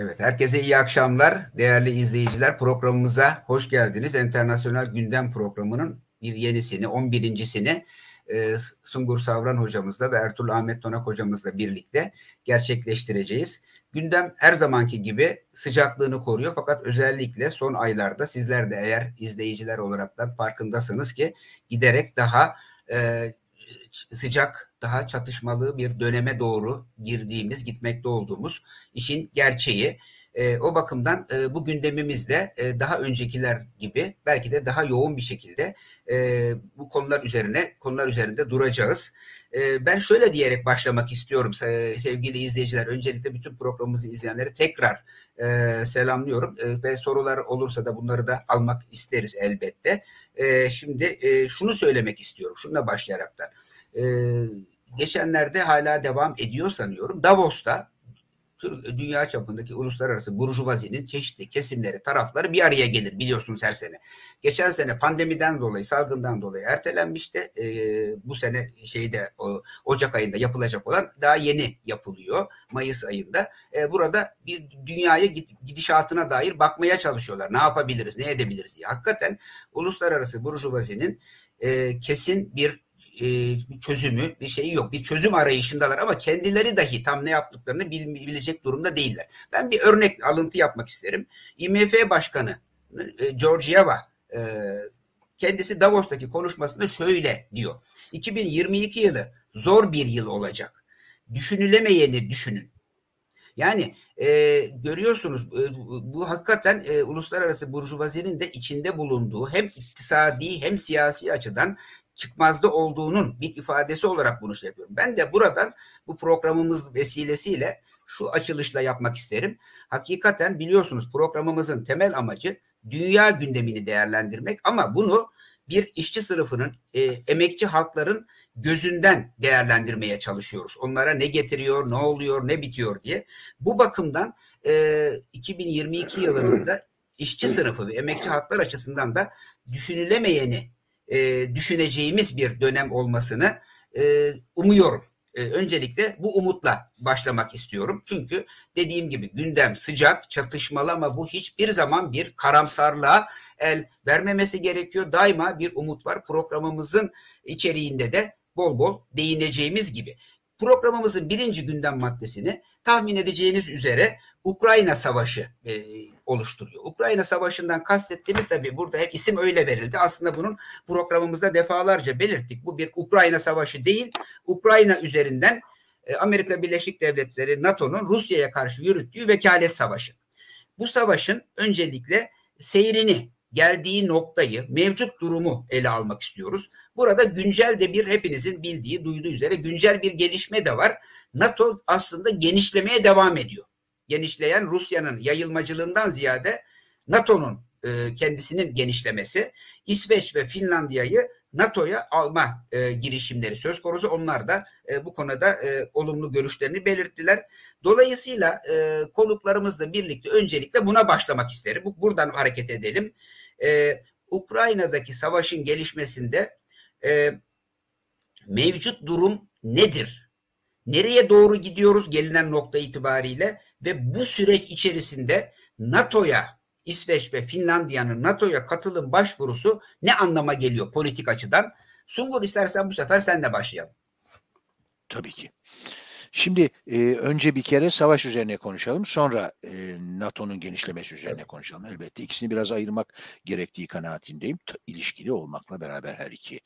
Evet, herkese iyi akşamlar. Değerli izleyiciler, programımıza hoş geldiniz. Enternasyonel Gündem programının bir yenisini, 11.sini e, Sungur Savran hocamızla ve Ertuğrul Ahmet Tonak hocamızla birlikte gerçekleştireceğiz. Gündem her zamanki gibi sıcaklığını koruyor fakat özellikle son aylarda sizler de eğer izleyiciler olarak da farkındasınız ki giderek daha e, sıcak, daha çatışmalı bir döneme doğru girdiğimiz, gitmekte olduğumuz işin gerçeği. E, o bakımdan e, bu gündemimizde e, daha öncekiler gibi belki de daha yoğun bir şekilde e, bu konular üzerine konular üzerinde duracağız. E, ben şöyle diyerek başlamak istiyorum sevgili izleyiciler. Öncelikle bütün programımızı izleyenleri tekrar e, selamlıyorum e, ve sorular olursa da bunları da almak isteriz elbette. E, şimdi e, şunu söylemek istiyorum. Şununla başlayarak da. E, geçenlerde hala devam ediyor sanıyorum. Davos'ta dünya çapındaki uluslararası burjuvazinin çeşitli kesimleri, tarafları bir araya gelir biliyorsunuz her sene. Geçen sene pandemiden dolayı, salgından dolayı ertelenmişti. E, bu sene şeyde o, Ocak ayında yapılacak olan daha yeni yapılıyor. Mayıs ayında. E, burada bir dünyaya gidişatına dair bakmaya çalışıyorlar. Ne yapabiliriz, ne edebiliriz diye. Hakikaten uluslararası burjuvazinin e, kesin bir bir çözümü, bir şeyi yok. Bir çözüm arayışındalar ama kendileri dahi tam ne yaptıklarını bilecek durumda değiller. Ben bir örnek alıntı yapmak isterim. IMF Başkanı e, Georgieva e, kendisi Davos'taki konuşmasında şöyle diyor. 2022 yılı zor bir yıl olacak. Düşünülemeyeni düşünün. Yani e, görüyorsunuz e, bu hakikaten e, uluslararası burjuvazinin de içinde bulunduğu hem iktisadi hem siyasi açıdan çıkmazda olduğunun bir ifadesi olarak bunu şey yapıyorum. Ben de buradan bu programımız vesilesiyle şu açılışla yapmak isterim. Hakikaten biliyorsunuz programımızın temel amacı dünya gündemini değerlendirmek ama bunu bir işçi sınıfının, e, emekçi halkların gözünden değerlendirmeye çalışıyoruz. Onlara ne getiriyor, ne oluyor, ne bitiyor diye. Bu bakımdan e, 2022 yılında işçi sınıfı ve emekçi halklar açısından da düşünülemeyeni e, düşüneceğimiz bir dönem olmasını e, umuyorum. E, öncelikle bu umutla başlamak istiyorum. Çünkü dediğim gibi gündem sıcak, çatışmalı ama bu hiçbir zaman bir karamsarlığa el vermemesi gerekiyor. Daima bir umut var. Programımızın içeriğinde de bol bol değineceğimiz gibi. Programımızın birinci gündem maddesini tahmin edeceğiniz üzere Ukrayna Savaşı e, oluşturuyor. Ukrayna Savaşı'ndan kastettiğimiz tabii burada hep isim öyle verildi. Aslında bunun programımızda defalarca belirttik. Bu bir Ukrayna Savaşı değil, Ukrayna üzerinden e, Amerika Birleşik Devletleri NATO'nun Rusya'ya karşı yürüttüğü vekalet savaşı. Bu savaşın öncelikle seyrini, geldiği noktayı, mevcut durumu ele almak istiyoruz. Burada güncel de bir hepinizin bildiği, duyduğu üzere güncel bir gelişme de var. NATO aslında genişlemeye devam ediyor genişleyen Rusya'nın yayılmacılığından ziyade NATO'nun e, kendisinin genişlemesi, İsveç ve Finlandiya'yı NATO'ya alma e, girişimleri söz konusu. Onlar da e, bu konuda e, olumlu görüşlerini belirttiler. Dolayısıyla e, konuklarımızla birlikte öncelikle buna başlamak isterim. Bu, buradan hareket edelim. E, Ukrayna'daki savaşın gelişmesinde e, mevcut durum nedir? Nereye doğru gidiyoruz gelinen nokta itibariyle? ve bu süreç içerisinde NATO'ya İsveç ve Finlandiya'nın NATO'ya katılım başvurusu ne anlama geliyor politik açıdan? Sungur istersen bu sefer sen de başlayalım. Tabii ki. Şimdi e, önce bir kere savaş üzerine konuşalım. Sonra e, NATO'nun genişlemesi üzerine konuşalım. Elbette ikisini biraz ayırmak gerektiği kanaatindeyim. T- ilişkili olmakla beraber her iki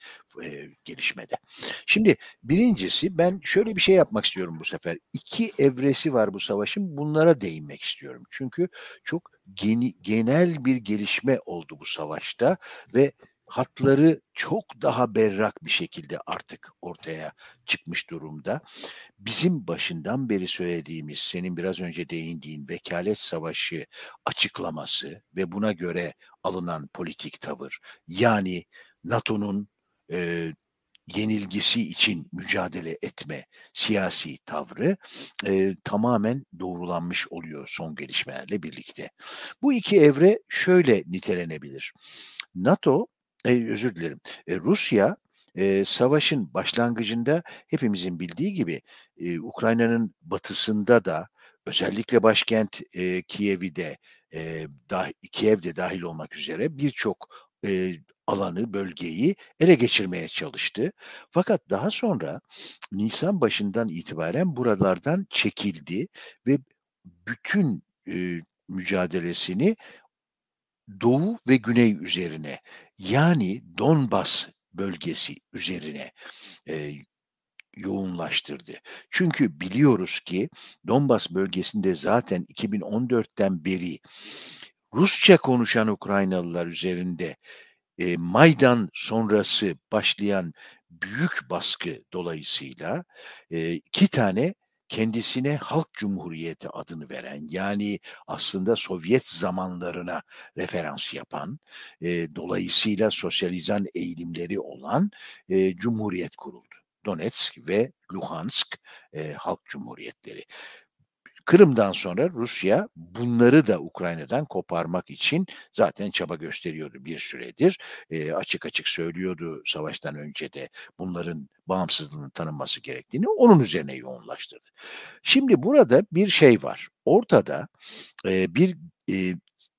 e, gelişmede. Şimdi birincisi ben şöyle bir şey yapmak istiyorum bu sefer. İki evresi var bu savaşın. Bunlara değinmek istiyorum. Çünkü çok geni, genel bir gelişme oldu bu savaşta ve hatları çok daha berrak bir şekilde artık ortaya çıkmış durumda. Bizim başından beri söylediğimiz, senin biraz önce değindiğin vekalet savaşı açıklaması ve buna göre alınan politik tavır, yani NATO'nun e, yenilgisi için mücadele etme siyasi tavrı e, tamamen doğrulanmış oluyor son gelişmelerle birlikte. Bu iki evre şöyle nitelenebilir. NATO e, özür dilerim. E, Rusya e, savaşın başlangıcında hepimizin bildiği gibi e, Ukrayna'nın batısında da özellikle başkent e, Kiev'i de e, dah, Kiev de dahil olmak üzere birçok e, alanı, bölgeyi ele geçirmeye çalıştı. Fakat daha sonra Nisan başından itibaren buralardan çekildi ve bütün e, mücadelesini Doğu ve Güney üzerine yani Donbas bölgesi üzerine e, yoğunlaştırdı. Çünkü biliyoruz ki Donbas bölgesinde zaten 2014'ten beri Rusça konuşan Ukraynalılar üzerinde e, Maydan sonrası başlayan büyük baskı dolayısıyla e, iki tane kendisine Halk Cumhuriyeti adını veren yani aslında Sovyet zamanlarına referans yapan e, dolayısıyla sosyalizan eğilimleri olan e, cumhuriyet kuruldu. Donetsk ve Luhansk e, Halk Cumhuriyetleri. Kırım'dan sonra Rusya bunları da Ukrayna'dan koparmak için zaten çaba gösteriyordu bir süredir. E, açık açık söylüyordu savaştan önce de bunların bağımsızlığının tanınması gerektiğini onun üzerine yoğunlaştırdı. Şimdi burada bir şey var. Ortada e, bir e,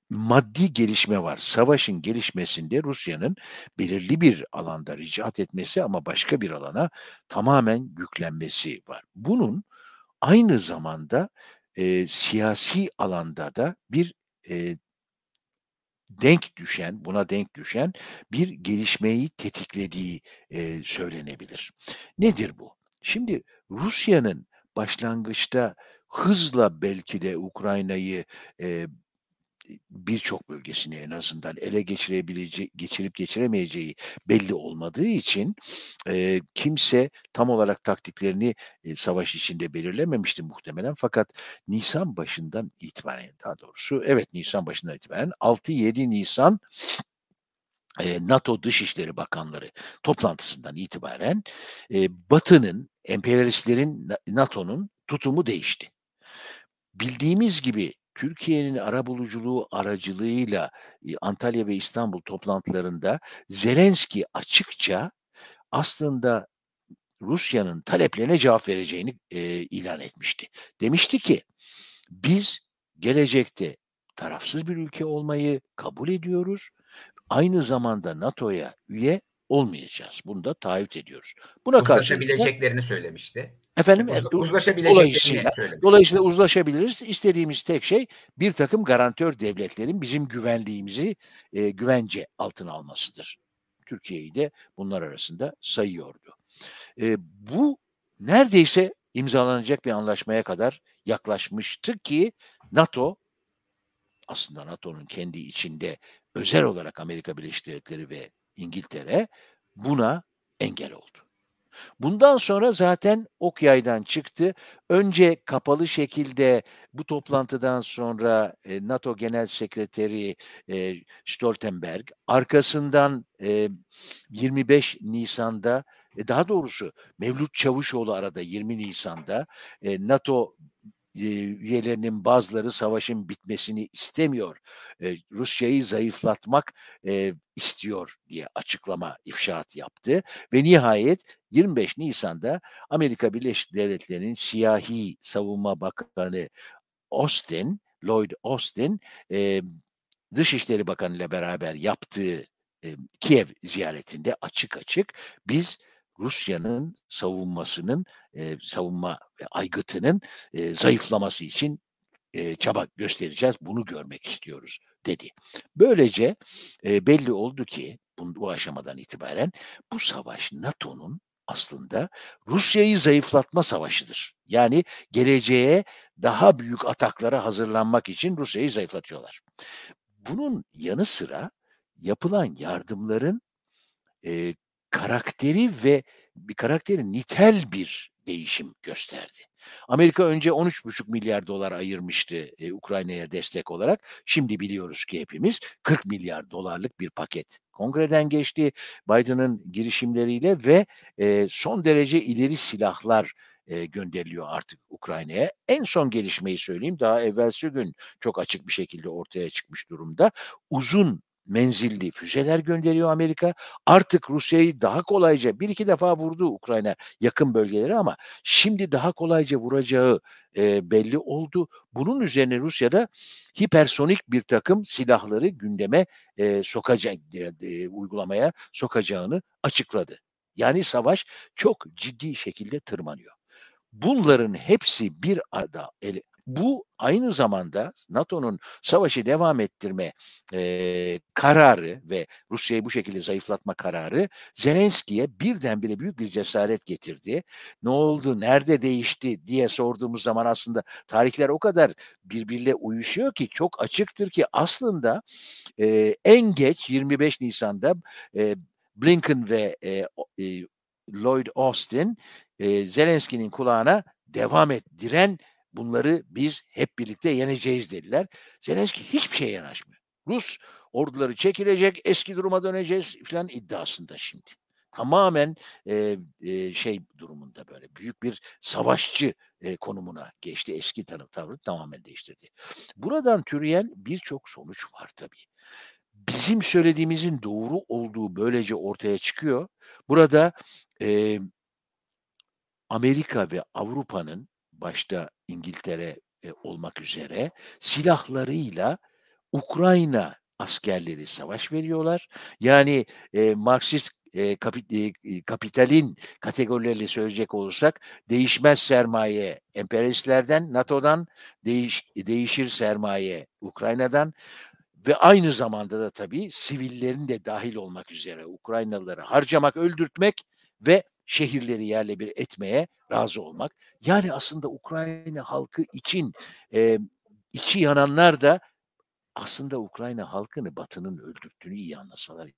maddi gelişme var. Savaşın gelişmesinde Rusya'nın belirli bir alanda ricat etmesi ama başka bir alana tamamen yüklenmesi var. Bunun aynı zamanda e, siyasi alanda da bir e, denk düşen, buna denk düşen bir gelişmeyi tetiklediği e, söylenebilir. Nedir bu? Şimdi Rusya'nın başlangıçta hızla belki de Ukrayna'yı e, birçok bölgesini en azından ele geçirebileceği, geçirip geçiremeyeceği belli olmadığı için e, kimse tam olarak taktiklerini e, savaş içinde belirlememişti muhtemelen. Fakat Nisan başından itibaren daha doğrusu evet Nisan başından itibaren 6-7 Nisan e, NATO Dışişleri Bakanları toplantısından itibaren e, Batı'nın, emperyalistlerin, NATO'nun tutumu değişti. Bildiğimiz gibi Türkiye'nin arabuluculuğu aracılığıyla Antalya ve İstanbul toplantılarında Zelenski açıkça aslında Rusya'nın taleplerine cevap vereceğini e, ilan etmişti. Demişti ki biz gelecekte tarafsız bir ülke olmayı kabul ediyoruz. Aynı zamanda NATO'ya üye olmayacağız. Bunu da taahhüt ediyoruz. Buna karşı Uzlaşabileceklerini söylemişti. Efendim Uz, uzlaşabileceklerini dolayısıyla, dolayısıyla uzlaşabiliriz. İstediğimiz tek şey bir takım garantör devletlerin bizim güvenliğimizi e, güvence altına almasıdır. Türkiye'yi de bunlar arasında sayıyordu. E, bu neredeyse imzalanacak bir anlaşmaya kadar yaklaşmıştı ki NATO aslında NATO'nun kendi içinde özel olarak Amerika Birleşik Devletleri ve İngiltere buna engel oldu. Bundan sonra zaten ok yaydan çıktı. Önce kapalı şekilde bu toplantıdan sonra e, NATO Genel Sekreteri e, Stoltenberg, arkasından e, 25 Nisan'da, e, daha doğrusu Mevlüt Çavuşoğlu arada 20 Nisan'da e, üyelerinin bazıları savaşın bitmesini istemiyor. Rusya'yı zayıflatmak istiyor diye açıklama, ifşaat yaptı. Ve nihayet 25 Nisan'da Amerika Birleşik Devletleri'nin siyahi savunma bakanı Austin, Lloyd Austin, Dışişleri Bakanı ile beraber yaptığı Kiev ziyaretinde açık açık biz Rusya'nın savunmasının e, savunma aygıtının e, zayıflaması için e, çaba göstereceğiz. Bunu görmek istiyoruz dedi. Böylece e, belli oldu ki bu, bu aşamadan itibaren bu savaş NATO'nun aslında Rusya'yı zayıflatma savaşıdır. Yani geleceğe daha büyük ataklara hazırlanmak için Rusya'yı zayıflatıyorlar. Bunun yanı sıra yapılan yardımların e, karakteri ve bir karakterin nitel bir değişim gösterdi. Amerika önce 13,5 milyar dolar ayırmıştı e, Ukrayna'ya destek olarak. Şimdi biliyoruz ki hepimiz 40 milyar dolarlık bir paket kongreden geçti. Biden'ın girişimleriyle ve e, son derece ileri silahlar e, gönderiliyor artık Ukrayna'ya. En son gelişmeyi söyleyeyim. Daha evvelsi gün çok açık bir şekilde ortaya çıkmış durumda. Uzun menzilli füzeler gönderiyor Amerika. Artık Rusya'yı daha kolayca bir iki defa vurdu Ukrayna yakın bölgeleri ama şimdi daha kolayca vuracağı e, belli oldu. Bunun üzerine Rusya'da hipersonik bir takım silahları gündeme e, sokacak, e, uygulamaya sokacağını açıkladı. Yani savaş çok ciddi şekilde tırmanıyor. Bunların hepsi bir arada ele, bu aynı zamanda NATO'nun savaşı devam ettirme e, kararı ve Rusya'yı bu şekilde zayıflatma kararı Zelenski'ye birdenbire büyük bir cesaret getirdi. Ne oldu, nerede değişti diye sorduğumuz zaman aslında tarihler o kadar birbirle uyuşuyor ki çok açıktır ki aslında e, en geç 25 Nisan'da e, Blinken ve e, e, Lloyd Austin e, Zelenski'nin kulağına devam et, diren bunları biz hep birlikte yeneceğiz dediler. Zelenski hiçbir şeye yanaşmıyor. Rus orduları çekilecek, eski duruma döneceğiz falan iddiasında şimdi. Tamamen e, e, şey durumunda böyle büyük bir savaşçı e, konumuna geçti. Eski tanım tavrı tamamen değiştirdi. Buradan türeyen birçok sonuç var tabii. Bizim söylediğimizin doğru olduğu böylece ortaya çıkıyor. Burada e, Amerika ve Avrupa'nın başta İngiltere e, olmak üzere silahlarıyla Ukrayna askerleri savaş veriyorlar. Yani e, Marksist e, kapit, e, kapitalin kategorileriyle söyleyecek olursak değişmez sermaye emperyalistlerden, NATO'dan, değiş, değişir sermaye Ukrayna'dan ve aynı zamanda da tabii sivillerin de dahil olmak üzere Ukraynalıları harcamak, öldürtmek ve şehirleri yerle bir etmeye razı olmak. Yani aslında Ukrayna halkı için e, içi yananlar da aslında Ukrayna halkını Batı'nın öldürttüğünü iyi anlasalar.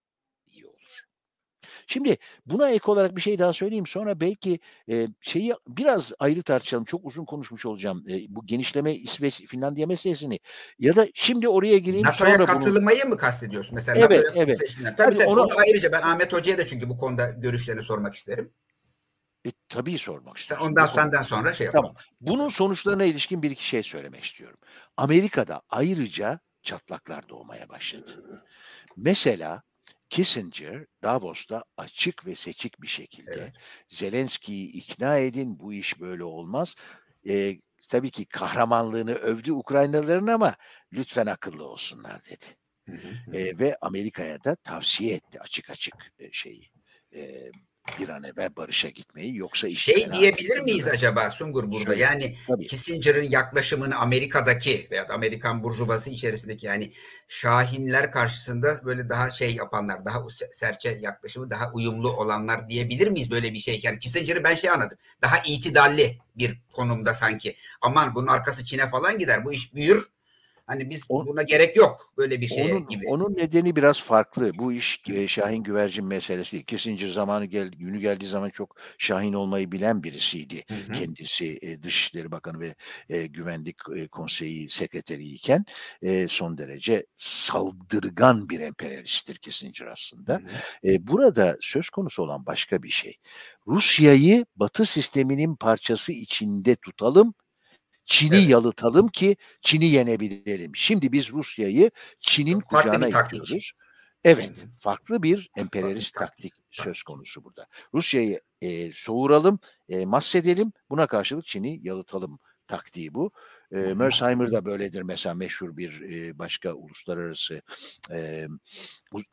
Şimdi buna ek olarak bir şey daha söyleyeyim. Sonra belki e, şeyi biraz ayrı tartışalım. Çok uzun konuşmuş olacağım. E, bu genişleme İsveç, Finlandiya meselesini. Ya da şimdi oraya gireyim. NATO'ya katılmayı bunu... mı kastediyorsun? Mesela evet, NATO'ya evet. Tabii tabii. Onu... onu ayrıca ben Ahmet Hoca'ya da çünkü bu konuda görüşlerini sormak isterim. E, tabii sormak istiyorum. Ondan senden sonra şey yapalım. Tamam. Bunun sonuçlarına ilişkin bir iki şey söylemek istiyorum. Amerika'da ayrıca çatlaklar doğmaya başladı. Mesela Kissinger Davos'ta açık ve seçik bir şekilde evet. Zelenski'yi ikna edin bu iş böyle olmaz. Ee, tabii ki kahramanlığını övdü Ukraynalıların ama lütfen akıllı olsunlar dedi. Hı hı. Ee, ve Amerika'ya da tavsiye etti açık açık e, şeyi e, bir an evvel barışa gitmeyi yoksa iş şey diyebilir miyiz acaba Sungur burada? Şöyle, yani tabii. Kissinger'ın yaklaşımını Amerika'daki veya Amerikan burjuvası içerisindeki yani Şahinler karşısında böyle daha şey yapanlar daha serçe yaklaşımı daha uyumlu olanlar diyebilir miyiz böyle bir şey? Yani Kissinger'ı ben şey anladım daha itidalli bir konumda sanki. Aman bunun arkası Çin'e falan gider bu iş büyür Hani biz o, buna gerek yok böyle bir şeye onun, gibi. Onun nedeni biraz farklı. Bu iş e, Şahin güvercin meselesi. Kissinger zamanı gel, günü geldiği zaman çok Şahin olmayı bilen birisiydi. Hı hı. Kendisi e, Dışişleri Bakanı ve e, Güvenlik e, Konseyi sekreteriyken e, son derece saldırgan bir emperyalisttir Kissinger aslında. Hı hı. E, burada söz konusu olan başka bir şey. Rusya'yı Batı sisteminin parçası içinde tutalım Çin'i evet. yalıtalım ki Çin'i yenebilelim. Şimdi biz Rusya'yı Çin'in kucağına itiyoruz. Evet, farklı bir emperyalist taktik, taktik söz konusu burada. Rusya'yı e, soğuralım, e, mahsedelim, buna karşılık Çin'i yalıtalım taktiği bu. E, Mersheimer da böyledir mesela meşhur bir e, başka uluslararası e,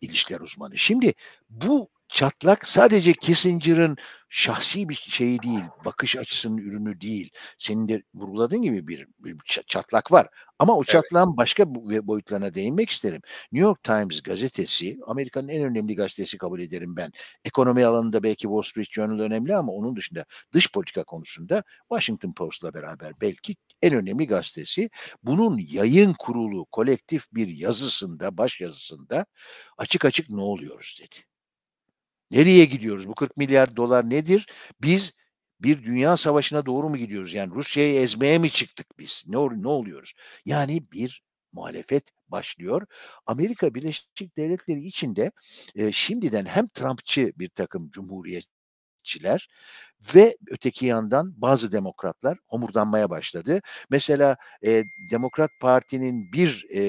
ilişkiler uzmanı. Şimdi bu çatlak sadece Kissinger'ın şahsi bir şeyi değil, bakış açısının ürünü değil. Senin de vurguladığın gibi bir, bir çatlak var. Ama o çatlağın evet. başka boyutlarına değinmek isterim. New York Times gazetesi, Amerika'nın en önemli gazetesi kabul ederim ben. Ekonomi alanında belki Wall Street Journal önemli ama onun dışında dış politika konusunda Washington Post'la beraber belki en önemli gazetesi. Bunun yayın kurulu kolektif bir yazısında, baş yazısında açık açık ne oluyoruz dedi. Nereye gidiyoruz? Bu 40 milyar dolar nedir? Biz bir dünya savaşına doğru mu gidiyoruz? Yani Rusya'yı ezmeye mi çıktık biz? Ne, ne oluyoruz? Yani bir muhalefet başlıyor. Amerika Birleşik Devletleri içinde e, şimdiden hem Trumpçı bir takım cumhuriyet milliyetçiler ve öteki yandan bazı demokratlar homurdanmaya başladı. Mesela e, Demokrat Parti'nin bir e,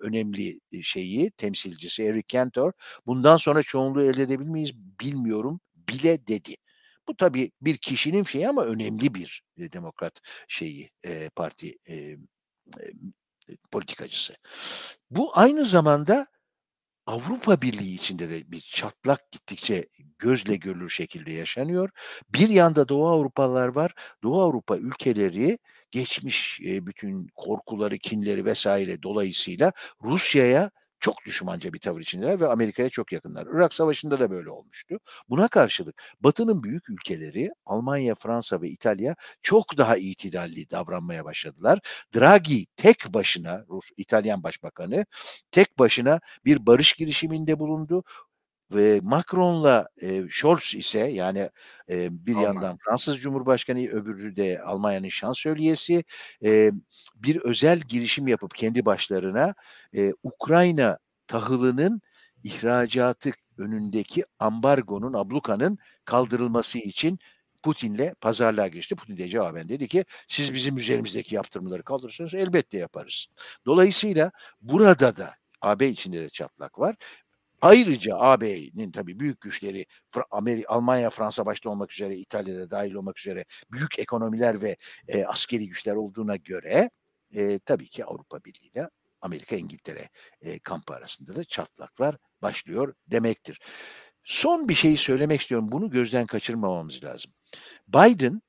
önemli şeyi, temsilcisi Eric Cantor, bundan sonra çoğunluğu elde edebilir miyiz bilmiyorum bile dedi. Bu tabii bir kişinin şeyi ama önemli bir e, demokrat şeyi e, parti e, e, politikacısı. Bu aynı zamanda Avrupa Birliği içinde de bir çatlak gittikçe gözle görülür şekilde yaşanıyor. Bir yanda Doğu Avrupalılar var. Doğu Avrupa ülkeleri geçmiş bütün korkuları, kinleri vesaire dolayısıyla Rusya'ya çok düşmanca bir tavır içindeler ve Amerika'ya çok yakınlar. Irak Savaşı'nda da böyle olmuştu. Buna karşılık Batı'nın büyük ülkeleri Almanya, Fransa ve İtalya çok daha itidalli davranmaya başladılar. Draghi tek başına, Rus İtalyan Başbakanı tek başına bir barış girişiminde bulundu ve Macron'la e, Scholz ise yani e, bir Alman. yandan Fransız Cumhurbaşkanı öbürü de Almanya'nın şansölyesi e, bir özel girişim yapıp kendi başlarına e, Ukrayna tahılının ihracatı önündeki ambargonun, ablukanın kaldırılması için Putin'le pazarlığa geçti. Putin de cevaben dedi ki siz bizim üzerimizdeki yaptırımları kaldırırsanız elbette yaparız. Dolayısıyla burada da AB içinde de çatlak var Ayrıca AB'nin tabii büyük güçleri Amerika, Almanya, Fransa başta olmak üzere İtalya'da dahil olmak üzere büyük ekonomiler ve e, askeri güçler olduğuna göre e, tabii ki Avrupa Birliği ile Amerika İngiltere e, kampı arasında da çatlaklar başlıyor demektir. Son bir şeyi söylemek istiyorum. Bunu gözden kaçırmamamız lazım. Biden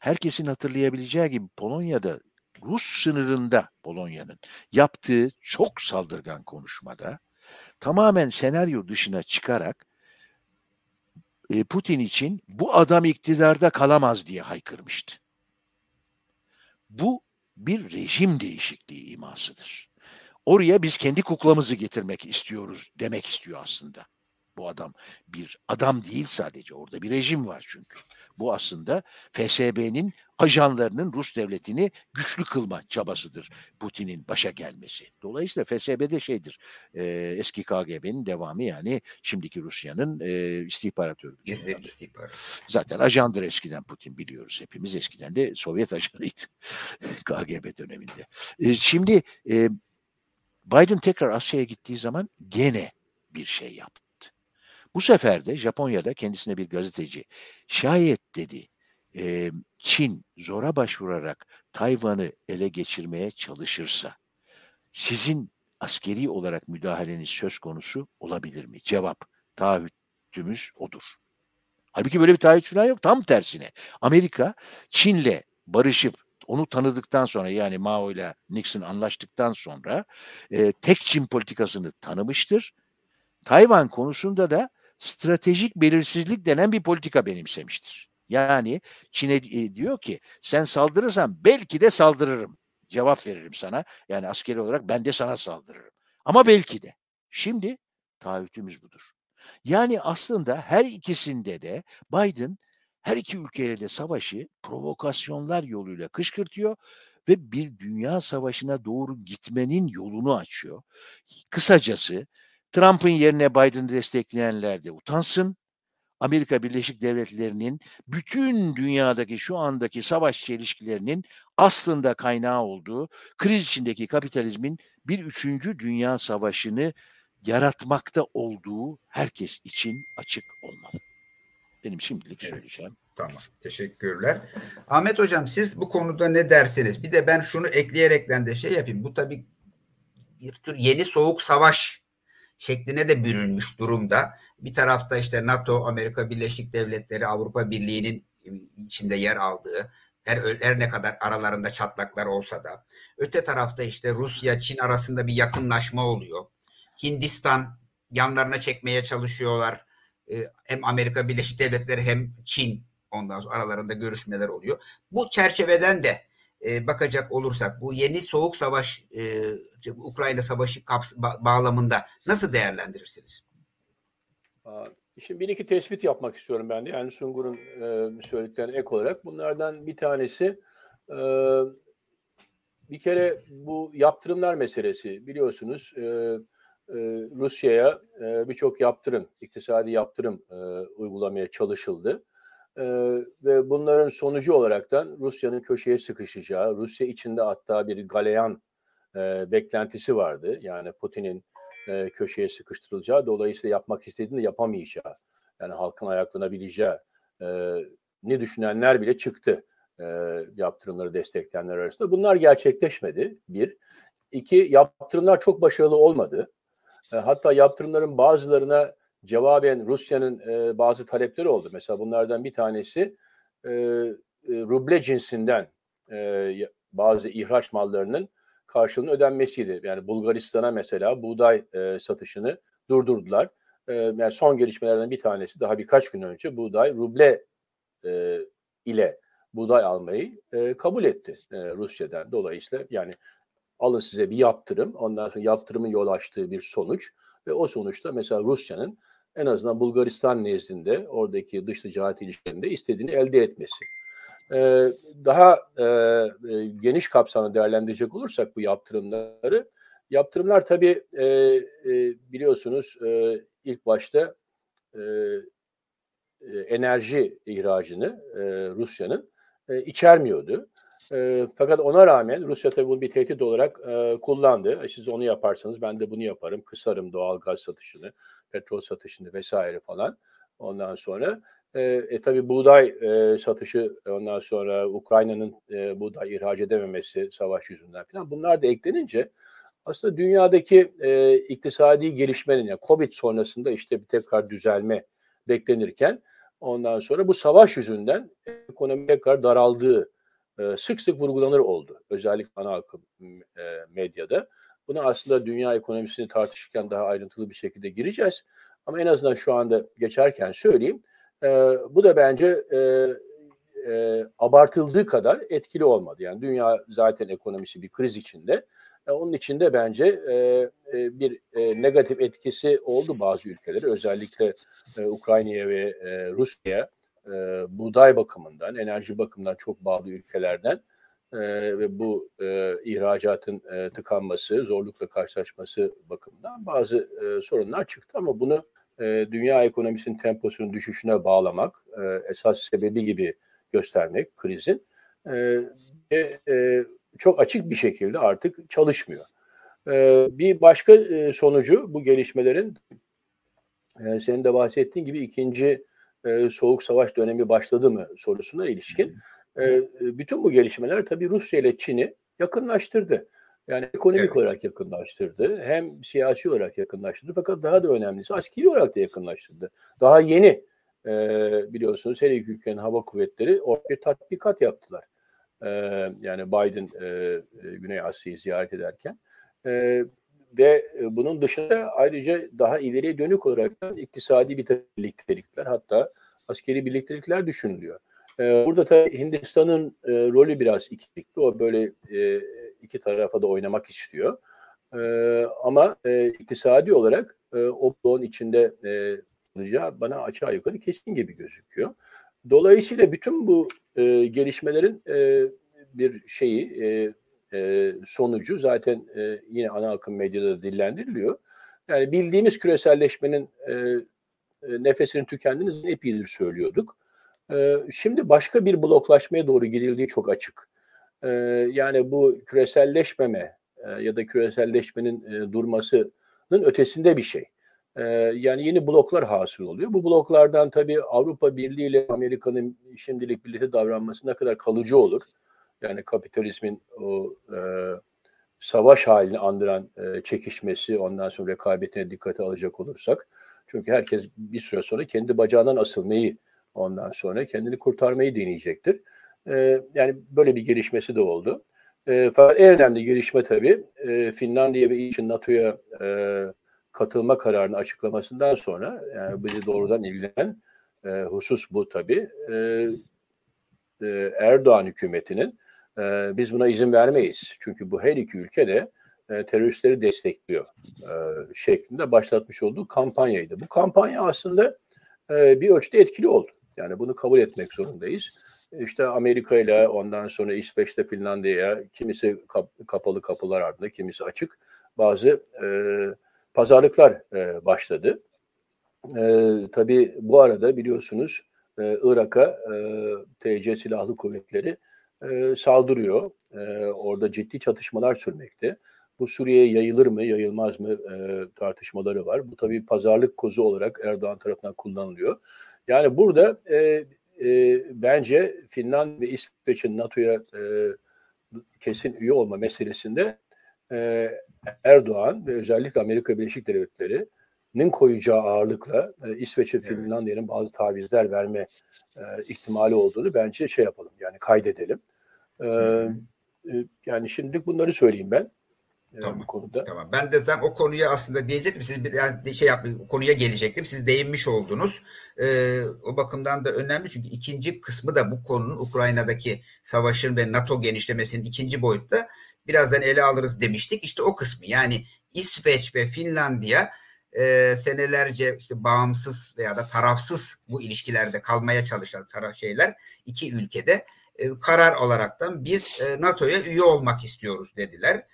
herkesin hatırlayabileceği gibi Polonya'da Rus sınırında Polonya'nın yaptığı çok saldırgan konuşmada tamamen senaryo dışına çıkarak e, Putin için bu adam iktidarda kalamaz diye haykırmıştı. Bu bir rejim değişikliği imasıdır. Oraya biz kendi kuklamızı getirmek istiyoruz demek istiyor aslında. Bu adam bir adam değil sadece orada bir rejim var çünkü. Bu aslında FSB'nin ajanlarının Rus devletini güçlü kılma çabasıdır Putin'in başa gelmesi. Dolayısıyla FSB de şeydir e, eski KGB'nin devamı yani şimdiki Rusya'nın e, istihbarat örgütü. Gizli istihbarat. Zaten ajandır eskiden Putin biliyoruz hepimiz eskiden de Sovyet ajanıydı KGB döneminde. E, şimdi e, Biden tekrar Asya'ya gittiği zaman gene bir şey yaptı. Bu sefer de Japonya'da kendisine bir gazeteci şayet dedi e, Çin zora başvurarak Tayvan'ı ele geçirmeye çalışırsa sizin askeri olarak müdahaleniz söz konusu olabilir mi? Cevap taahhütümüz odur. Halbuki böyle bir taahhüt falan yok. Tam tersine. Amerika Çin'le barışıp onu tanıdıktan sonra yani Mao ile Nixon anlaştıktan sonra e, tek Çin politikasını tanımıştır. Tayvan konusunda da stratejik belirsizlik denen bir politika benimsemiştir. Yani Çin'e e, diyor ki sen saldırırsan belki de saldırırım. Cevap veririm sana. Yani askeri olarak ben de sana saldırırım. Ama belki de. Şimdi taahhütümüz budur. Yani aslında her ikisinde de Biden her iki ülkeyle de savaşı provokasyonlar yoluyla kışkırtıyor ve bir dünya savaşına doğru gitmenin yolunu açıyor. Kısacası Trump'ın yerine Biden'ı destekleyenler de utansın. Amerika Birleşik Devletleri'nin bütün dünyadaki şu andaki savaş çelişkilerinin aslında kaynağı olduğu kriz içindeki kapitalizmin bir üçüncü dünya savaşını yaratmakta olduğu herkes için açık olmalı. Benim şimdilik evet. söyleyeceğim. Tamam. Teşekkürler. Ahmet Hocam siz bu konuda ne dersiniz? Bir de ben şunu ekleyerekten de şey yapayım. Bu tabii bir tür yeni soğuk savaş şekline de bürünmüş durumda. Bir tarafta işte NATO, Amerika Birleşik Devletleri, Avrupa Birliği'nin içinde yer aldığı her, her ne kadar aralarında çatlaklar olsa da öte tarafta işte Rusya, Çin arasında bir yakınlaşma oluyor. Hindistan yanlarına çekmeye çalışıyorlar. Ee, hem Amerika Birleşik Devletleri hem Çin ondan sonra aralarında görüşmeler oluyor. Bu çerçeveden de e, bakacak olursak bu yeni soğuk savaş e, Ukrayna savaşı kaps- ba- bağlamında nasıl değerlendirirsiniz? Şimdi bir iki tespit yapmak istiyorum ben de. Yani Sungur'un e, söylediklerine ek olarak. Bunlardan bir tanesi e, bir kere bu yaptırımlar meselesi. Biliyorsunuz e, e, Rusya'ya e, birçok yaptırım, iktisadi yaptırım e, uygulamaya çalışıldı. E, ve bunların sonucu olaraktan Rusya'nın köşeye sıkışacağı, Rusya içinde hatta bir galeyan e, beklentisi vardı. Yani Putin'in e, köşeye sıkıştırılacağı, dolayısıyla yapmak istediğini yapamayacağı, yani halkın ayaklanabileceği e, ne düşünenler bile çıktı e, yaptırımları destekleyenler arasında. Bunlar gerçekleşmedi. Bir. İki, yaptırımlar çok başarılı olmadı. E, hatta yaptırımların bazılarına cevaben Rusya'nın e, bazı talepleri oldu. Mesela bunlardan bir tanesi e, e, ruble cinsinden e, bazı ihraç mallarının karşılığının ödenmesiydi. Yani Bulgaristan'a mesela buğday e, satışını durdurdular. E, yani son gelişmelerden bir tanesi daha birkaç gün önce buğday ruble e, ile buğday almayı e, kabul etti e, Rusya'dan. Dolayısıyla yani alın size bir yaptırım, ondan sonra yaptırımın yol açtığı bir sonuç ve o sonuçta mesela Rusya'nın en azından Bulgaristan nezdinde oradaki dış ticaret ilişkilerinde istediğini elde etmesi. Ee, daha e, e, geniş kapsamda değerlendirecek olursak bu yaptırımları, yaptırımlar tabii e, e, biliyorsunuz e, ilk başta e, e enerji ihracını e, Rusya'nın e, içermiyordu. E, fakat ona rağmen Rusya tabii bunu bir tehdit olarak e, kullandı. E, siz onu yaparsanız ben de bunu yaparım. Kısarım doğal gaz satışını, petrol satışını vesaire falan. Ondan sonra e, e tabii buğday e, satışı ondan sonra Ukrayna'nın e, buğday ihraç edememesi savaş yüzünden falan bunlar da eklenince aslında dünyadaki e, iktisadi gelişmenin yani Covid sonrasında işte bir tekrar düzelme beklenirken ondan sonra bu savaş yüzünden ekonomi tekrar daraldığı e, sık sık vurgulanır oldu. Özellikle ana akım e, medyada. Buna aslında dünya ekonomisini tartışırken daha ayrıntılı bir şekilde gireceğiz. Ama en azından şu anda geçerken söyleyeyim. E, bu da bence e, e, abartıldığı kadar etkili olmadı. Yani dünya zaten ekonomisi bir kriz içinde. E, onun içinde bence e, e, bir e, negatif etkisi oldu bazı ülkeleri. Özellikle e, Ukrayna'ya ve e, Rusya'ya e, buğday bakımından, enerji bakımından çok bağlı ülkelerden ve bu e, ihracatın e, tıkanması, zorlukla karşılaşması bakımından bazı e, sorunlar çıktı. Ama bunu e, dünya ekonomisinin temposunun düşüşüne bağlamak, e, esas sebebi gibi göstermek krizin e, e, çok açık bir şekilde artık çalışmıyor. E, bir başka e, sonucu bu gelişmelerin e, senin de bahsettiğin gibi ikinci e, soğuk savaş dönemi başladı mı sorusuna ilişkin. E, bütün bu gelişmeler tabii Rusya ile Çin'i yakınlaştırdı. Yani ekonomik evet. olarak yakınlaştırdı. Hem siyasi olarak yakınlaştırdı. Fakat daha da önemlisi askeri olarak da yakınlaştırdı. Daha yeni e, biliyorsunuz her iki ülkenin hava kuvvetleri bir tatbikat yaptılar. E, yani Biden e, Güney Asya'yı ziyaret ederken. E, ve bunun dışında ayrıca daha ileriye dönük olarak da iktisadi bir birliktelikler hatta askeri birliktelikler düşünülüyor. Burada tabii Hindistan'ın rolü biraz ikilikli. O böyle iki tarafa da oynamak istiyor. Ama iktisadi olarak o bloğun içinde olacağı bana aşağı yukarı kesin gibi gözüküyor. Dolayısıyla bütün bu gelişmelerin bir şeyi e, sonucu zaten e, yine ana akım medyada dillendiriliyor. Yani bildiğimiz küreselleşmenin e, e, nefesinin tükendiğini epeydir söylüyorduk. Şimdi başka bir bloklaşmaya doğru gidildiği çok açık. Yani bu küreselleşmeme ya da küreselleşmenin durmasının ötesinde bir şey. Yani yeni bloklar hasıl oluyor. Bu bloklardan tabii Avrupa Birliği ile Amerika'nın şimdilik birlikte davranması ne kadar kalıcı olur? yani kapitalizmin o e, savaş halini andıran e, çekişmesi, ondan sonra rekabetine dikkate alacak olursak. Çünkü herkes bir süre sonra kendi bacağından asılmayı, ondan sonra kendini kurtarmayı deneyecektir. E, yani böyle bir gelişmesi de oldu. E, fakat en önemli gelişme tabii e, Finlandiya ve için NATO'ya e, katılma kararını açıklamasından sonra yani bizi doğrudan ilgilenen e, husus bu tabii. E, e, Erdoğan hükümetinin e, biz buna izin vermeyiz. Çünkü bu her iki ülke de e, teröristleri destekliyor e, şeklinde başlatmış olduğu kampanyaydı. Bu kampanya aslında e, bir ölçüde etkili oldu. Yani bunu kabul etmek zorundayız. İşte Amerika ile ondan sonra İsveç'te Finlandiya'ya kimisi kap, kapalı kapılar ardında kimisi açık bazı e, pazarlıklar e, başladı. E, tabii bu arada biliyorsunuz e, Irak'a e, TC silahlı kuvvetleri e, saldırıyor. E, orada ciddi çatışmalar sürmekte. Bu Suriye'ye yayılır mı, yayılmaz mı e, tartışmaları var. Bu tabii pazarlık kozu olarak Erdoğan tarafından kullanılıyor. Yani burada e, e, bence Finland ve İsveç'in NATO'ya e, kesin üye olma meselesinde e, Erdoğan ve özellikle Amerika Birleşik Devletleri'nin koyacağı ağırlıkla e, İsveç ve Finlandiya'nın bazı tavizler verme e, ihtimali olduğunu bence şey yapalım yani kaydedelim. E, e, yani şimdilik bunları söyleyeyim ben. Tamam. bu konuda. Tamam. Ben de zaten o konuya aslında diyecektim. Siz biraz şey yap, konuya gelecektim. Siz değinmiş oldunuz. Ee, o bakımdan da önemli çünkü ikinci kısmı da bu konunun Ukrayna'daki savaşın ve NATO genişlemesinin ikinci boyutta birazdan ele alırız demiştik. İşte o kısmı yani İsveç ve Finlandiya e, senelerce işte bağımsız veya da tarafsız bu ilişkilerde kalmaya çalışan taraf şeyler iki ülkede e, karar olaraktan biz e, NATO'ya üye olmak istiyoruz dediler.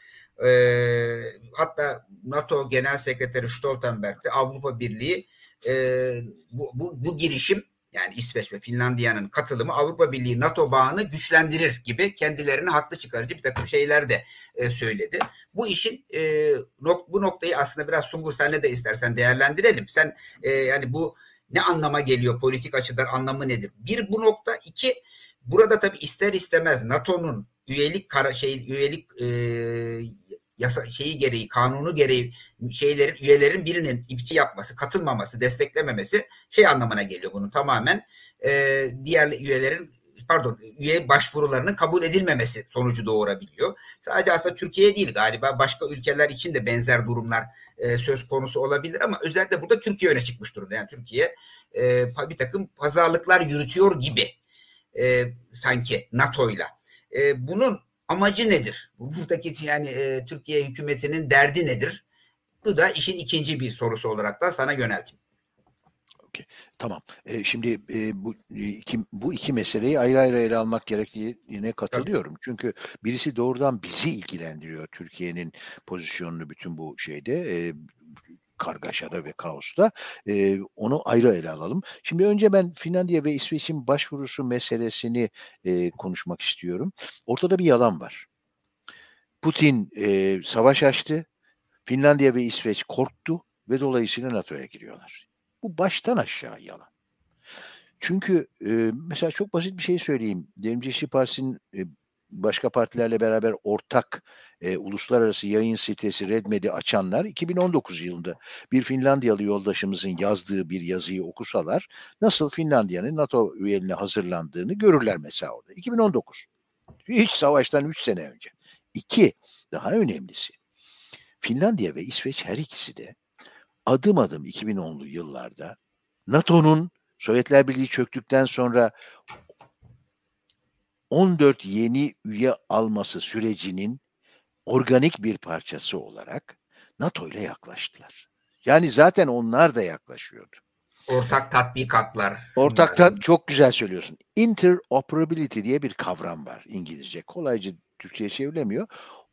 E, hatta NATO Genel Sekreteri Stoltenberg de Avrupa Birliği e, bu, bu, bu girişim yani İsveç ve Finlandiya'nın katılımı Avrupa Birliği NATO bağını güçlendirir gibi kendilerini haklı çıkarıcı bir takım şeyler de e, söyledi. Bu işin e, nok bu noktayı aslında biraz Sungur senle de istersen değerlendirelim. Sen e, yani bu ne anlama geliyor politik açıdan anlamı nedir? Bir bu nokta iki burada tabii ister istemez NATO'nun üyelik kara, şey üyelik e, yasa şeyi gereği, kanunu gereği şeylerin üyelerin birinin ipti yapması, katılmaması, desteklememesi şey anlamına geliyor bunun tamamen e, diğer üyelerin pardon üye başvurularının kabul edilmemesi sonucu doğurabiliyor. Sadece aslında Türkiye değil galiba başka ülkeler için de benzer durumlar e, söz konusu olabilir ama özellikle burada Türkiye öne çıkmış durumda. Yani Türkiye e, bir takım pazarlıklar yürütüyor gibi e, sanki NATO'yla. E, bunun amacı nedir? Buradaki yani e, Türkiye hükümetinin derdi nedir? Bu da işin ikinci bir sorusu olarak da sana yönelteyim. Okay. Tamam. E, şimdi e, bu iki bu iki meseleyi ayrı ayrı ele almak gerektiğine katılıyorum. Tabii. Çünkü birisi doğrudan bizi ilgilendiriyor. Türkiye'nin pozisyonunu bütün bu şeyde e, kargaşada ve kaosta. E, onu ayrı ele alalım. Şimdi önce ben Finlandiya ve İsveç'in başvurusu meselesini e, konuşmak istiyorum. Ortada bir yalan var. Putin e, savaş açtı. Finlandiya ve İsveç korktu ve dolayısıyla NATO'ya giriyorlar. Bu baştan aşağı yalan. Çünkü e, mesela çok basit bir şey söyleyeyim. Devrimci İşçi Partisi'nin e, başka partilerle beraber ortak e, uluslararası yayın sitesi Redmed'i açanlar 2019 yılında bir Finlandiyalı yoldaşımızın yazdığı bir yazıyı okusalar nasıl Finlandiya'nın NATO üyeliğine hazırlandığını görürler mesela orada. 2019. Hiç savaştan 3 sene önce. İki, daha önemlisi. Finlandiya ve İsveç her ikisi de adım adım 2010'lu yıllarda NATO'nun Sovyetler Birliği çöktükten sonra 14 yeni üye alması sürecinin organik bir parçası olarak NATO ile yaklaştılar. Yani zaten onlar da yaklaşıyordu. Ortak tatbikatlar. Ortak tat çok güzel söylüyorsun. Interoperability diye bir kavram var İngilizce. Kolayca Türkçe'ye çevrilemiyor.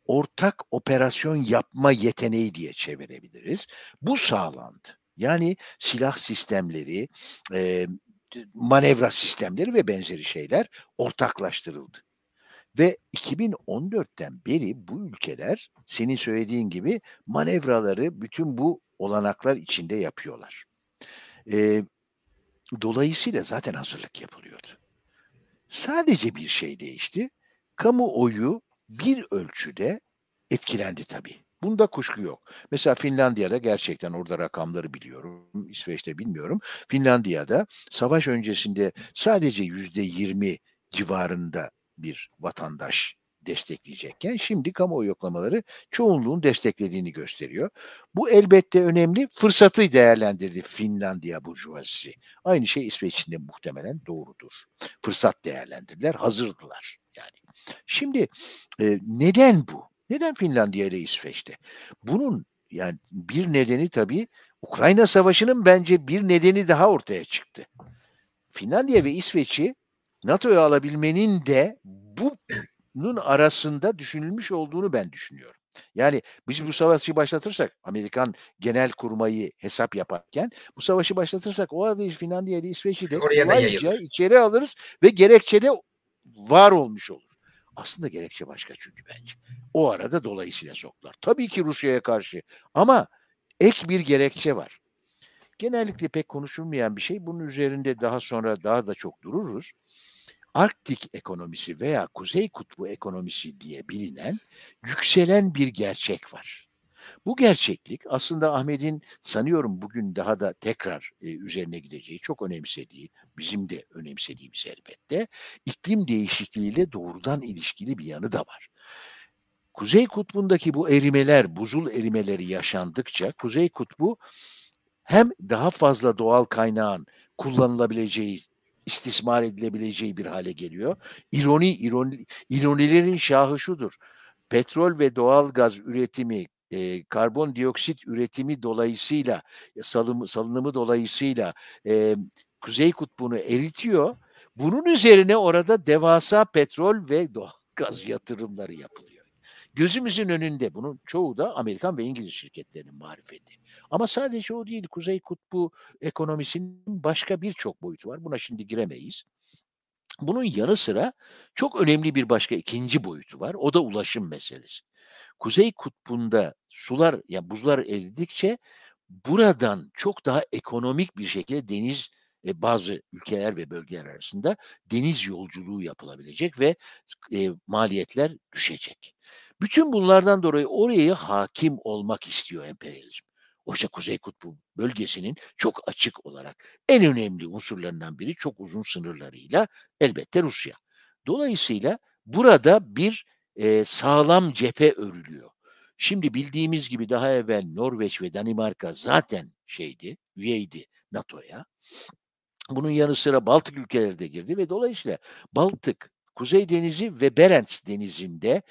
Ortak operasyon yapma yeteneği diye çevirebiliriz. Bu sağlandı. Yani silah sistemleri, e, manevra sistemleri ve benzeri şeyler ortaklaştırıldı. Ve 2014'ten beri bu ülkeler senin söylediğin gibi manevraları bütün bu olanaklar içinde yapıyorlar. E, dolayısıyla zaten hazırlık yapılıyordu. Sadece bir şey değişti. Kamuoyu bir ölçüde etkilendi tabii. Bunda kuşku yok. Mesela Finlandiya'da gerçekten orada rakamları biliyorum. İsveç'te bilmiyorum. Finlandiya'da savaş öncesinde sadece yüzde yirmi civarında bir vatandaş destekleyecekken şimdi kamuoyu yoklamaları çoğunluğun desteklediğini gösteriyor. Bu elbette önemli. Fırsatı değerlendirdi Finlandiya burjuvazisi. Aynı şey İsveç için de muhtemelen doğrudur. Fırsat değerlendirdiler, hazırdılar yani. Şimdi e, neden bu? Neden Finlandiya ile İsveç'te? Bunun yani bir nedeni tabii Ukrayna Savaşı'nın bence bir nedeni daha ortaya çıktı. Finlandiya ve İsveç'i NATO'ya alabilmenin de bunun arasında düşünülmüş olduğunu ben düşünüyorum. Yani biz bu savaşı başlatırsak Amerikan genel kurmayı hesap yaparken bu savaşı başlatırsak o arada Finlandiya ile İsveç'i de kolayca içeri alırız ve gerekçede var olmuş olur. Aslında gerekçe başka çünkü bence. O arada dolayısıyla soktular. Tabii ki Rusya'ya karşı ama ek bir gerekçe var. Genellikle pek konuşulmayan bir şey. Bunun üzerinde daha sonra daha da çok dururuz. Arktik ekonomisi veya Kuzey Kutbu ekonomisi diye bilinen yükselen bir gerçek var. Bu gerçeklik aslında Ahmet'in sanıyorum bugün daha da tekrar e, üzerine gideceği, çok önemsediği, bizim de önemsediğimiz elbette, iklim değişikliğiyle doğrudan ilişkili bir yanı da var. Kuzey Kutbu'ndaki bu erimeler, buzul erimeleri yaşandıkça Kuzey Kutbu hem daha fazla doğal kaynağın kullanılabileceği, istismar edilebileceği bir hale geliyor. İroni, ironi, ironilerin şahı şudur. Petrol ve doğal gaz üretimi, e, karbondioksit üretimi dolayısıyla, salım, salınımı dolayısıyla e, Kuzey Kutbu'nu eritiyor. Bunun üzerine orada devasa petrol ve doğal gaz yatırımları yapılıyor. Gözümüzün önünde bunun çoğu da Amerikan ve İngiliz şirketlerinin marifeti. Ama sadece o değil. Kuzey Kutbu ekonomisinin başka birçok boyutu var. Buna şimdi giremeyiz. Bunun yanı sıra çok önemli bir başka ikinci boyutu var. O da ulaşım meselesi. Kuzey Kutbu'nda sular ya yani buzlar eridikçe buradan çok daha ekonomik bir şekilde deniz e, bazı ülkeler ve bölgeler arasında deniz yolculuğu yapılabilecek ve e, maliyetler düşecek. Bütün bunlardan dolayı oraya hakim olmak istiyor emperyalizm. Oysa Kuzey Kutbu bölgesinin çok açık olarak en önemli unsurlarından biri çok uzun sınırlarıyla elbette Rusya. Dolayısıyla burada bir e, sağlam cephe örülüyor. Şimdi bildiğimiz gibi daha evvel Norveç ve Danimarka zaten şeydi, üyeydi NATO'ya. Bunun yanı sıra Baltık ülkeleri de girdi ve dolayısıyla Baltık, Kuzey Denizi ve Berents Denizi'nde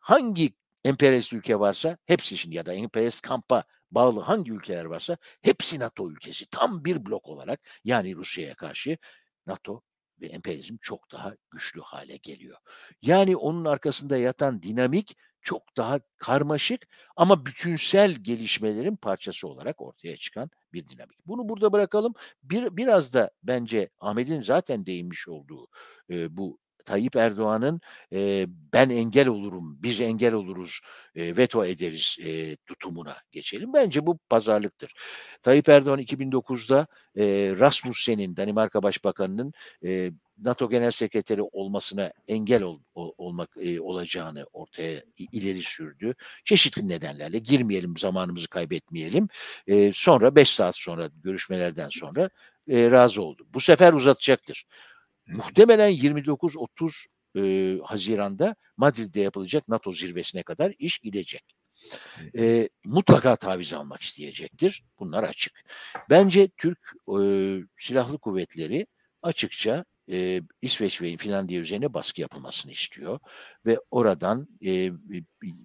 hangi emperyalist ülke varsa hepsi şimdi ya da emperyalist kampa bağlı hangi ülkeler varsa hepsi NATO ülkesi. Tam bir blok olarak yani Rusya'ya karşı NATO ve emperyalizm çok daha güçlü hale geliyor. Yani onun arkasında yatan dinamik çok daha karmaşık ama bütünsel gelişmelerin parçası olarak ortaya çıkan bir dinamik. Bunu burada bırakalım. Bir, biraz da bence Ahmet'in zaten değinmiş olduğu e, bu Tayyip Erdoğan'ın e, ben engel olurum, biz engel oluruz, e, veto ederiz e, tutumuna geçelim. Bence bu pazarlıktır. Tayyip Erdoğan 2009'da e, Rasmussen'in, Danimarka Başbakanı'nın e, NATO Genel Sekreteri olmasına engel ol, ol, olmak e, olacağını ortaya ileri sürdü. Çeşitli nedenlerle girmeyelim, zamanımızı kaybetmeyelim. E, sonra 5 saat sonra görüşmelerden sonra e, razı oldu. Bu sefer uzatacaktır. Muhtemelen 29-30 e, Haziran'da Madrid'de yapılacak NATO zirvesine kadar iş gidecek. E, mutlaka taviz almak isteyecektir. Bunlar açık. Bence Türk e, Silahlı Kuvvetleri açıkça e, İsveç ve Finlandiya üzerine baskı yapılmasını istiyor ve oradan e,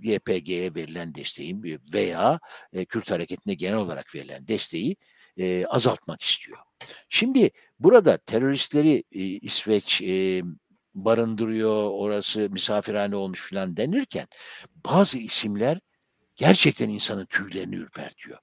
YPG'ye verilen desteğin veya e, Kürt hareketine genel olarak verilen desteği e, azaltmak istiyor. Şimdi burada teröristleri e, İsveç e, barındırıyor, orası misafirhane olmuş falan denirken bazı isimler gerçekten insanın tüylerini ürpertiyor.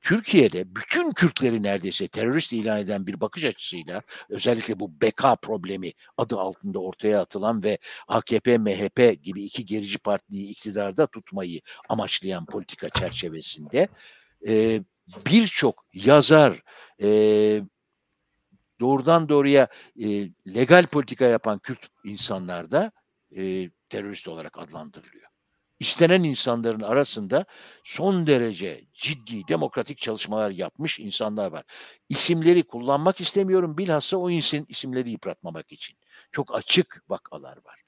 Türkiye'de bütün Kürtleri neredeyse terörist ilan eden bir bakış açısıyla özellikle bu BK problemi adı altında ortaya atılan ve AKP, MHP gibi iki gerici partiyi iktidarda tutmayı amaçlayan politika çerçevesinde e, birçok yazar, e, doğrudan doğruya e, legal politika yapan Kürt insanlar da e, terörist olarak adlandırılıyor. İstenen insanların arasında son derece ciddi demokratik çalışmalar yapmış insanlar var. İsimleri kullanmak istemiyorum bilhassa o isim, isimleri yıpratmamak için. Çok açık vakalar var.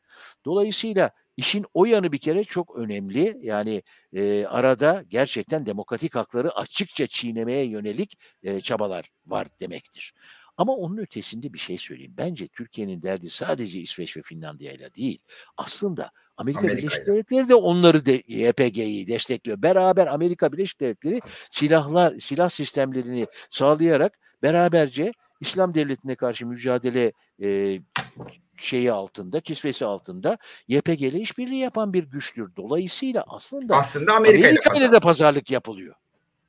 Dolayısıyla işin o yanı bir kere çok önemli. Yani e, arada gerçekten demokratik hakları açıkça çiğnemeye yönelik e, çabalar var demektir. Ama onun ötesinde bir şey söyleyeyim. Bence Türkiye'nin derdi sadece İsveç ve Finlandiya ile değil. Aslında Amerika Amerika Birleşik Devletleri de onları de YPG'yi destekliyor. Beraber Amerika Birleşik Devletleri silahlar, silah sistemlerini sağlayarak beraberce İslam devletine karşı mücadele e, şeyi altında, kisvesi altında YPG ile işbirliği yapan bir güçtür. Dolayısıyla aslında Aslında Amerika, Amerika ile de pazarlık yapılıyor.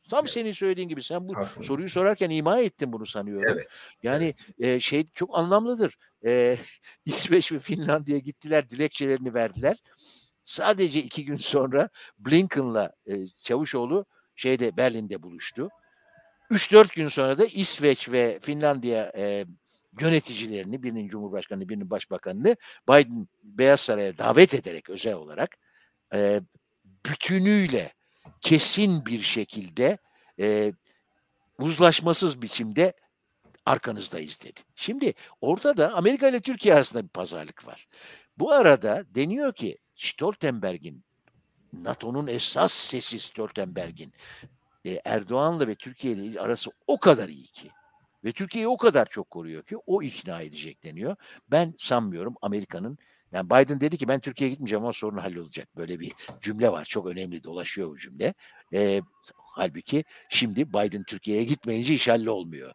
Tam Evet. senin söylediğin gibi sen bu Aslında. soruyu sorarken ima ettin bunu sanıyorum. Evet. Yani e, şey çok anlamlıdır. E, İsveç ve Finlandiya gittiler, dilekçelerini verdiler. Sadece iki gün sonra Blinken'la e, Çavuşoğlu şeyde Berlin'de buluştu. 3-4 gün sonra da İsveç ve Finlandiya e, yöneticilerini, birinin Cumhurbaşkanı, birinin Başbakanını Biden Beyaz Saray'a davet ederek özel olarak e, bütünüyle kesin bir şekilde e, uzlaşmasız biçimde arkanızdayız dedi. Şimdi ortada Amerika ile Türkiye arasında bir pazarlık var. Bu arada deniyor ki Stoltenberg'in NATO'nun esas sesi Stoltenberg'in e, Erdoğan'la ve Türkiye ile arası o kadar iyi ki ve Türkiye'yi o kadar çok koruyor ki o ikna edecek deniyor. Ben sanmıyorum Amerika'nın yani Biden dedi ki ben Türkiye'ye gitmeyeceğim ama sorun hallolacak. Böyle bir cümle var. Çok önemli dolaşıyor bu cümle. E, halbuki şimdi Biden Türkiye'ye gitmeyince iş hallolmuyor.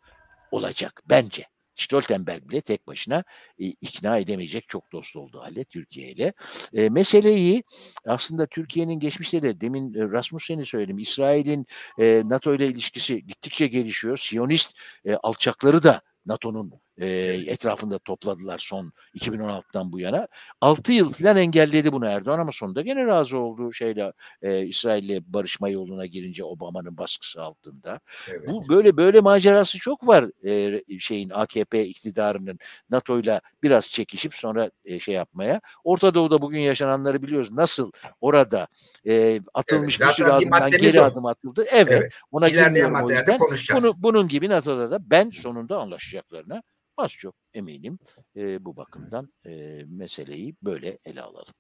Olacak bence. Stoltenberg bile tek başına e, ikna edemeyecek çok dost olduğu halde Türkiye ile. E, meseleyi aslında Türkiye'nin geçmişte de demin e, Rasmussen'i söyledim. İsrail'in e, NATO ile ilişkisi gittikçe gelişiyor. Siyonist e, alçakları da NATO'nun e, etrafında topladılar son 2016'dan bu yana. 6 yıl falan engelledi bunu Erdoğan ama sonunda gene razı oldu şeyle e, İsrail'le barışma yoluna girince Obama'nın baskısı altında. Evet. Bu böyle böyle macerası çok var e, şeyin AKP iktidarının NATO'yla biraz çekişip sonra e, şey yapmaya. Orta Doğu'da bugün yaşananları biliyoruz. Nasıl orada e, atılmış Evet, bir sürü adımdan geri o. adım atıldı. Evet, Evet. ona İlerleyen maddelerde konuşacağız. Bunu, bunun gibi NATO'da da ben sonunda anlaşacaklarına az çok eminim. E, bu bakımdan e, meseleyi böyle ele alalım.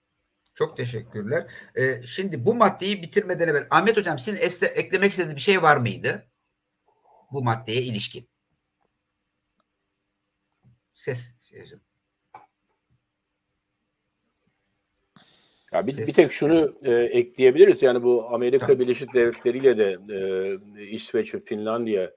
Çok teşekkürler. Ee, şimdi bu maddeyi bitirmeden evvel Ahmet Hocam sizin esle- eklemek istediğiniz bir şey var mıydı? Bu maddeye ilişkin. Ses. sesim. Ya bir, Ses- bir tek şunu e, ekleyebiliriz. Yani bu Amerika. Birleşik Devletleri ile de e, İsveç ve Finlandiya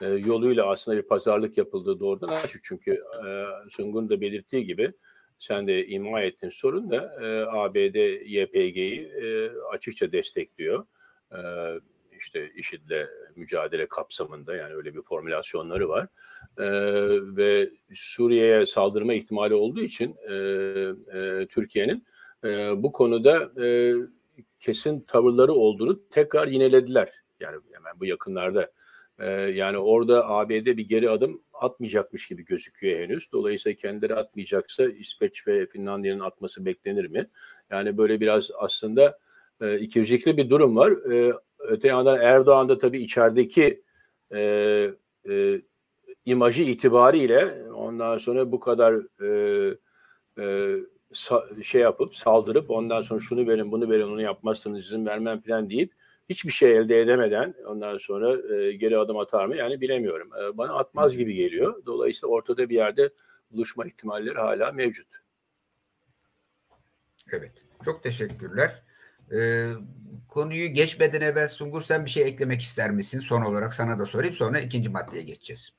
e, yoluyla aslında bir pazarlık yapıldığı doğrudan açık. Çünkü e, Sungun da belirttiği gibi sen de ima ettin sorun da e, ABD YPG'yi e, açıkça destekliyor. E, işte IŞİD'le mücadele kapsamında yani öyle bir formülasyonları var. E, ve Suriye'ye saldırma ihtimali olduğu için e, e, Türkiye'nin e, bu konuda e, kesin tavırları olduğunu tekrar yinelediler. Yani hemen bu yakınlarda. E, yani orada ABD bir geri adım atmayacakmış gibi gözüküyor henüz. Dolayısıyla kendileri atmayacaksa İsveç ve Finlandiya'nın atması beklenir mi? Yani böyle biraz aslında e, ikircikli bir durum var. E, öte yandan Erdoğan da tabii içerideki e, e, imajı itibariyle ondan sonra bu kadar e, e, sa- şey yapıp saldırıp ondan sonra şunu verin bunu verin onu yapmazsanız izin vermem falan deyip hiçbir şey elde edemeden ondan sonra e, geri adım atar mı yani bilemiyorum. E, bana atmaz gibi geliyor. Dolayısıyla ortada bir yerde buluşma ihtimalleri hala mevcut. Evet. Çok teşekkürler. Ee, konuyu geçmeden evvel Sungur sen bir şey eklemek ister misin? Son olarak sana da sorayım sonra ikinci maddeye geçeceğiz.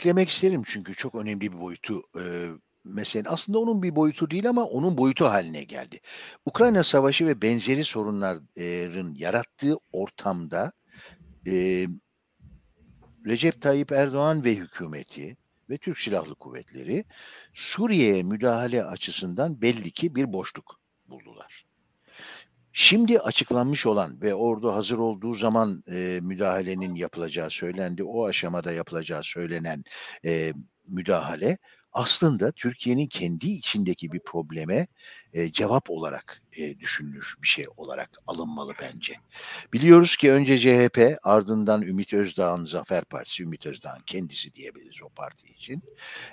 Eklemek isterim çünkü çok önemli bir boyutu e, mesele. Aslında onun bir boyutu değil ama onun boyutu haline geldi. Ukrayna Savaşı ve benzeri sorunların yarattığı ortamda e, Recep Tayyip Erdoğan ve hükümeti ve Türk Silahlı Kuvvetleri Suriye'ye müdahale açısından belli ki bir boşluk buldular. Şimdi açıklanmış olan ve ordu hazır olduğu zaman e, müdahalenin yapılacağı söylendi. O aşamada yapılacağı söylenen e, müdahale aslında Türkiye'nin kendi içindeki bir probleme e, cevap olarak e, düşünülür bir şey olarak alınmalı bence. Biliyoruz ki önce CHP ardından Ümit Özdağ'ın Zafer Partisi, Ümit Özdağ'ın kendisi diyebiliriz o parti için.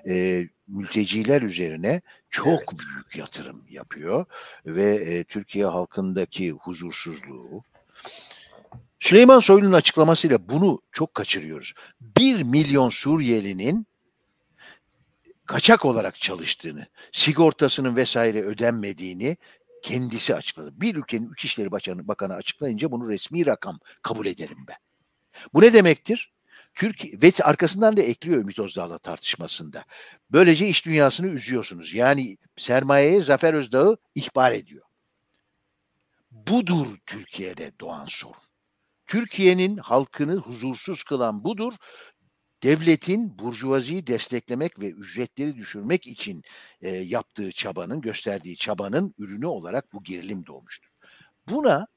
E, mülteciler üzerine çok Evet. büyük yatırım yapıyor ve e, Türkiye halkındaki huzursuzluğu Süleyman Soylu'nun açıklamasıyla bunu çok kaçırıyoruz. Bir milyon Suriyelinin kaçak olarak çalıştığını, sigortasının vesaire ödenmediğini kendisi açıkladı. Bir ülkenin üç işleri Bakanı, Bakanı açıklayınca bunu resmi rakam kabul ederim ben. Bu ne demektir? Türkiye ve arkasından da ekliyor Ümit Özdağ'la tartışmasında. Böylece iş dünyasını üzüyorsunuz. Yani sermayeye Zafer Özdağ'ı ihbar ediyor. Budur Türkiye'de doğan sorun. Türkiye'nin halkını huzursuz kılan budur. Devletin burjuvaziyi desteklemek ve ücretleri düşürmek için e, yaptığı çabanın, gösterdiği çabanın ürünü olarak bu gerilim doğmuştur. Buna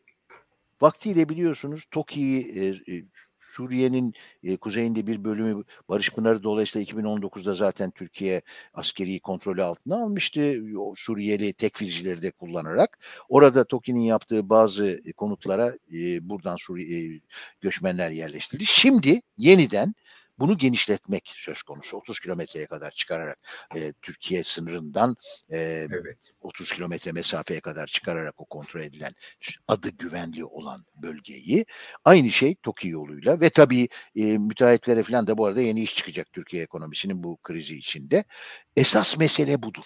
vaktiyle biliyorsunuz TOKİ'yi e, e, Suriye'nin e, kuzeyinde bir bölümü Barış Pınarı dolayısıyla 2019'da zaten Türkiye askeri kontrolü altına almıştı. O Suriyeli tekfircileri de kullanarak. Orada TOKİ'nin yaptığı bazı konutlara e, buradan Suriye e, göçmenler yerleştirildi. Şimdi yeniden bunu genişletmek söz konusu. 30 kilometreye kadar çıkararak e, Türkiye sınırından e, evet. 30 kilometre mesafeye kadar çıkararak o kontrol edilen adı güvenli olan bölgeyi aynı şey TOKİ yoluyla ve tabii e, müteahhitlere falan da bu arada yeni iş çıkacak Türkiye ekonomisinin bu krizi içinde. Esas mesele budur.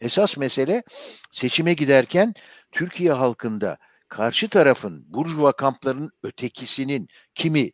Esas mesele seçime giderken Türkiye halkında karşı tarafın burjuva kamplarının ötekisinin kimi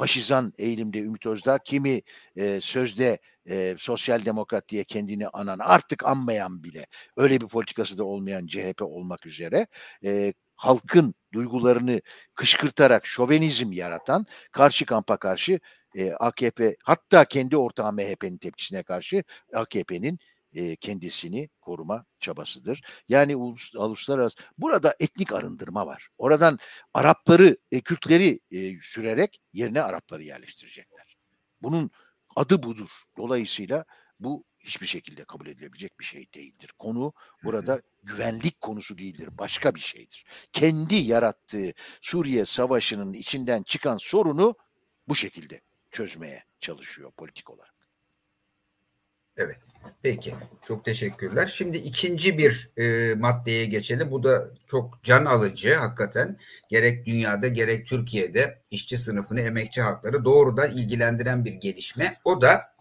faşizan eğilimde Ümit Özdağ, kimi e, sözde e, sosyal demokrat diye kendini anan, artık anmayan bile, öyle bir politikası da olmayan CHP olmak üzere e, halkın duygularını kışkırtarak şovenizm yaratan karşı kampa karşı e, AKP hatta kendi ortağı MHP'nin tepkisine karşı AKP'nin e, kendisini koruma çabasıdır. Yani ulus, uluslararası burada etnik arındırma var. Oradan Arapları, e, Kürtleri e, sürerek yerine Arapları yerleştirecekler. Bunun adı budur. Dolayısıyla bu hiçbir şekilde kabul edilebilecek bir şey değildir. Konu burada güvenlik konusu değildir, başka bir şeydir. Kendi yarattığı Suriye Savaşı'nın içinden çıkan sorunu bu şekilde çözmeye çalışıyor politik olarak. Evet. Peki. Çok teşekkürler. Şimdi ikinci bir e, maddeye geçelim. Bu da çok can alıcı hakikaten. Gerek dünyada gerek Türkiye'de işçi sınıfını, emekçi hakları doğrudan ilgilendiren bir gelişme. O da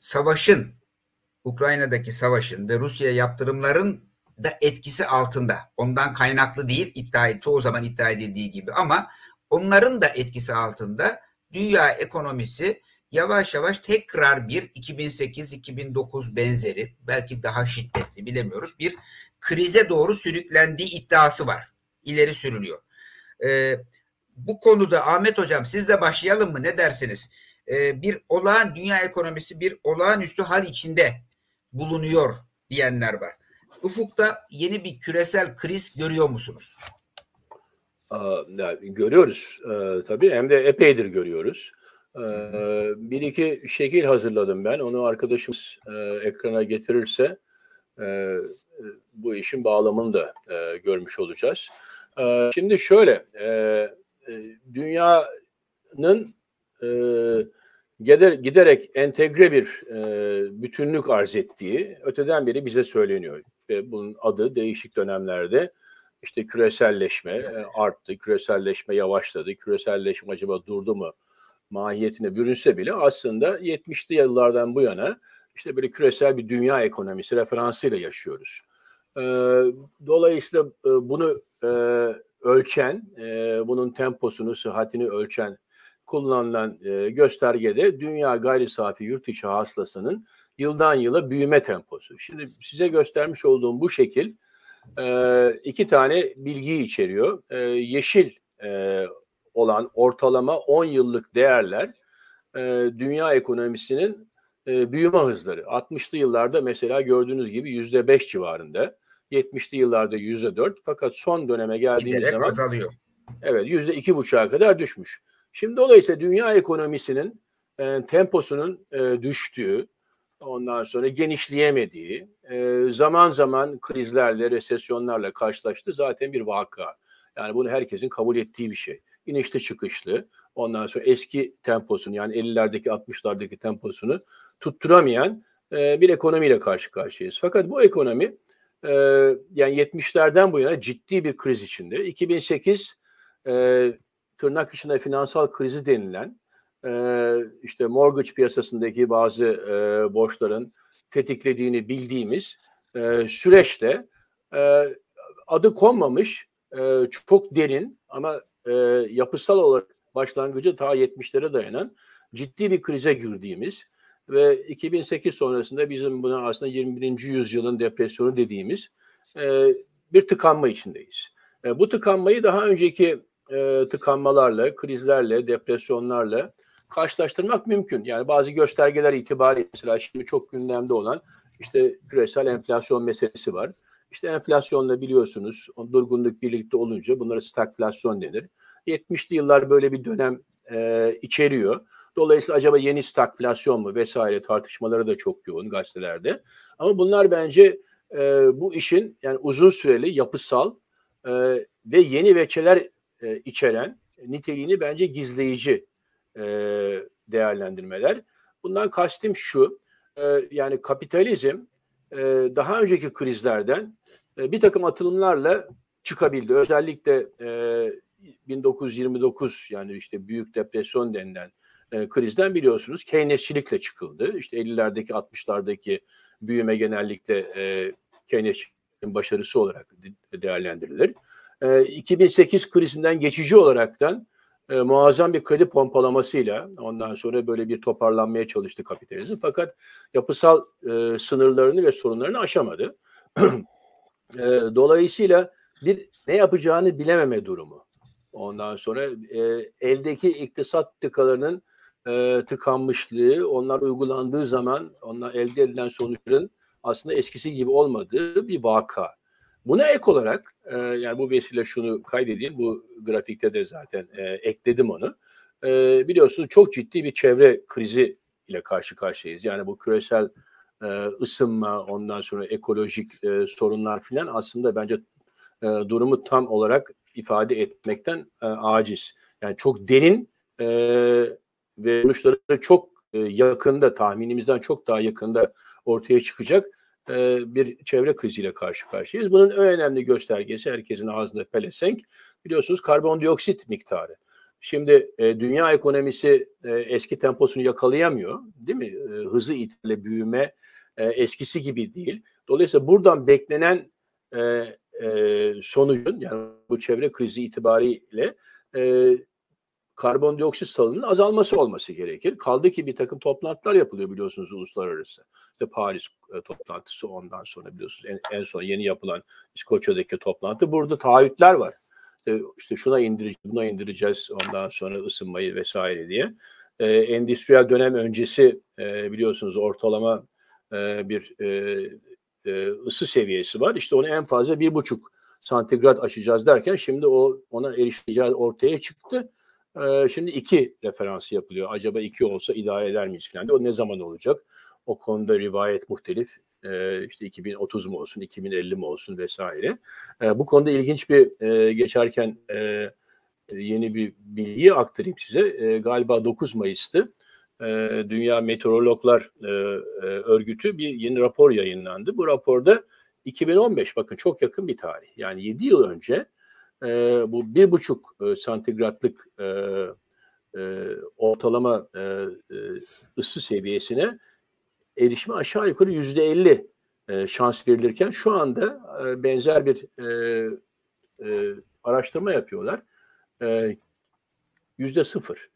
savaşın, Ukrayna'daki savaşın ve Rusya yaptırımların da etkisi altında. Ondan kaynaklı değil, iddia çoğu zaman iddia edildiği gibi ama onların da etkisi altında dünya ekonomisi yavaş yavaş tekrar bir 2008-2009 benzeri belki daha şiddetli bilemiyoruz bir krize doğru sürüklendiği iddiası var. İleri sürülüyor. Ee, bu konuda Ahmet Hocam siz de başlayalım mı ne dersiniz? Ee, bir olağan dünya ekonomisi bir olağanüstü hal içinde bulunuyor diyenler var. Ufukta yeni bir küresel kriz görüyor musunuz? Aa, görüyoruz ee, tabii hem de epeydir görüyoruz. Bir iki şekil hazırladım ben. Onu arkadaşımız ekrana getirirse bu işin bağlamını da görmüş olacağız. Şimdi şöyle, dünyanın gider, giderek entegre bir bütünlük arz ettiği öteden beri bize söyleniyor. Ve bunun adı değişik dönemlerde işte küreselleşme arttı, küreselleşme yavaşladı, küreselleşme acaba durdu mu? Mahiyetine bürünse bile aslında 70'li yıllardan bu yana işte böyle küresel bir dünya ekonomisi referansıyla yaşıyoruz. E, dolayısıyla e, bunu e, ölçen, e, bunun temposunu, sıhhatini ölçen kullanılan e, göstergede dünya gayri safi yurt içi hasılasının yıldan yıla büyüme temposu. Şimdi size göstermiş olduğum bu şekil e, iki tane bilgi içeriyor. E, yeşil e, olan ortalama 10 yıllık değerler e, dünya ekonomisinin e, büyüme hızları. 60'lı yıllarda mesela gördüğünüz gibi %5 civarında. 70'li yıllarda %4 fakat son döneme geldiğimiz Giderek zaman azalıyor. Evet %2,5'a kadar düşmüş. Şimdi dolayısıyla dünya ekonomisinin e, temposunun e, düştüğü, ondan sonra genişleyemediği, e, zaman zaman krizlerle, resesyonlarla karşılaştı zaten bir vaka. Yani bunu herkesin kabul ettiği bir şey inişli çıkışlı. Ondan sonra eski temposunu yani 50'lerdeki 60'lardaki temposunu tutturamayan e, bir ekonomiyle karşı karşıyayız. Fakat bu ekonomi e, yani 70'lerden bu yana ciddi bir kriz içinde. 2008 e, tırnak içinde finansal krizi denilen e, işte mortgage piyasasındaki bazı e, borçların tetiklediğini bildiğimiz e, süreçte e, adı konmamış e, çok derin ama e, yapısal olarak başlangıcı ta 70'lere dayanan ciddi bir krize girdiğimiz ve 2008 sonrasında bizim buna aslında 21. yüzyılın depresyonu dediğimiz e, bir tıkanma içindeyiz. E, bu tıkanmayı daha önceki e, tıkanmalarla, krizlerle, depresyonlarla karşılaştırmak mümkün. Yani bazı göstergeler itibariyle mesela şimdi çok gündemde olan işte küresel enflasyon meselesi var. İşte enflasyonla biliyorsunuz durgunluk birlikte olunca bunlara stagflasyon denir. 70'li yıllar böyle bir dönem e, içeriyor. Dolayısıyla acaba yeni stagflasyon mu vesaire tartışmaları da çok yoğun gazetelerde. Ama bunlar bence e, bu işin yani uzun süreli yapısal e, ve yeni veçeler e, içeren niteliğini bence gizleyici e, değerlendirmeler. Bundan kastım şu, e, yani kapitalizm e, daha önceki krizlerden e, bir takım atılımlarla çıkabildi. Özellikle e, 1929 yani işte büyük depresyon denilen e, krizden biliyorsunuz Keynesçilikle çıkıldı. İşte 50'lerdeki 60'lardaki büyüme genellikle e, Keynesçiliğin başarısı olarak değerlendirilir. E, 2008 krizinden geçici olaraktan e, muazzam bir kredi pompalamasıyla ondan sonra böyle bir toparlanmaya çalıştı kapitalizm. Fakat yapısal e, sınırlarını ve sorunlarını aşamadı. e, dolayısıyla bir ne yapacağını bilememe durumu. Ondan sonra e, eldeki iktisat tıkalarının e, tıkanmışlığı, onlar uygulandığı zaman onlar elde edilen sonuçların aslında eskisi gibi olmadığı bir vaka. Buna ek olarak e, yani bu vesile şunu kaydedeyim. Bu grafikte de zaten e, ekledim onu. E, biliyorsunuz çok ciddi bir çevre krizi ile karşı karşıyayız. Yani bu küresel e, ısınma, ondan sonra ekolojik e, sorunlar filan aslında bence e, durumu tam olarak ifade etmekten e, aciz. Yani çok derin e, ve sonuçları çok e, yakında, tahminimizden çok daha yakında ortaya çıkacak e, bir çevre kriziyle karşı karşıyayız. Bunun en önemli göstergesi herkesin ağzında pelesenk biliyorsunuz karbondioksit miktarı. Şimdi e, dünya ekonomisi e, eski temposunu yakalayamıyor değil mi? E, hızı itibariyle büyüme e, eskisi gibi değil. Dolayısıyla buradan beklenen e, e, sonucun yani bu çevre krizi itibariyle e, karbondioksit salınımının azalması olması gerekir. Kaldı ki bir takım toplantılar yapılıyor biliyorsunuz uluslararası. İşte Paris e, toplantısı ondan sonra biliyorsunuz en, en son yeni yapılan İskoçya'daki toplantı. Burada taahhütler var. İşte, işte şuna indireceğiz, buna indireceğiz ondan sonra ısınmayı vesaire diye. E, endüstriyel dönem öncesi e, biliyorsunuz ortalama e, bir e, e, ısı seviyesi var. İşte onu en fazla bir buçuk santigrat aşacağız derken şimdi o ona erişeceğiz ortaya çıktı şimdi iki referansı yapılıyor. Acaba iki olsa idare eder miyiz falan O ne zaman olacak? O konuda rivayet muhtelif. E, işte 2030 mu olsun, 2050 mi olsun vesaire. Bu konuda ilginç bir geçerken yeni bir bilgiyi aktarayım size. Galiba 9 Mayıs'tı. Dünya Meteorologlar Örgütü bir yeni rapor yayınlandı. Bu raporda 2015 bakın çok yakın bir tarih. Yani 7 yıl önce e, bu bir buçuk e, santigratlık e, e, ortalama e, e, ısı seviyesine erişme aşağı yukarı yüzde elli şans verilirken şu anda e, benzer bir e, e, araştırma yapıyorlar. Yüzde sıfır.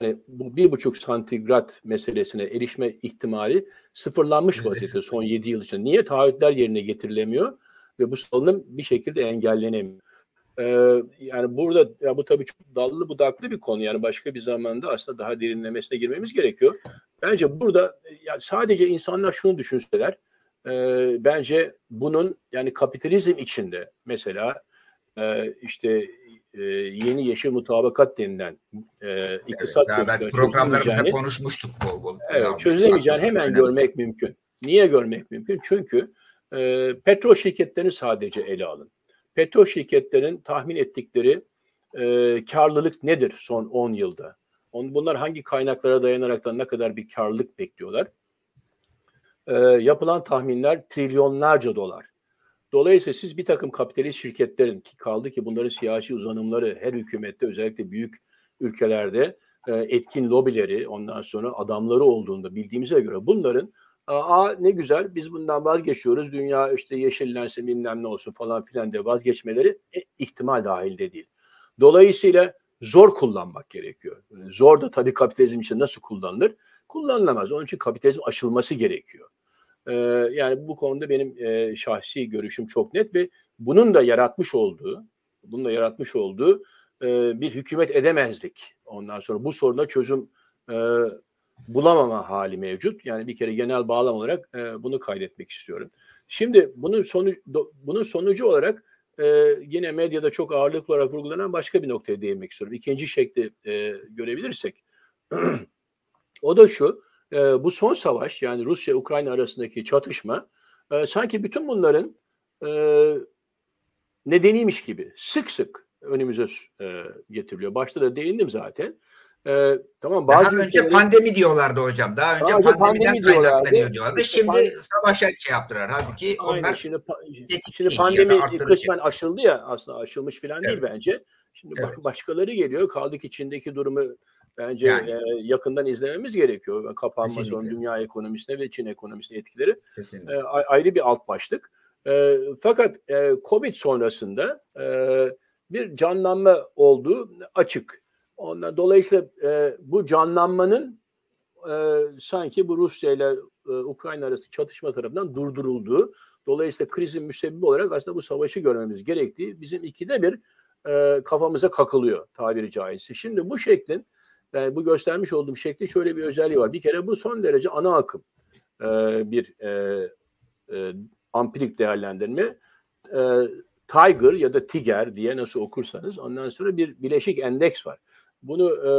Yani bu bir buçuk santigrat meselesine erişme ihtimali sıfırlanmış vaziyette son yedi yıl içinde. Niye taahhütler yerine getirilemiyor ve bu salınım bir şekilde engellenemiyor? Ee, yani burada ya bu tabii çok dallı budaklı bir konu. Yani başka bir zamanda aslında daha derinlemesine girmemiz gerekiyor. Bence burada yani sadece insanlar şunu düşünseler e, bence bunun yani kapitalizm içinde mesela e, işte e, yeni yeşil mutabakat denilen e, iktisat evet, evet, programlarımızda konuşmuştuk bol bol. Evet, çözülemeyeceğini hemen önemli. görmek mümkün. Niye görmek mümkün? Çünkü e, petrol şirketlerini sadece ele alın petrol şirketlerinin tahmin ettikleri e, karlılık nedir son 10 yılda? On, bunlar hangi kaynaklara dayanaraktan ne kadar bir karlılık bekliyorlar? E, yapılan tahminler trilyonlarca dolar. Dolayısıyla siz bir takım kapitalist şirketlerin ki kaldı ki bunların siyasi uzanımları her hükümette özellikle büyük ülkelerde e, etkin lobileri ondan sonra adamları olduğunda bildiğimize göre bunların Aa ne güzel biz bundan vazgeçiyoruz. Dünya işte yeşillensin bilmem ne olsun falan filan diye vazgeçmeleri e, ihtimal dahilde değil. Dolayısıyla zor kullanmak gerekiyor. Zor da tabii kapitalizm için nasıl kullanılır? Kullanılamaz. Onun için kapitalizm aşılması gerekiyor. Ee, yani bu konuda benim e, şahsi görüşüm çok net ve bunun da yaratmış olduğu, bunun da yaratmış olduğu e, bir hükümet edemezdik. Ondan sonra bu soruna çözüm e, bulamama hali mevcut. Yani bir kere genel bağlam olarak e, bunu kaydetmek istiyorum. Şimdi bunun sonu bunun sonucu olarak e, yine medyada çok ağırlıklı olarak vurgulanan başka bir noktaya değinmek istiyorum. İkinci şekli e, görebilirsek. o da şu, e, bu son savaş yani Rusya-Ukrayna arasındaki çatışma e, sanki bütün bunların e, nedeniymiş gibi sık sık önümüze e, getiriliyor. Başta da değindim zaten. Ee, tamam bazı Daha önce ülkelerin... pandemi diyorlardı hocam. Daha önce Daha pandemiden pandemi kaynaklanıyor diyorlardı. Şimdi pandemi... savaşa şey yaptılar. Halbuki Aynen. onlar şimdi, şimdi pandemi kısmen aşıldı ya aslında aşılmış falan evet. değil bence. Şimdi evet. başkaları geliyor. Kaldı ki Çin'deki durumu bence yani. e, yakından izlememiz gerekiyor. Kapanma son dünya ekonomisine ve Çin ekonomisine etkileri e, ayrı bir alt başlık. E, fakat e, Covid sonrasında e, bir canlanma olduğu açık. Ondan, dolayısıyla e, bu canlanmanın e, sanki bu Rusya ile e, Ukrayna arası çatışma tarafından durdurulduğu, dolayısıyla krizin müsebbibi olarak aslında bu savaşı görmemiz gerektiği bizim ikide bir e, kafamıza kakılıyor tabiri caizse. Şimdi bu şeklin, yani bu göstermiş olduğum şekli şöyle bir özelliği var. Bir kere bu son derece ana akım e, bir e, e, ampirik değerlendirme. E, Tiger ya da Tiger diye nasıl okursanız ondan sonra bir bileşik endeks var. Bunu e,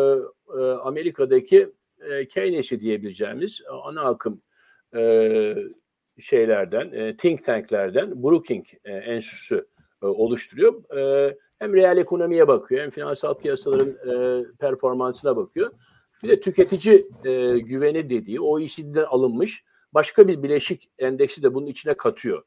e, Amerika'daki e, Keynes'i diyebileceğimiz ana akım e, şeylerden, e, think tanklerden Brookings e, Enstitüsü e, oluşturuyor. E, hem reel ekonomiye bakıyor, hem finansal piyasaların e, performansına bakıyor. Bir de tüketici e, güveni dediği OECD'den alınmış başka bir bileşik endeksi de bunun içine katıyor.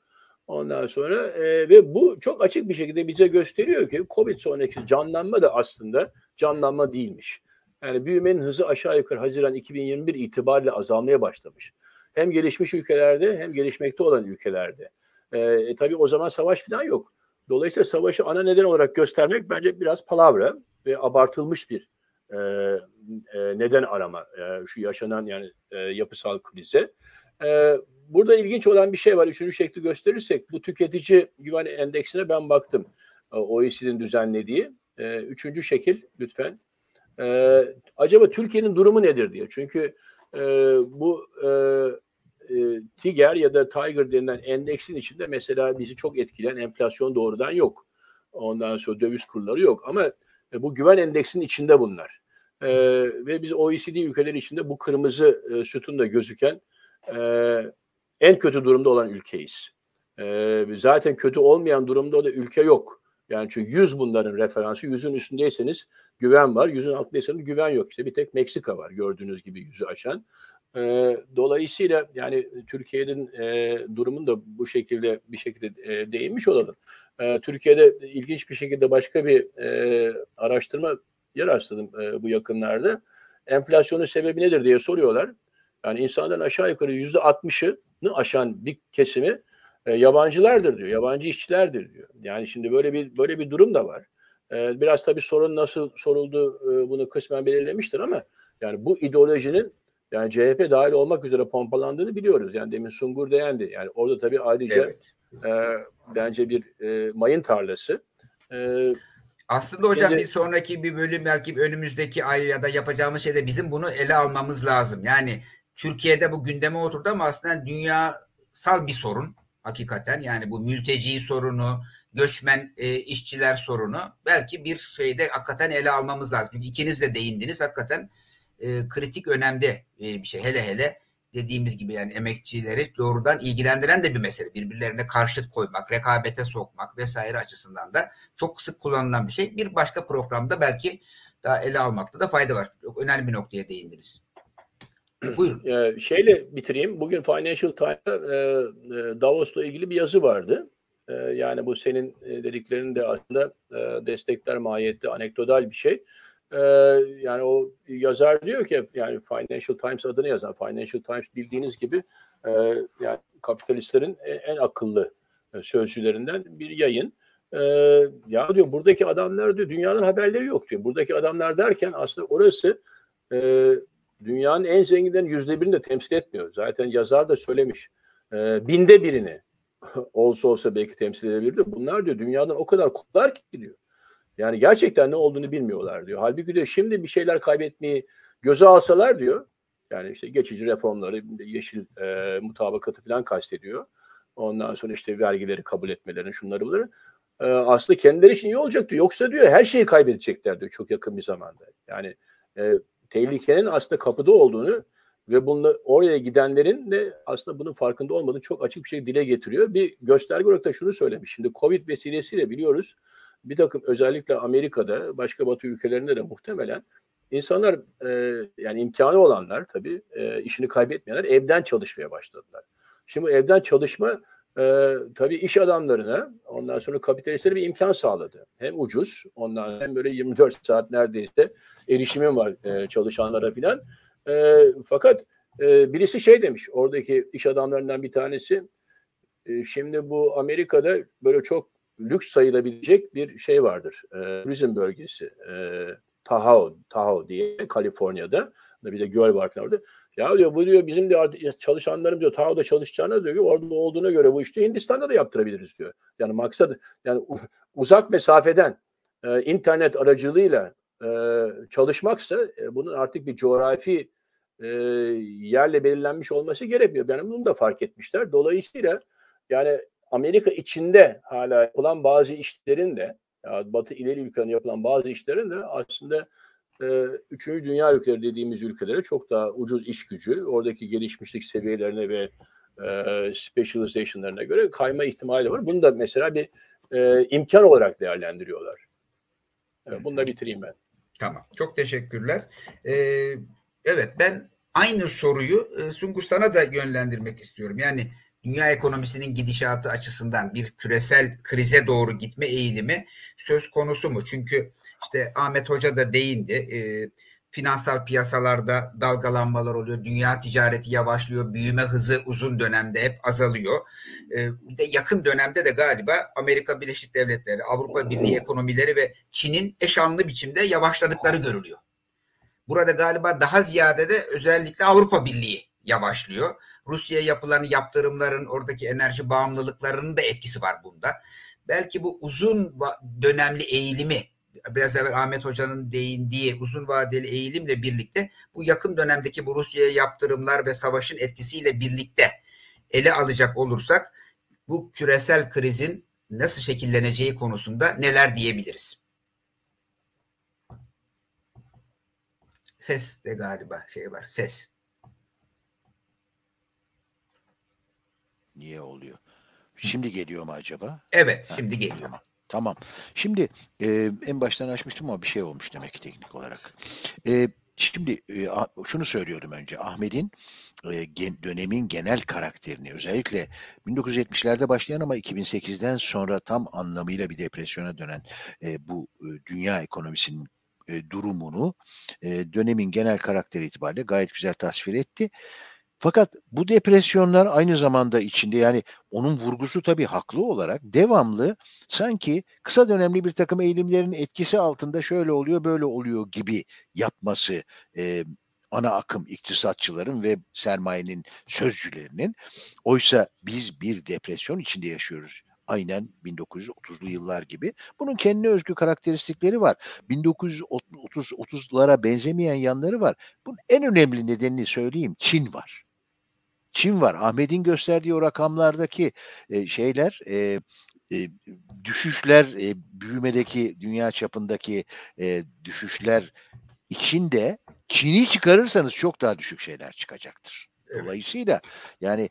Ondan sonra e, ve bu çok açık bir şekilde bize gösteriyor ki Covid sonraki canlanma da aslında canlanma değilmiş. Yani büyümenin hızı aşağı yukarı Haziran 2021 itibariyle azalmaya başlamış. Hem gelişmiş ülkelerde hem gelişmekte olan ülkelerde. E, e, tabii o zaman savaş falan yok. Dolayısıyla savaşı ana neden olarak göstermek bence biraz palavra ve abartılmış bir e, e, neden arama e, şu yaşanan yani e, yapısal krize. E, burada ilginç olan bir şey var. Üçüncü şekli gösterirsek bu tüketici güven endeksine ben baktım. E, OECD'nin düzenlediği. E, üçüncü şekil lütfen. E, acaba Türkiye'nin durumu nedir diye. Çünkü e, bu e, e, Tiger ya da Tiger denilen endeksin içinde mesela bizi çok etkileyen enflasyon doğrudan yok. Ondan sonra döviz kurları yok. Ama e, bu güven endeksinin içinde bunlar. E, ve biz OECD ülkeleri içinde bu kırmızı e, sütunda gözüken e, en kötü durumda olan ülkeyiz. E, zaten kötü olmayan durumda da ülke yok. Yani çünkü 100 bunların referansı. 100'ün üstündeyseniz güven var. 100'ün altındaysanız güven yok. İşte bir tek Meksika var gördüğünüz gibi yüzü aşan. E, dolayısıyla yani Türkiye'nin e, durumunu da bu şekilde bir şekilde e, değinmiş olalım. E, Türkiye'de ilginç bir şekilde başka bir e, araştırma yer rastladım e, bu yakınlarda. Enflasyonun sebebi nedir diye soruyorlar. Yani insanların aşağı yukarı yüzde altmışını aşan bir kesimi e, yabancılardır diyor, yabancı işçilerdir diyor. Yani şimdi böyle bir böyle bir durum da var. E, biraz tabii sorun nasıl soruldu e, bunu kısmen belirlemiştir ama yani bu ideolojinin yani CHP dahil olmak üzere pompalandığını biliyoruz. Yani demin Sungur değendi. Yani orada tabii ayrıca evet. e, bence bir e, mayın tarlası. E, aslında hocam Şimdi, bir sonraki bir bölüm belki önümüzdeki ay ya da yapacağımız şeyde bizim bunu ele almamız lazım. Yani Türkiye'de bu gündeme oturdu ama aslında dünyasal bir sorun hakikaten. Yani bu mülteci sorunu, göçmen e, işçiler sorunu belki bir şeyde hakikaten ele almamız lazım. Çünkü ikiniz de değindiniz hakikaten e, kritik önemde e, bir şey. Hele hele dediğimiz gibi yani emekçileri doğrudan ilgilendiren de bir mesele. Birbirlerine karşıt koymak, rekabete sokmak vesaire açısından da çok sık kullanılan bir şey. Bir başka programda belki daha ele almakta da fayda var. Çok önemli bir noktaya değindiniz. Buyurun. Ee, şeyle bitireyim. Bugün Financial Times'ta e, e, Davos'la ilgili bir yazı vardı. E, yani bu senin e, dediklerinin de aslında e, destekler mahiyette anekdotal bir şey. E, yani o yazar diyor ki yani Financial Times adını yazan Financial Times bildiğiniz gibi e, yani kapitalistlerin en, en akıllı e, sözcülerinden bir yayın. e, ya diyor buradaki adamlar diyor dünyanın haberleri yok diyor. Buradaki adamlar derken aslında orası e, dünyanın en zenginlerin yüzde birini de temsil etmiyor. Zaten yazar da söylemiş. E, binde birini olsa olsa belki temsil edebilirdi. Bunlar diyor dünyadan o kadar koplar ki diyor. Yani gerçekten ne olduğunu bilmiyorlar diyor. Halbuki diyor şimdi bir şeyler kaybetmeyi göze alsalar diyor. Yani işte geçici reformları, yeşil e, mutabakatı falan kastediyor. Ondan sonra işte vergileri kabul etmelerini, şunları bunları. E, aslında kendileri için iyi olacak diyor. Yoksa diyor her şeyi kaybedecekler diyor çok yakın bir zamanda. Yani e, tehlikenin aslında kapıda olduğunu ve bunu oraya gidenlerin de aslında bunun farkında olmadığını çok açık bir şekilde dile getiriyor. Bir gösterge olarak da şunu söylemiş. Şimdi Covid vesilesiyle biliyoruz bir takım özellikle Amerika'da başka batı ülkelerinde de muhtemelen insanlar e, yani imkanı olanlar tabii e, işini kaybetmeyenler evden çalışmaya başladılar. Şimdi evden çalışma e, tabii iş adamlarına ondan sonra kapitalistlere bir imkan sağladı. Hem ucuz ondan hem böyle 24 saat neredeyse erişimim var e, çalışanlara filan. E, fakat e, birisi şey demiş oradaki iş adamlarından bir tanesi e, şimdi bu Amerika'da böyle çok lüks sayılabilecek bir şey vardır. E, turizm bölgesi. E, Tahoe, Tahoe diye Kaliforniya'da. Bir de göl var orada. Ya diyor bu diyor bizim de artık çalışanlarımız diyor Tahoe'da çalışacağına diyor orada olduğuna göre bu işte Hindistan'da da yaptırabiliriz diyor. Yani maksat yani uzak mesafeden e, internet aracılığıyla e, çalışmaksa e, bunun artık bir coğrafi e, yerle belirlenmiş olması gerekmiyor. Yani bunu da fark etmişler. Dolayısıyla yani Amerika içinde hala yapılan bazı işlerin de ya Batı ileri ülkelerinde yapılan bazı işlerin de aslında e, üçüncü dünya ülkeleri dediğimiz ülkelere çok daha ucuz iş gücü, oradaki gelişmişlik seviyelerine ve e, specialization'larına göre kayma ihtimali var. Bunu da mesela bir e, imkan olarak değerlendiriyorlar. Evet, bunu da bitireyim ben. Tamam. Çok teşekkürler. Ee, evet ben aynı soruyu e, Sungur sana da yönlendirmek istiyorum. Yani dünya ekonomisinin gidişatı açısından bir küresel krize doğru gitme eğilimi söz konusu mu? Çünkü işte Ahmet Hoca da değindi. E, finansal piyasalarda dalgalanmalar oluyor. Dünya ticareti yavaşlıyor. Büyüme hızı uzun dönemde hep azalıyor. E, bir de yakın dönemde de galiba Amerika Birleşik Devletleri, Avrupa Birliği ekonomileri ve Çin'in eşanlı biçimde yavaşladıkları görülüyor. Burada galiba daha ziyade de özellikle Avrupa Birliği yavaşlıyor. Rusya'ya yapılan yaptırımların oradaki enerji bağımlılıklarının da etkisi var bunda. Belki bu uzun dönemli eğilimi biraz evvel Ahmet Hoca'nın değindiği uzun vadeli eğilimle birlikte bu yakın dönemdeki bu Rusya'ya yaptırımlar ve savaşın etkisiyle birlikte ele alacak olursak bu küresel krizin nasıl şekilleneceği konusunda neler diyebiliriz? Ses de galiba şey var. Ses. Niye oluyor? Şimdi geliyor mu acaba? Evet, şimdi geliyor. Tamam. Tamam. Şimdi e, en baştan açmıştım ama bir şey olmuş demek ki teknik olarak. E, şimdi e, şunu söylüyordum önce. Ahmet'in e, gen, dönemin genel karakterini özellikle 1970'lerde başlayan ama 2008'den sonra tam anlamıyla bir depresyona dönen e, bu e, dünya ekonomisinin e, durumunu e, dönemin genel karakteri itibariyle gayet güzel tasvir etti. Fakat bu depresyonlar aynı zamanda içinde yani onun vurgusu tabii haklı olarak devamlı sanki kısa dönemli bir takım eğilimlerin etkisi altında şöyle oluyor böyle oluyor gibi yapması e, ana akım iktisatçıların ve sermayenin sözcülerinin. Oysa biz bir depresyon içinde yaşıyoruz. Aynen 1930'lu yıllar gibi. Bunun kendine özgü karakteristikleri var. 1930'lara benzemeyen yanları var. Bunun en önemli nedenini söyleyeyim. Çin var. Çin var. Ahmet'in gösterdiği o rakamlardaki e, şeyler e, e, düşüşler e, büyümedeki dünya çapındaki e, düşüşler içinde Çin'i çıkarırsanız çok daha düşük şeyler çıkacaktır. Dolayısıyla yani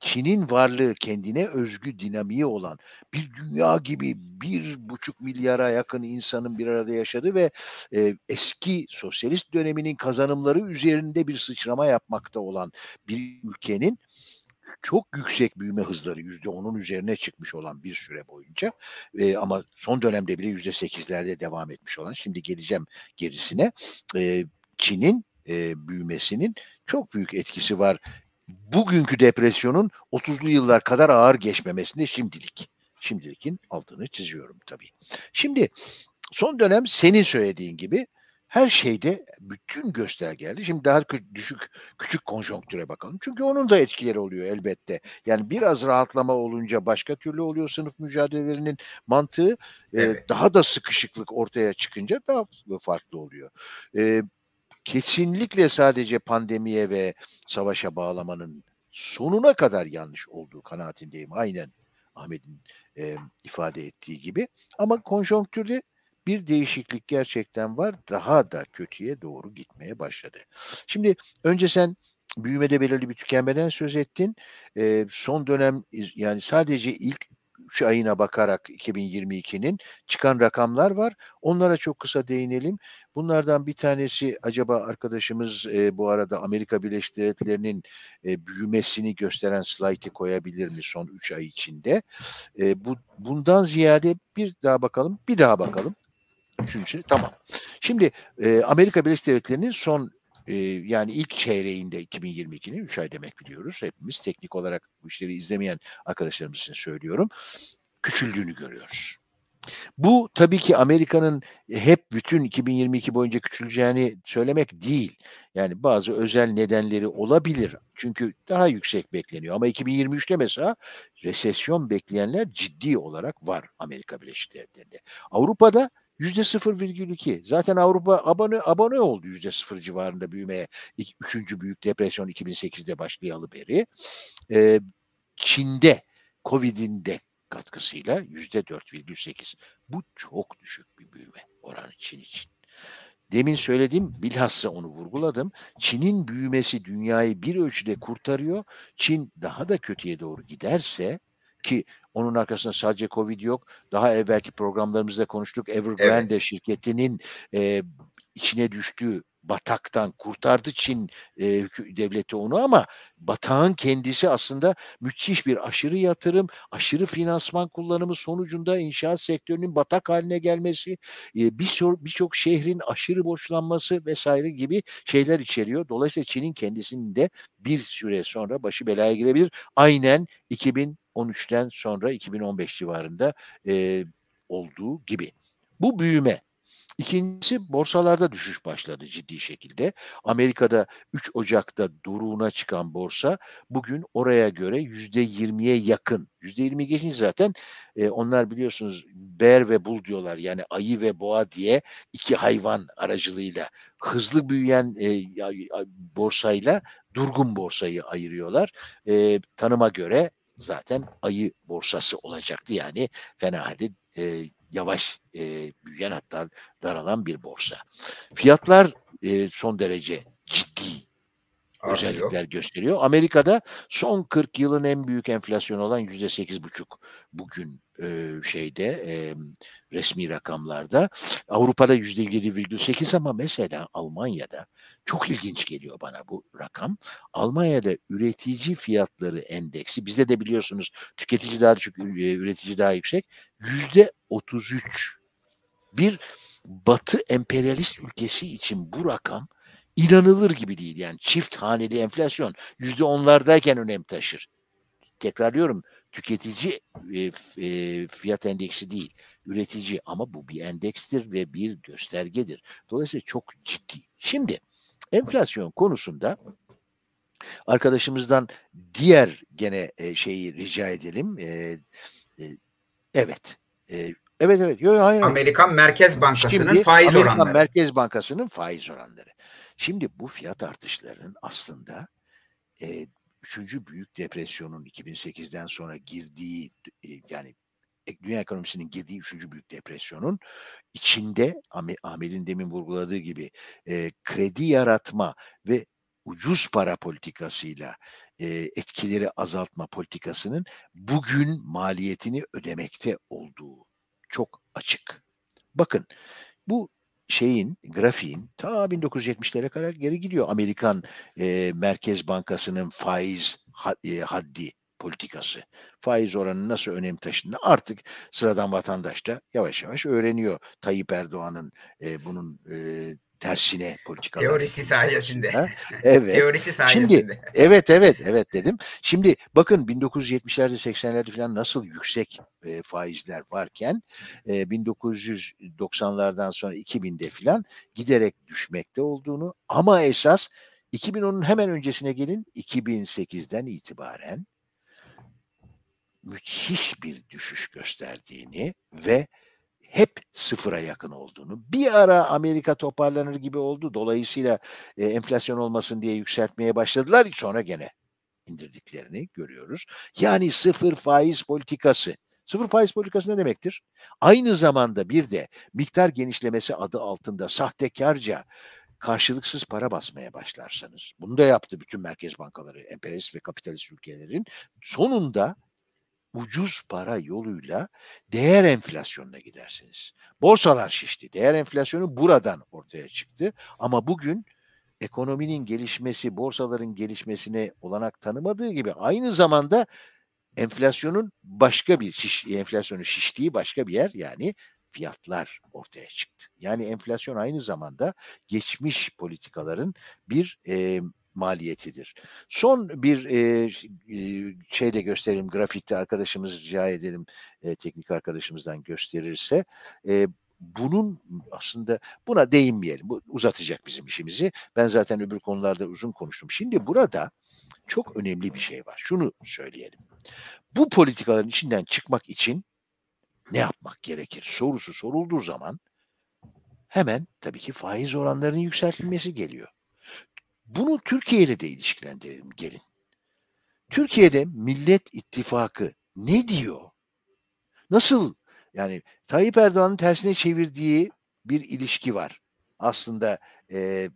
Çin'in varlığı kendine özgü dinamiği olan bir dünya gibi bir buçuk milyara yakın insanın bir arada yaşadığı ve e, eski sosyalist döneminin kazanımları üzerinde bir sıçrama yapmakta olan bir ülkenin çok yüksek büyüme hızları yüzde onun üzerine çıkmış olan bir süre boyunca e, ama son dönemde bile yüzde sekizlerde devam etmiş olan şimdi geleceğim gerisine e, Çin'in e, büyümesinin çok büyük etkisi var bugünkü depresyonun 30'lu yıllar kadar ağır geçmemesinde şimdilik. Şimdilikin altını çiziyorum tabii. Şimdi son dönem senin söylediğin gibi her şeyde bütün göstergeleri şimdi daha düşük küçük konjonktüre bakalım. Çünkü onun da etkileri oluyor elbette. Yani biraz rahatlama olunca başka türlü oluyor sınıf mücadelelerinin mantığı. Evet. E, daha da sıkışıklık ortaya çıkınca daha farklı oluyor. E, kesinlikle sadece pandemiye ve savaşa bağlamanın sonuna kadar yanlış olduğu kanaatindeyim. Aynen Ahmet'in e, ifade ettiği gibi. Ama konjonktürde bir değişiklik gerçekten var. Daha da kötüye doğru gitmeye başladı. Şimdi önce sen büyümede belirli bir tükenmeden söz ettin. E, son dönem yani sadece ilk 3 ayına bakarak 2022'nin çıkan rakamlar var. Onlara çok kısa değinelim. Bunlardan bir tanesi acaba arkadaşımız e, bu arada Amerika Birleşik Devletleri'nin e, büyümesini gösteren slaytı koyabilir mi son 3 ay içinde? E, bu bundan ziyade bir daha bakalım, bir daha bakalım. Üçüncüsü tamam. Şimdi e, Amerika Birleşik Devletleri'nin son yani ilk çeyreğinde 2022'nin 3 ay demek biliyoruz. Hepimiz teknik olarak bu işleri izlemeyen arkadaşlarımız için söylüyorum. Küçüldüğünü görüyoruz. Bu tabii ki Amerika'nın hep bütün 2022 boyunca küçüleceğini söylemek değil. Yani bazı özel nedenleri olabilir. Çünkü daha yüksek bekleniyor. Ama 2023'te mesela resesyon bekleyenler ciddi olarak var Amerika Birleşik Devletleri'nde. Avrupa'da 0,2. Zaten Avrupa abone abone oldu yüzde sıfır civarında büyümeye. Üçüncü büyük depresyon 2008'de başlayalı beri. Çin'de Covid'in de katkısıyla yüzde 4,8. Bu çok düşük bir büyüme oranı Çin için. Demin söyledim, bilhassa onu vurguladım. Çin'in büyümesi dünyayı bir ölçüde kurtarıyor. Çin daha da kötüye doğru giderse ki onun arkasında sadece Covid yok. Daha evvelki programlarımızda konuştuk. Evergrande evet. şirketinin e, içine düştüğü bataktan kurtardı Çin e, devleti onu ama batağın kendisi aslında müthiş bir aşırı yatırım, aşırı finansman kullanımı sonucunda inşaat sektörünün batak haline gelmesi, e, birçok bir şehrin aşırı borçlanması vesaire gibi şeyler içeriyor. Dolayısıyla Çin'in kendisinin de bir süre sonra başı belaya girebilir. Aynen 2013'ten sonra 2015 civarında e, olduğu gibi. Bu büyüme İkincisi borsalarda düşüş başladı ciddi şekilde. Amerika'da 3 Ocak'ta duruğuna çıkan borsa bugün oraya göre %20'ye yakın. %20 geçince zaten e, onlar biliyorsunuz bear ve bul diyorlar. Yani ayı ve boğa diye iki hayvan aracılığıyla hızlı büyüyen e, borsayla durgun borsayı ayırıyorlar. E, tanıma göre zaten ayı borsası olacaktı. Yani fena halde e, yavaş e, büyüyen hatta daralan bir borsa. Fiyatlar e, son derece ciddi özellikler gösteriyor. Amerika'da son 40 yılın en büyük enflasyon olan yüzde sekiz buçuk bugün e, şeyde e, resmi rakamlarda. Avrupa'da yüzde yedi virgül sekiz ama mesela Almanya'da çok ilginç geliyor bana bu rakam. Almanya'da üretici fiyatları endeksi bizde de biliyorsunuz tüketici daha düşük, üretici daha yüksek. Yüzde otuz üç. Bir Batı emperyalist ülkesi için bu rakam inanılır gibi değil. Yani çift haneli enflasyon yüzde onlardayken önem taşır. Tekrarlıyorum tüketici e, e, fiyat endeksi değil üretici ama bu bir endekstir ve bir göstergedir. Dolayısıyla çok ciddi. Şimdi enflasyon konusunda arkadaşımızdan diğer gene e, şeyi rica edelim. E, e, evet. E, evet evet. Yo, hayır. Amerikan Merkez Bankası'nın Şimdi, faiz Amerikan oranları. Amerikan Merkez Bankası'nın faiz oranları. Şimdi bu fiyat artışlarının aslında e, üçüncü büyük depresyonun 2008'den sonra girdiği e, yani dünya ekonomisinin girdiği üçüncü büyük depresyonun içinde Ahmet'in demin vurguladığı gibi e, kredi yaratma ve ucuz para politikasıyla e, etkileri azaltma politikasının bugün maliyetini ödemekte olduğu çok açık. Bakın bu şeyin, grafiğin ta 1970'lere kadar geri gidiyor. Amerikan e, Merkez Bankası'nın faiz e, haddi politikası. Faiz oranı nasıl önem taşındığını artık sıradan vatandaş da yavaş yavaş öğreniyor. Tayyip Erdoğan'ın e, bunun e, tersine politikalar. Teorisi sayesinde. Ha? Evet. Teorisi sayesinde. Şimdi evet evet evet dedim. Şimdi bakın 1970'lerde 80'lerde falan nasıl yüksek e, faizler varken e, 1990'lardan sonra 2000'de falan giderek düşmekte olduğunu ama esas 2010'un hemen öncesine gelin 2008'den itibaren müthiş bir düşüş gösterdiğini ve hep sıfıra yakın olduğunu. Bir ara Amerika toparlanır gibi oldu. Dolayısıyla e, enflasyon olmasın diye yükseltmeye başladılar. Sonra gene indirdiklerini görüyoruz. Yani sıfır faiz politikası. Sıfır faiz politikası ne demektir? Aynı zamanda bir de miktar genişlemesi adı altında sahtekarca karşılıksız para basmaya başlarsanız, bunu da yaptı bütün merkez bankaları, emperyalist ve kapitalist ülkelerin, sonunda ucuz para yoluyla değer enflasyonuna gidersiniz. Borsalar şişti. Değer enflasyonu buradan ortaya çıktı. Ama bugün ekonominin gelişmesi, borsaların gelişmesine olanak tanımadığı gibi aynı zamanda enflasyonun başka bir şiş, enflasyonun şiştiği başka bir yer yani fiyatlar ortaya çıktı. Yani enflasyon aynı zamanda geçmiş politikaların bir e, maliyetidir. Son bir e, şey de gösterelim grafikte arkadaşımız rica edelim e, teknik arkadaşımızdan gösterirse e, bunun aslında buna değinmeyelim. Bu uzatacak bizim işimizi. Ben zaten öbür konularda uzun konuştum. Şimdi burada çok önemli bir şey var. Şunu söyleyelim. Bu politikaların içinden çıkmak için ne yapmak gerekir sorusu sorulduğu zaman hemen tabii ki faiz oranlarının yükseltilmesi geliyor. Bunu Türkiye ile de ilişkilendirelim gelin. Türkiye'de Millet İttifakı ne diyor? Nasıl yani Tayyip Erdoğan'ın tersine çevirdiği bir ilişki var. Aslında e,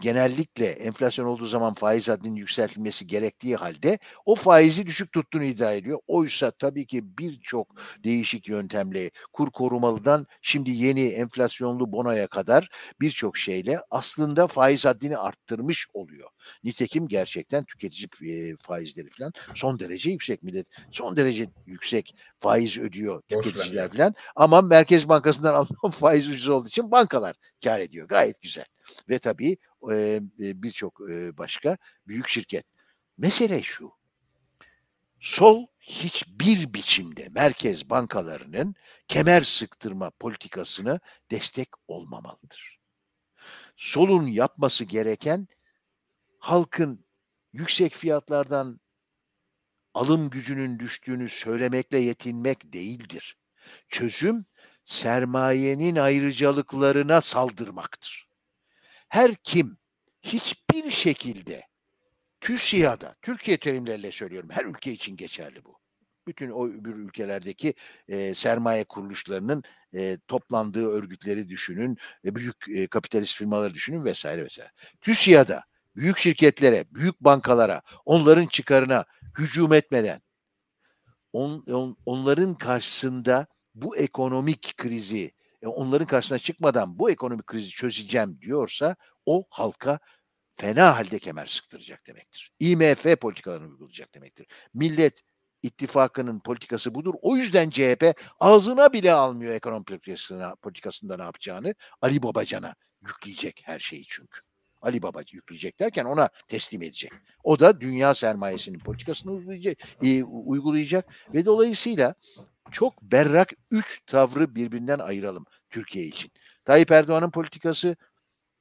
genellikle enflasyon olduğu zaman faiz haddinin yükseltilmesi gerektiği halde o faizi düşük tuttuğunu iddia ediyor. Oysa tabii ki birçok değişik yöntemle kur korumalıdan şimdi yeni enflasyonlu bonoya kadar birçok şeyle aslında faiz haddini arttırmış oluyor. Nitekim gerçekten tüketici e, faizleri falan son derece yüksek millet. Son derece yüksek faiz ödüyor tüketiciler falan. Ama Merkez Bankası'ndan alınan faiz ucuz olduğu için bankalar kar ediyor. Gayet güzel. Ve tabii e, birçok e, başka büyük şirket. Mesele şu. Sol hiçbir biçimde merkez bankalarının kemer sıktırma politikasını destek olmamalıdır. Solun yapması gereken halkın yüksek fiyatlardan alım gücünün düştüğünü söylemekle yetinmek değildir. Çözüm sermayenin ayrıcalıklarına saldırmaktır. Her kim hiçbir şekilde TÜSİAD'a, Türkiye terimleriyle söylüyorum, her ülke için geçerli bu. Bütün o öbür ülkelerdeki e, sermaye kuruluşlarının e, toplandığı örgütleri düşünün, e, büyük e, kapitalist firmaları düşünün vesaire vesaire. TÜSİAD'a büyük şirketlere, büyük bankalara, onların çıkarına hücum etmeden, on, on, onların karşısında bu ekonomik krizi, e, onların karşısına çıkmadan bu ekonomik krizi çözeceğim diyorsa o halka fena halde kemer sıktıracak demektir. IMF politikalarını uygulayacak demektir. Millet ittifakının politikası budur. O yüzden CHP ağzına bile almıyor ekonomi politikasına, politikasında ne yapacağını. Ali Babacan'a yükleyecek her şeyi çünkü. Ali Baba yükleyecek derken ona teslim edecek. O da dünya sermayesinin politikasını uygulayacak, e, uygulayacak ve dolayısıyla çok berrak üç tavrı birbirinden ayıralım Türkiye için. Tayyip Erdoğan'ın politikası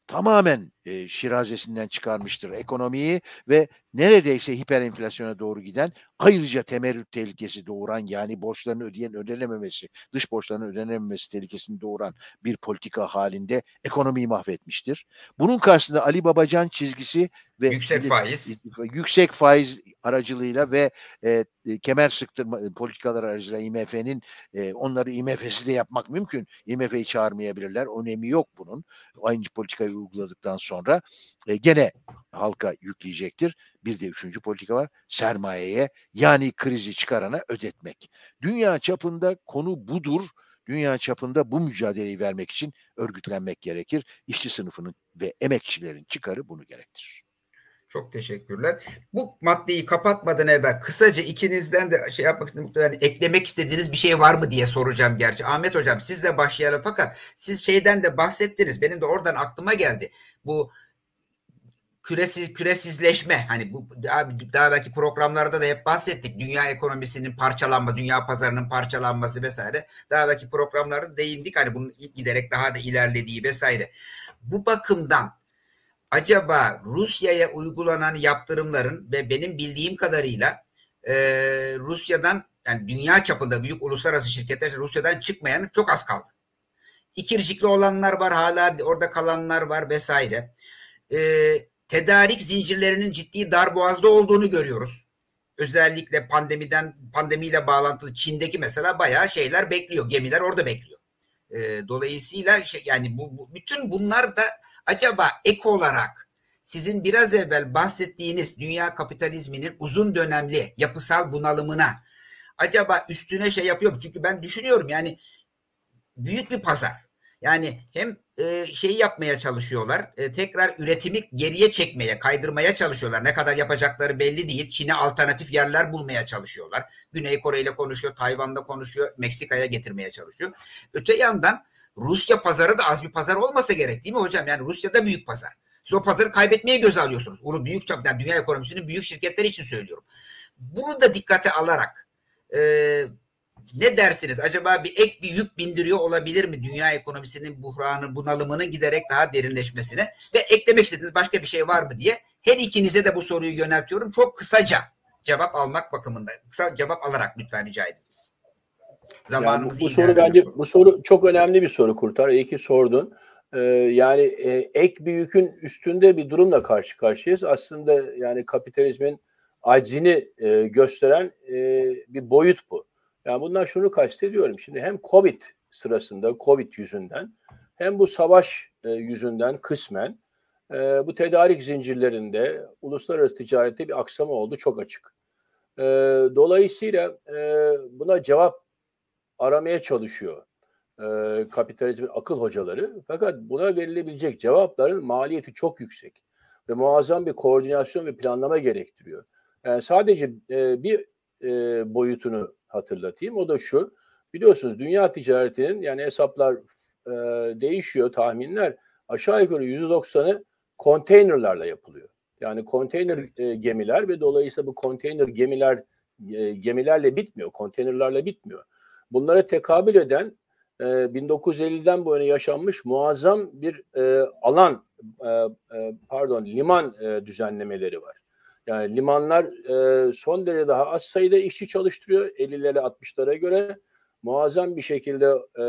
tamamen e, şirazesinden çıkarmıştır ekonomiyi ve neredeyse hiper enflasyona doğru giden ayrıca temerrüt tehlikesi doğuran yani borçlarını ödeyen ödenememesi, dış borçlarının ödenememesi tehlikesini doğuran bir politika halinde ekonomiyi mahvetmiştir. Bunun karşısında Ali Babacan çizgisi ve yüksek faiz yüksek faiz aracılığıyla ve e, kemer sıktırma politikalar aracılığıyla IMF'nin e, onları IMF'siz de yapmak mümkün. IMF'yi çağırmayabilirler. Önemi yok bunun. Aynı politikayı uyguladıktan sonra sonra e, gene halka yükleyecektir. Bir de üçüncü politika var. Sermayeye yani krizi çıkarana ödetmek. Dünya çapında konu budur. Dünya çapında bu mücadeleyi vermek için örgütlenmek gerekir. İşçi sınıfının ve emekçilerin çıkarı bunu gerektirir. Çok teşekkürler. Bu maddeyi kapatmadan evvel kısaca ikinizden de şey yapmak istedim. Yani eklemek istediğiniz bir şey var mı diye soracağım gerçi. Ahmet Hocam sizle başlayalım fakat siz şeyden de bahsettiniz. Benim de oradan aklıma geldi. Bu küresiz küresizleşme hani bu daha, daha belki programlarda da hep bahsettik. Dünya ekonomisinin parçalanma, dünya pazarının parçalanması vesaire. Daha belki programlarda değindik hani bunun giderek daha da ilerlediği vesaire. Bu bakımdan acaba Rusya'ya uygulanan yaptırımların ve benim bildiğim kadarıyla e, Rusya'dan yani dünya çapında büyük uluslararası şirketler Rusya'dan çıkmayan çok az kaldı. İkircikli olanlar var hala orada kalanlar var vesaire. E, tedarik zincirlerinin ciddi darboğazda olduğunu görüyoruz. Özellikle pandemiden pandemiyle bağlantılı Çin'deki mesela bayağı şeyler bekliyor. Gemiler orada bekliyor. E, dolayısıyla şey, yani bu, bu bütün bunlar da acaba ek olarak sizin biraz evvel bahsettiğiniz dünya kapitalizminin uzun dönemli yapısal bunalımına acaba üstüne şey yapıyor mu? Çünkü ben düşünüyorum yani büyük bir pazar. Yani hem e, şeyi yapmaya çalışıyorlar. E, tekrar üretimi geriye çekmeye, kaydırmaya çalışıyorlar. Ne kadar yapacakları belli değil. Çin'e alternatif yerler bulmaya çalışıyorlar. Güney Kore ile konuşuyor, Tayvan'da konuşuyor, Meksika'ya getirmeye çalışıyor. Öte yandan Rusya pazarı da az bir pazar olmasa gerek değil mi hocam? Yani Rusya da büyük pazar. Siz o pazarı kaybetmeye göze alıyorsunuz. Bunu büyük çap, yani dünya ekonomisinin büyük şirketleri için söylüyorum. Bunu da dikkate alarak e, ne dersiniz? Acaba bir ek bir yük bindiriyor olabilir mi dünya ekonomisinin buhranı, bunalımının giderek daha derinleşmesine? Ve eklemek istediğiniz başka bir şey var mı diye her ikinize de bu soruyu yöneltiyorum. Çok kısaca cevap almak bakımından. Kısa cevap alarak lütfen rica edin. Zamanımız yani bu, bu soru bence bu soru çok önemli bir soru Kurtar. İyi ki sordun. Ee, yani e, ek bir yükün üstünde bir durumla karşı karşıyayız. Aslında yani kapitalizmin aczini e, gösteren e, bir boyut bu. Yani bundan şunu kastediyorum. Şimdi hem Covid sırasında, Covid yüzünden hem bu savaş e, yüzünden kısmen e, bu tedarik zincirlerinde uluslararası ticarette bir aksama oldu çok açık. E, dolayısıyla e, buna cevap aramaya çalışıyor e, kapitalizmin akıl hocaları. Fakat buna verilebilecek cevapların maliyeti çok yüksek ve muazzam bir koordinasyon ve planlama gerektiriyor. Yani sadece e, bir e, boyutunu hatırlatayım. O da şu. Biliyorsunuz dünya ticaretinin yani hesaplar e, değişiyor tahminler. Aşağı yukarı %90'ı konteynerlarla yapılıyor. Yani konteyner e, gemiler ve dolayısıyla bu konteyner gemiler e, gemilerle bitmiyor, konteynerlarla bitmiyor. Bunlara tekabül eden e, 1950'den bu yana yaşanmış muazzam bir e, alan, e, e, pardon liman e, düzenlemeleri var. Yani limanlar e, son derece daha az sayıda işçi çalıştırıyor 50'lere 60'lara göre. Muazzam bir şekilde e,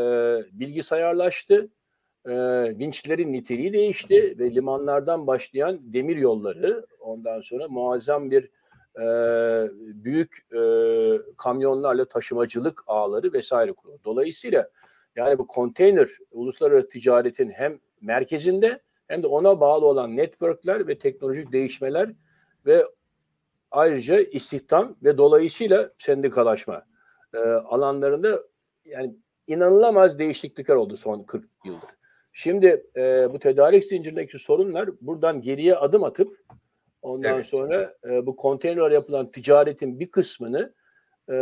bilgisayarlaştı. E, vinçlerin niteliği değişti ve limanlardan başlayan demir yolları ondan sonra muazzam bir e, büyük e, kamyonlarla taşımacılık ağları vesaire kuruyor. Dolayısıyla yani bu konteyner uluslararası ticaretin hem merkezinde hem de ona bağlı olan networkler ve teknolojik değişmeler ve ayrıca istihdam ve dolayısıyla sendikalaşma e, alanlarında yani inanılamaz değişiklikler oldu son 40 yıldır. Şimdi e, bu tedarik zincirindeki sorunlar buradan geriye adım atıp ondan evet. sonra e, bu konteynerler yapılan ticaretin bir kısmını e,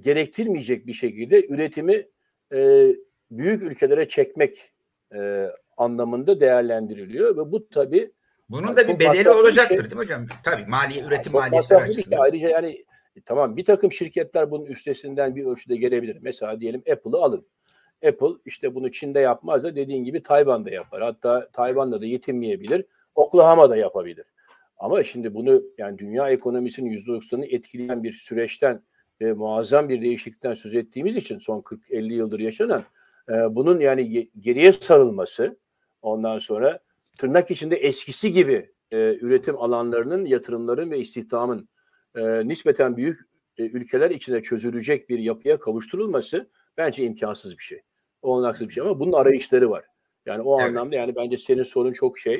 gerektirmeyecek bir şekilde üretimi e, büyük ülkelere çekmek e, anlamında değerlendiriliyor ve bu tabi bunun da bir bedeli olacaktır şey. değil mi hocam? Tabii mali üretim yani maliyetleri açısından. Ayrıca yani e, tamam bir takım şirketler bunun üstesinden bir ölçüde gelebilir. Mesela diyelim Apple'ı alın. Apple işte bunu Çin'de yapmaz da dediğin gibi Tayvan'da yapar. Hatta Tayvan'da da yetinmeyebilir. Oklahoma'da yapabilir. Ama şimdi bunu yani dünya ekonomisinin %90'ını etkileyen bir süreçten ve muazzam bir değişiklikten söz ettiğimiz için son 40-50 yıldır yaşanan e, bunun yani geriye sarılması ondan sonra tırnak içinde eskisi gibi e, üretim alanlarının, yatırımların ve istihdamın e, nispeten büyük e, ülkeler içinde çözülecek bir yapıya kavuşturulması bence imkansız bir şey. Olanaksız bir şey ama bunun arayışları var. Yani o evet. anlamda yani bence senin sorun çok şey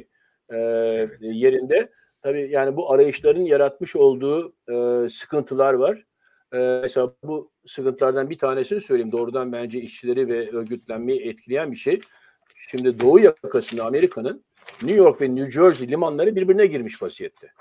e, evet. yerinde. Tabii yani bu arayışların yaratmış olduğu e, sıkıntılar var. E, mesela bu sıkıntılardan bir tanesini söyleyeyim. Doğrudan bence işçileri ve örgütlenmeyi etkileyen bir şey. Şimdi Doğu yakasında Amerika'nın New York ve New Jersey limanları birbirine girmiş vaziyette.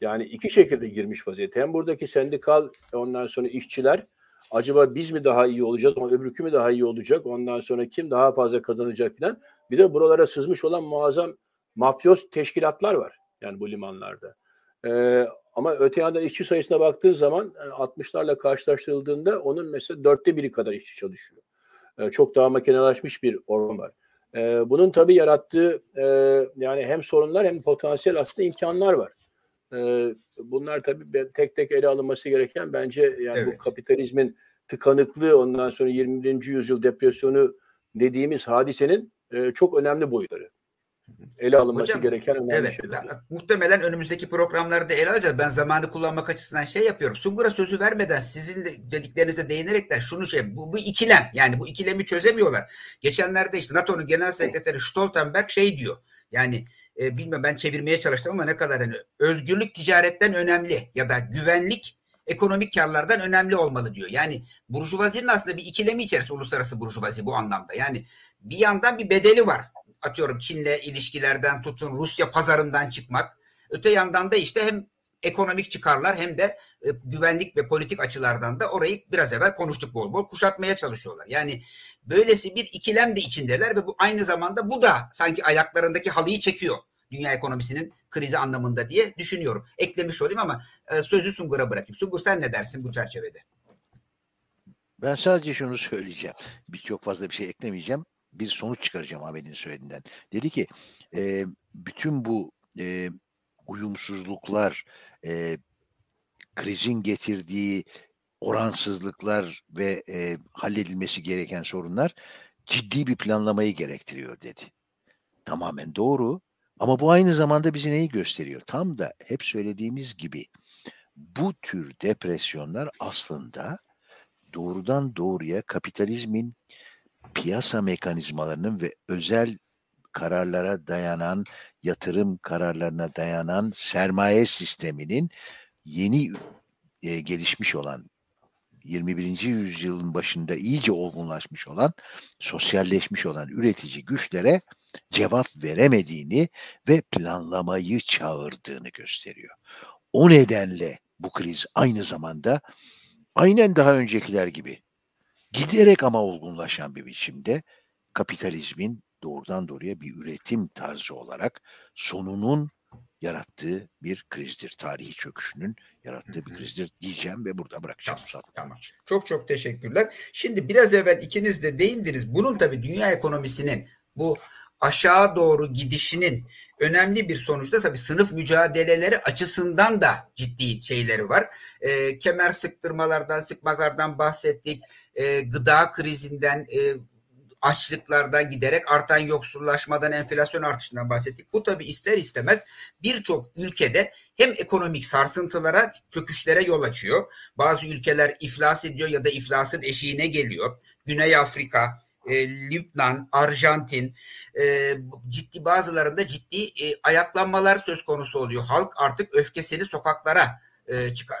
Yani iki şekilde girmiş vaziyette. Hem buradaki sendikal ondan sonra işçiler acaba biz mi daha iyi olacağız öbürkü mü daha iyi olacak ondan sonra kim daha fazla kazanacak filan. Bir de buralara sızmış olan muazzam mafyos teşkilatlar var yani bu limanlarda. Ee, ama öte yandan işçi sayısına baktığın zaman 60'larla e, karşılaştırıldığında onun mesela dörtte biri kadar işçi çalışıyor. Ee, çok daha makinelaşmış bir orman var. Ee, bunun tabii yarattığı e, yani hem sorunlar hem potansiyel aslında imkanlar var. Ee, bunlar tabii tek tek ele alınması gereken bence yani evet. bu kapitalizmin tıkanıklığı ondan sonra 21. yüzyıl depresyonu dediğimiz hadisenin e, çok önemli boyutları ele alınması Hocam, gereken önemli evet, şeyler. Muhtemelen önümüzdeki programlarda ele alacağız. Ben zamanı kullanmak açısından şey yapıyorum. Sungur'a sözü vermeden sizin de dediklerinize değinerekten şunu şey bu, bu ikilem yani bu ikilemi çözemiyorlar. Geçenlerde işte NATO'nun genel sekreteri Stoltenberg şey diyor. Yani e, bilmem ben çevirmeye çalıştım ama ne kadar hani özgürlük ticaretten önemli ya da güvenlik ekonomik karlardan önemli olmalı diyor. Yani burjuvazinin aslında bir ikilemi içerisinde uluslararası burjuvazi bu anlamda. Yani bir yandan bir bedeli var atıyorum Çin'le ilişkilerden tutun Rusya pazarından çıkmak. Öte yandan da işte hem ekonomik çıkarlar hem de e, güvenlik ve politik açılardan da orayı biraz evvel konuştuk bol bol kuşatmaya çalışıyorlar. Yani böylesi bir ikilem de içindeler ve bu aynı zamanda bu da sanki ayaklarındaki halıyı çekiyor dünya ekonomisinin krizi anlamında diye düşünüyorum. Eklemiş olayım ama e, sözü Sungur'a bırakayım. Sungur sen ne dersin bu çerçevede? Ben sadece şunu söyleyeceğim. Bir çok fazla bir şey eklemeyeceğim bir sonuç çıkaracağım Ahmet'in söylediğinden. Dedi ki e, bütün bu e, uyumsuzluklar, e, krizin getirdiği oransızlıklar ve e, halledilmesi gereken sorunlar ciddi bir planlamayı gerektiriyor dedi. Tamamen doğru ama bu aynı zamanda bizi neyi gösteriyor? Tam da hep söylediğimiz gibi bu tür depresyonlar aslında doğrudan doğruya kapitalizmin piyasa mekanizmalarının ve özel kararlara dayanan, yatırım kararlarına dayanan sermaye sisteminin yeni e, gelişmiş olan 21. yüzyılın başında iyice olgunlaşmış olan, sosyalleşmiş olan üretici güçlere cevap veremediğini ve planlamayı çağırdığını gösteriyor. O nedenle bu kriz aynı zamanda aynen daha öncekiler gibi giderek ama olgunlaşan bir biçimde kapitalizmin doğrudan doğruya bir üretim tarzı olarak sonunun yarattığı bir krizdir. Tarihi çöküşünün yarattığı bir krizdir diyeceğim ve burada bırakacağım. Tamam, tamam. Çok çok teşekkürler. Şimdi biraz evvel ikiniz de değindiniz. Bunun tabii dünya ekonomisinin bu aşağı doğru gidişinin önemli bir sonuçta tabii sınıf mücadeleleri açısından da ciddi şeyleri var. E, kemer sıktırmalardan, sıkmalardan bahsettik. E, gıda krizinden, e, açlıklardan giderek artan yoksullaşmadan, enflasyon artışından bahsettik. Bu tabii ister istemez birçok ülkede hem ekonomik sarsıntılara, çöküşlere yol açıyor. Bazı ülkeler iflas ediyor ya da iflasın eşiğine geliyor. Güney Afrika, e, Lübnan, Arjantin e, ciddi bazılarında ciddi e, ayaklanmalar söz konusu oluyor. Halk artık öfkesini sokaklara e, çıkar,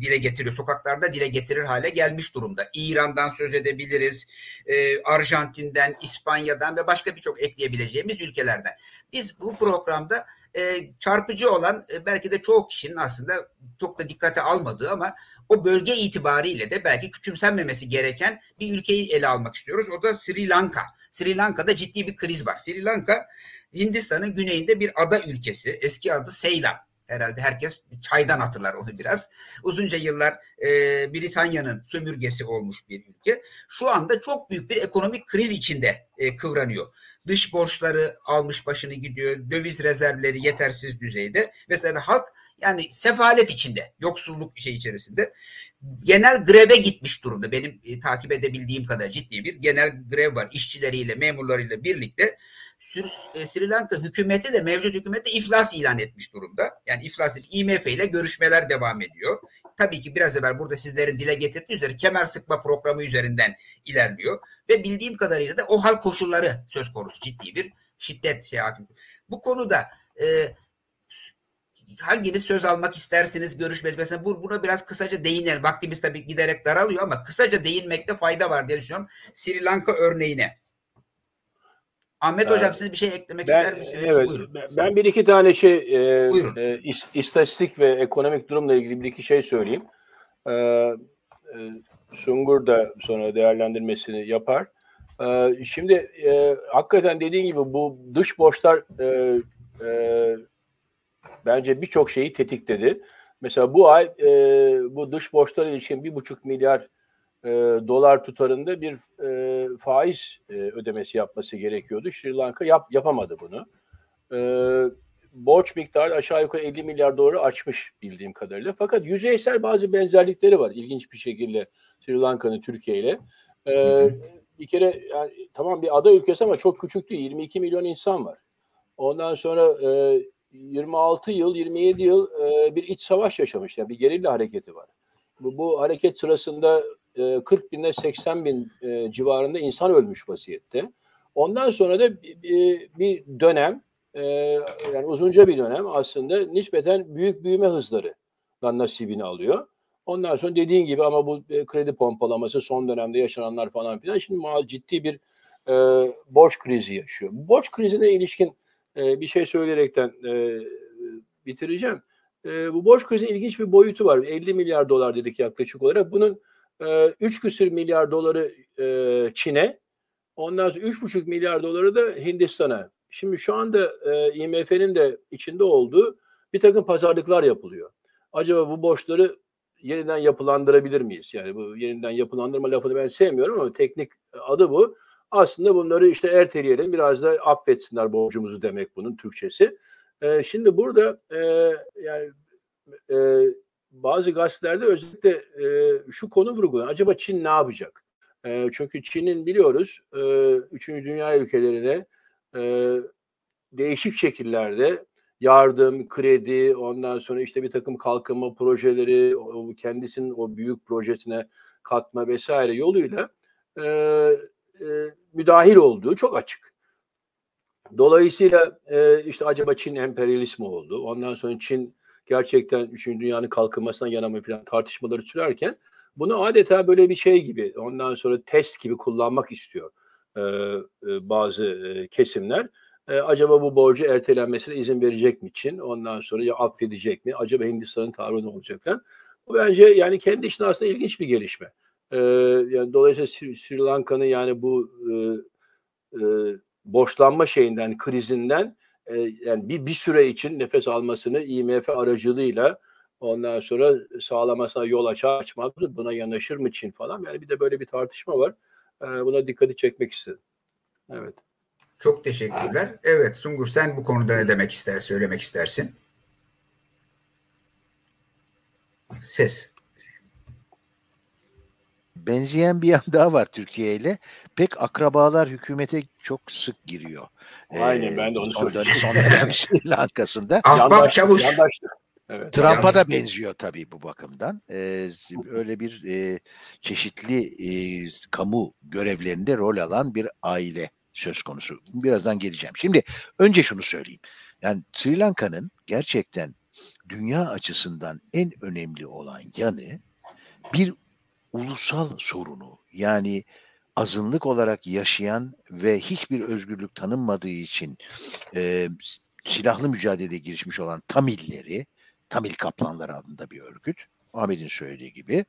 dile getiriyor. Sokaklarda dile getirir hale gelmiş durumda. İran'dan söz edebiliriz. E, Arjantin'den, İspanya'dan ve başka birçok ekleyebileceğimiz ülkelerden. Biz bu programda e, çarpıcı olan e, belki de çoğu kişinin aslında çok da dikkate almadığı ama o bölge itibariyle de belki küçümsenmemesi gereken bir ülkeyi ele almak istiyoruz. O da Sri Lanka. Sri Lanka'da ciddi bir kriz var. Sri Lanka Hindistan'ın güneyinde bir ada ülkesi. Eski adı Seylan. Herhalde herkes çaydan hatırlar onu biraz. Uzunca yıllar e, Britanya'nın sömürgesi olmuş bir ülke. Şu anda çok büyük bir ekonomik kriz içinde e, kıvranıyor. Dış borçları almış başını gidiyor. Döviz rezervleri yetersiz düzeyde. Mesela halk yani sefalet içinde, yoksulluk şey içerisinde genel greve gitmiş durumda. Benim e, takip edebildiğim kadar ciddi bir genel grev var. işçileriyle, memurlarıyla birlikte e, Sri Lanka hükümeti de mevcut hükümeti iflas ilan etmiş durumda. Yani iflas edip IMF ile görüşmeler devam ediyor. Tabii ki biraz evvel burada sizlerin dile getirdiği üzere kemer sıkma programı üzerinden ilerliyor. Ve bildiğim kadarıyla da o hal koşulları söz konusu ciddi bir şiddet şey hakim. Bu konuda e, hanginiz söz almak istersiniz görüşmek mesela bu, buna biraz kısaca değinelim. Vaktimiz tabii giderek daralıyor ama kısaca değinmekte fayda var diye düşünüyorum. Sri Lanka örneğine. Ahmet Evet. Hocam siz bir şey eklemek Ben, ister misiniz? evet, Buyurun. ben- bir iki tane şey e, Buyurun. e, is- istatistik ve ekonomik durumla ilgili bir iki şey söyleyeyim. E, e, Sungur da sonra değerlendirmesini yapar. E, şimdi e, hakikaten dediğin gibi bu dış borçlar e, e, bence birçok şeyi tetikledi. Mesela bu ay e, bu dış borçlara ilişkin bir buçuk milyar e, dolar tutarında bir e, faiz e, ödemesi yapması gerekiyordu. Sri Lanka yap, yapamadı bunu. E, borç miktarı aşağı yukarı 50 milyar doları aşmış bildiğim kadarıyla. Fakat yüzeysel bazı benzerlikleri var ilginç bir şekilde Sri Lanka'nın Türkiye ile. E, bir kere yani, tamam bir ada ülkesi ama çok küçük değil. 22 milyon insan var. Ondan sonra e, 26 yıl, 27 yıl e, bir iç savaş yaşamış. Yani bir gerilla hareketi var. Bu, bu hareket sırasında e, 40 binle 80 bin e, civarında insan ölmüş vaziyette. Ondan sonra da bir, bir- dönem, e, yani uzunca bir dönem aslında nispeten büyük büyüme hızlarından nasibini alıyor. Ondan sonra dediğin gibi ama bu e, kredi pompalaması son dönemde yaşananlar falan filan şimdi ciddi bir e, borç krizi yaşıyor. Borç krizine ilişkin e, bir şey söyleyerekten e, bitireceğim. E, bu borç krizinin ilginç bir boyutu var. 50 milyar dolar dedik yaklaşık olarak. Bunun e, 3 küsür milyar doları e, Çin'e, ondan sonra 3,5 milyar doları da Hindistan'a. Şimdi şu anda e, IMF'nin de içinde olduğu bir takım pazarlıklar yapılıyor. Acaba bu borçları yeniden yapılandırabilir miyiz? Yani bu yeniden yapılandırma lafını ben sevmiyorum ama teknik adı bu. Aslında bunları işte erteleyelim, biraz da affetsinler borcumuzu demek bunun Türkçesi. E, şimdi burada e, yani e, bazı gazetelerde özellikle e, şu konu vurgulanıyor. Acaba Çin ne yapacak? E, çünkü Çin'in biliyoruz e, üçüncü dünya ülkelerine e, değişik şekillerde yardım, kredi, ondan sonra işte bir takım kalkınma projeleri, o, kendisinin o büyük projesine katma vesaire yoluyla e, e, müdahil olduğu çok açık. Dolayısıyla e, işte acaba Çin emperyalist mi oldu? Ondan sonra Çin gerçekten 3. dünyanın kalkınmasına yana mı falan tartışmaları sürerken bunu adeta böyle bir şey gibi ondan sonra test gibi kullanmak istiyor e, e, bazı e, kesimler. E, acaba bu borcu ertelenmesine izin verecek mi Çin? Ondan sonra ya affedecek mi? Acaba Hindistan'ın tavrı ne olacak falan? Bu bence yani kendi içinde aslında ilginç bir gelişme. E, yani dolayısıyla Sri, Sri Lanka'nın yani bu e, e, borçlanma şeyinden, krizinden e, yani bir, bir süre için nefes almasını IMF aracılığıyla ondan sonra sağlamasına yol açar açmaz buna yanaşır mı Çin falan. Yani bir de böyle bir tartışma var. E, buna dikkati çekmek istedim. Evet. Çok teşekkürler. Evet Sungur sen bu konuda ne demek ister, söylemek istersin? Ses. Benzeyen bir yan daha var Türkiye ile. Pek akrabalar hükümete çok sık giriyor. Aynen, ben de onu son, söyleyeceğim. son dönem Sri Lanka'sında. Ahbap Yandaşlık, çavuş. yandaşlık. Evet. Trump'a da benziyor tabii bu bakımdan. Ee, öyle bir e, çeşitli e, kamu görevlerinde rol alan bir aile söz konusu. Birazdan geleceğim. Şimdi önce şunu söyleyeyim. Yani Sri Lanka'nın gerçekten dünya açısından en önemli olan yanı bir ulusal sorunu. Yani azınlık olarak yaşayan ve hiçbir özgürlük tanınmadığı için e, silahlı mücadeleye girişmiş olan Tamilleri, Tamil Kaplanları adında bir örgüt, Ahmet'in söylediği gibi,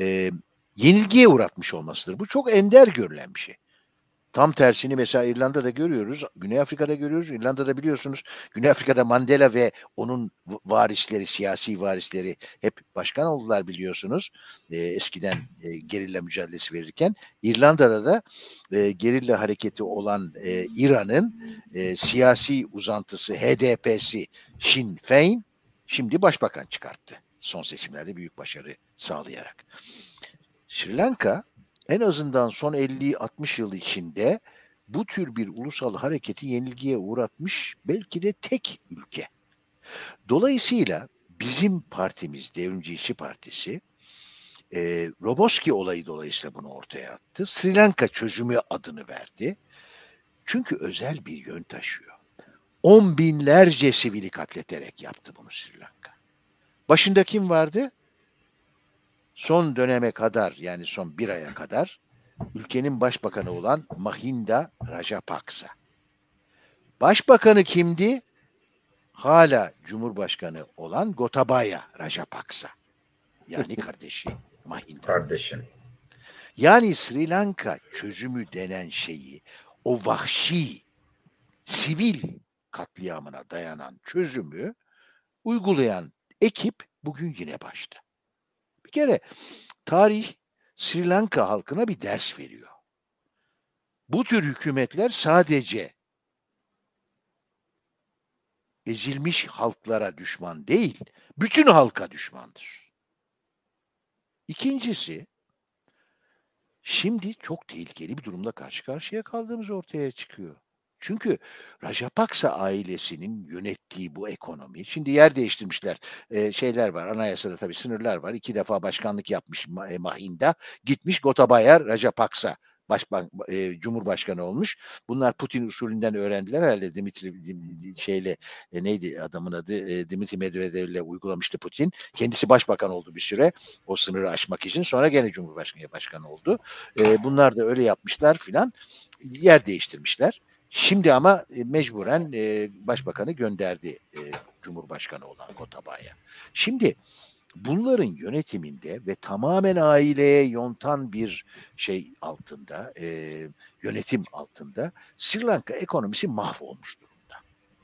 e, yenilgiye uğratmış olmasıdır. Bu çok ender görülen bir şey. Tam tersini mesela İrlanda'da görüyoruz, Güney Afrika'da görüyoruz. İrlanda'da biliyorsunuz Güney Afrika'da Mandela ve onun varisleri, siyasi varisleri hep başkan oldular biliyorsunuz. E, eskiden e, gerilla mücadelesi verirken. İrlanda'da da e, gerilla hareketi olan e, İran'ın e, siyasi uzantısı HDP'si Sinn Féin şimdi başbakan çıkarttı. Son seçimlerde büyük başarı sağlayarak. Sri Lanka en azından son 50-60 yıl içinde bu tür bir ulusal hareketi yenilgiye uğratmış belki de tek ülke. Dolayısıyla bizim partimiz, Devrimci İşçi Partisi, e, Roboski olayı dolayısıyla bunu ortaya attı. Sri Lanka çözümü adını verdi. Çünkü özel bir yön taşıyor. On binlerce sivili katleterek yaptı bunu Sri Lanka. Başında kim vardı? Son döneme kadar yani son bir aya kadar ülkenin başbakanı olan Mahinda Rajapaksa. Başbakanı kimdi? Hala Cumhurbaşkanı olan Gotabaya Rajapaksa. Yani kardeşi Mahinda. Kardeşim. Yani Sri Lanka çözümü denen şeyi o vahşi sivil katliamına dayanan çözümü uygulayan ekip bugün yine başta. Kere tarih Sri Lanka halkına bir ders veriyor. Bu tür hükümetler sadece ezilmiş halklara düşman değil, bütün halka düşmandır. İkincisi, şimdi çok tehlikeli bir durumla karşı karşıya kaldığımız ortaya çıkıyor. Çünkü Rajapaksa ailesinin yönettiği bu ekonomi, şimdi yer değiştirmişler. Ee, şeyler var, anayasada tabii sınırlar var. İki defa başkanlık yapmış Mahinda. Gitmiş Gotabaya Rajapaksa başban, e, cumhurbaşkanı olmuş. Bunlar Putin usulünden öğrendiler herhalde Dimitri Dim, şeyle e, neydi adamın adı e, Dimitri Medvedev ile uygulamıştı Putin. Kendisi başbakan oldu bir süre o sınırı aşmak için. Sonra gene cumhurbaşkanı başkanı oldu. E, bunlar da öyle yapmışlar filan. Yer değiştirmişler. Şimdi ama e, mecburen e, başbakanı gönderdi e, Cumhurbaşkanı olan Gotabaya. Şimdi bunların yönetiminde ve tamamen aileye yontan bir şey altında, yönetim altında Sri Lanka ekonomisi mahvolmuş durumda.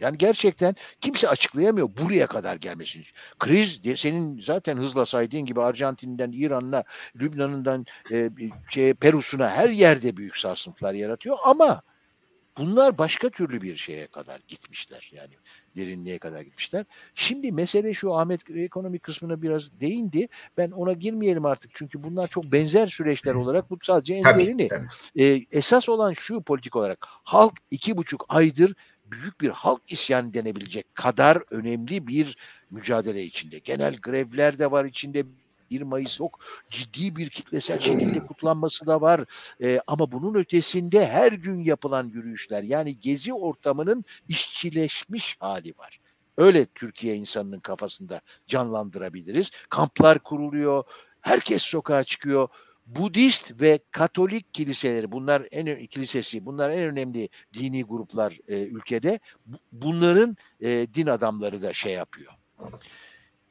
Yani gerçekten kimse açıklayamıyor buraya kadar gelmesini. Kriz senin zaten hızla saydığın gibi Arjantin'den İran'la, Lübnan'ından e, şey, Peru'suna her yerde büyük sarsıntılar yaratıyor ama Bunlar başka türlü bir şeye kadar gitmişler. Yani derinliğe kadar gitmişler. Şimdi mesele şu Ahmet ekonomi kısmına biraz değindi. Ben ona girmeyelim artık çünkü bunlar çok benzer süreçler olarak bu sadece en tabii, derini. Tabii. Ee, esas olan şu politik olarak halk iki buçuk aydır büyük bir halk isyan denebilecek kadar önemli bir mücadele içinde. Genel grevler de var içinde 1 Mayıs çok ciddi bir kitlesel şekilde kutlanması da var. E, ama bunun ötesinde her gün yapılan yürüyüşler yani gezi ortamının işçileşmiş hali var. Öyle Türkiye insanının kafasında canlandırabiliriz. Kamplar kuruluyor, herkes sokağa çıkıyor. Budist ve Katolik kiliseleri bunlar en kilisesi bunlar en önemli dini gruplar e, ülkede. Bunların e, din adamları da şey yapıyor.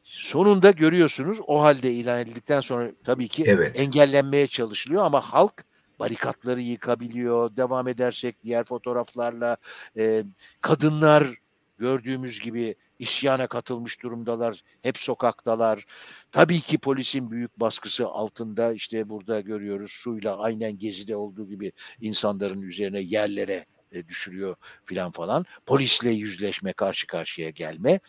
Sonunda görüyorsunuz o halde ilan edildikten sonra tabii ki evet. engellenmeye çalışılıyor ama halk barikatları yıkabiliyor. Devam edersek diğer fotoğraflarla e, kadınlar gördüğümüz gibi isyana katılmış durumdalar. Hep sokaktalar. Tabii ki polisin büyük baskısı altında işte burada görüyoruz suyla aynen gezide olduğu gibi insanların üzerine yerlere e, düşürüyor filan falan. Polisle yüzleşme, karşı karşıya gelme.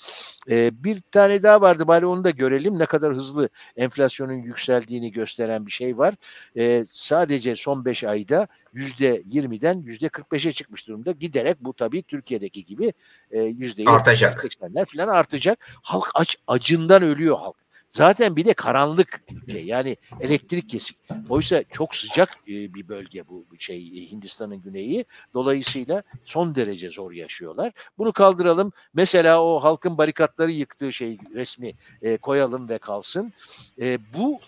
E, bir tane daha vardı bari onu da görelim. Ne kadar hızlı enflasyonun yükseldiğini gösteren bir şey var. E, sadece son 5 ayda yüzde 20'den yüzde 45'e çıkmış durumda. Giderek bu tabii Türkiye'deki gibi artacak. 80'ler falan artacak. Halk aç, acından ölüyor halk. Zaten bir de karanlık ülke yani elektrik kesik. Oysa çok sıcak e, bir bölge bu şey e, Hindistan'ın güneyi. Dolayısıyla son derece zor yaşıyorlar. Bunu kaldıralım. Mesela o halkın barikatları yıktığı şey resmi e, koyalım ve kalsın. bu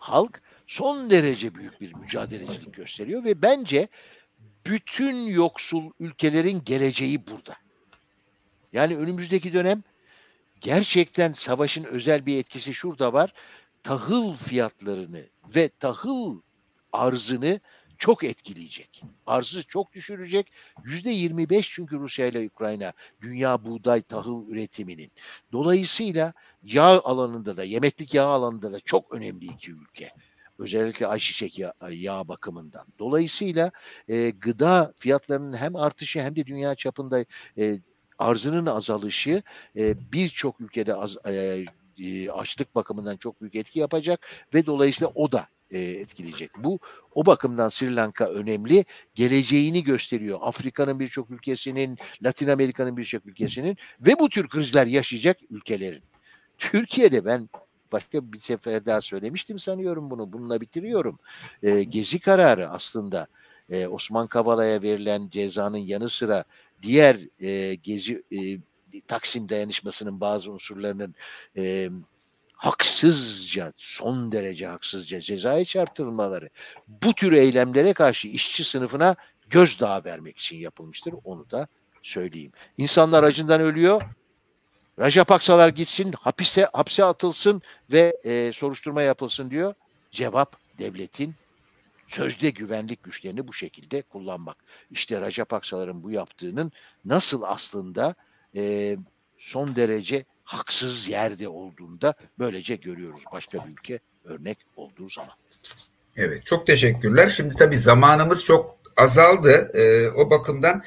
halk son derece büyük bir mücadelecilik gösteriyor ve bence bütün yoksul ülkelerin geleceği burada. Yani önümüzdeki dönem gerçekten savaşın özel bir etkisi şurada var. Tahıl fiyatlarını ve tahıl arzını çok etkileyecek. Arzı çok düşürecek. Yüzde 25 çünkü Rusya ile Ukrayna dünya buğday tahıl üretiminin. Dolayısıyla yağ alanında da yemeklik yağ alanında da çok önemli iki ülke. Özellikle ayçiçek yağ, yağ bakımından. Dolayısıyla e, gıda fiyatlarının hem artışı hem de dünya çapında e, arzının azalışı e, birçok ülkede az, e, e, açlık bakımından çok büyük etki yapacak ve dolayısıyla o da e, etkileyecek. Bu o bakımdan Sri Lanka önemli. Geleceğini gösteriyor. Afrika'nın birçok ülkesinin, Latin Amerika'nın birçok ülkesinin ve bu tür krizler yaşayacak ülkelerin. Türkiye'de ben başka bir sefer daha söylemiştim sanıyorum bunu. Bununla bitiriyorum. E, gezi kararı aslında e, Osman Kavala'ya verilen cezanın yanı sıra diğer e, gezi e, Taksim dayanışmasının bazı unsurlarının e, haksızca, son derece haksızca cezaya çarptırılmaları bu tür eylemlere karşı işçi sınıfına gözdağı vermek için yapılmıştır. Onu da söyleyeyim. İnsanlar acından ölüyor. Rajap Aksalar gitsin, hapise hapse atılsın ve e, soruşturma yapılsın diyor. Cevap devletin sözde güvenlik güçlerini bu şekilde kullanmak. İşte Rajap Aksalar'ın bu yaptığının nasıl aslında e, son derece haksız yerde olduğunda böylece görüyoruz başka bir ülke örnek olduğu zaman. Evet çok teşekkürler. Şimdi tabii zamanımız çok azaldı. Ee, o bakımdan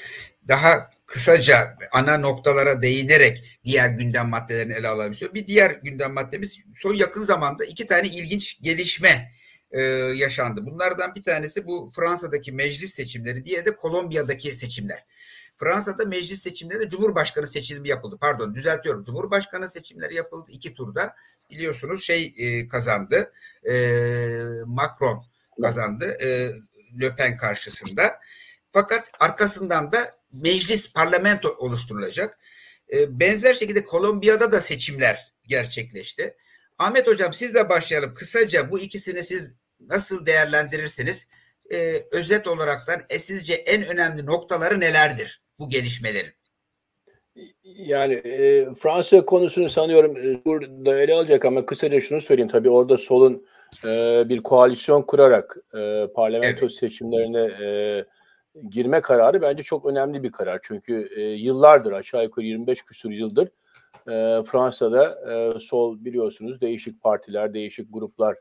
daha kısaca ana noktalara değinerek diğer gündem maddelerini ele alalım istiyorum. Bir diğer gündem maddemiz son yakın zamanda iki tane ilginç gelişme e, yaşandı. Bunlardan bir tanesi bu Fransa'daki meclis seçimleri, diğeri de Kolombiya'daki seçimler. Fransa'da meclis seçimlerinde Cumhurbaşkanı seçimi yapıldı. Pardon düzeltiyorum. Cumhurbaşkanı seçimleri yapıldı iki turda. Biliyorsunuz şey e, kazandı. E, Macron kazandı. E, Le Pen karşısında. Fakat arkasından da meclis parlamento oluşturulacak. E, benzer şekilde Kolombiya'da da seçimler gerçekleşti. Ahmet Hocam sizle başlayalım. Kısaca bu ikisini siz nasıl değerlendirirsiniz? Ee, özet olaraktan e, sizce en önemli noktaları nelerdir bu gelişmelerin? Yani e, Fransa konusunu sanıyorum e, burada ele alacak ama kısaca şunu söyleyeyim. Tabii orada solun e, bir koalisyon kurarak e, parlamento evet. seçimlerine e, girme kararı bence çok önemli bir karar. Çünkü e, yıllardır aşağı yukarı 25 küsur yıldır e, Fransa'da e, sol biliyorsunuz değişik partiler, değişik gruplar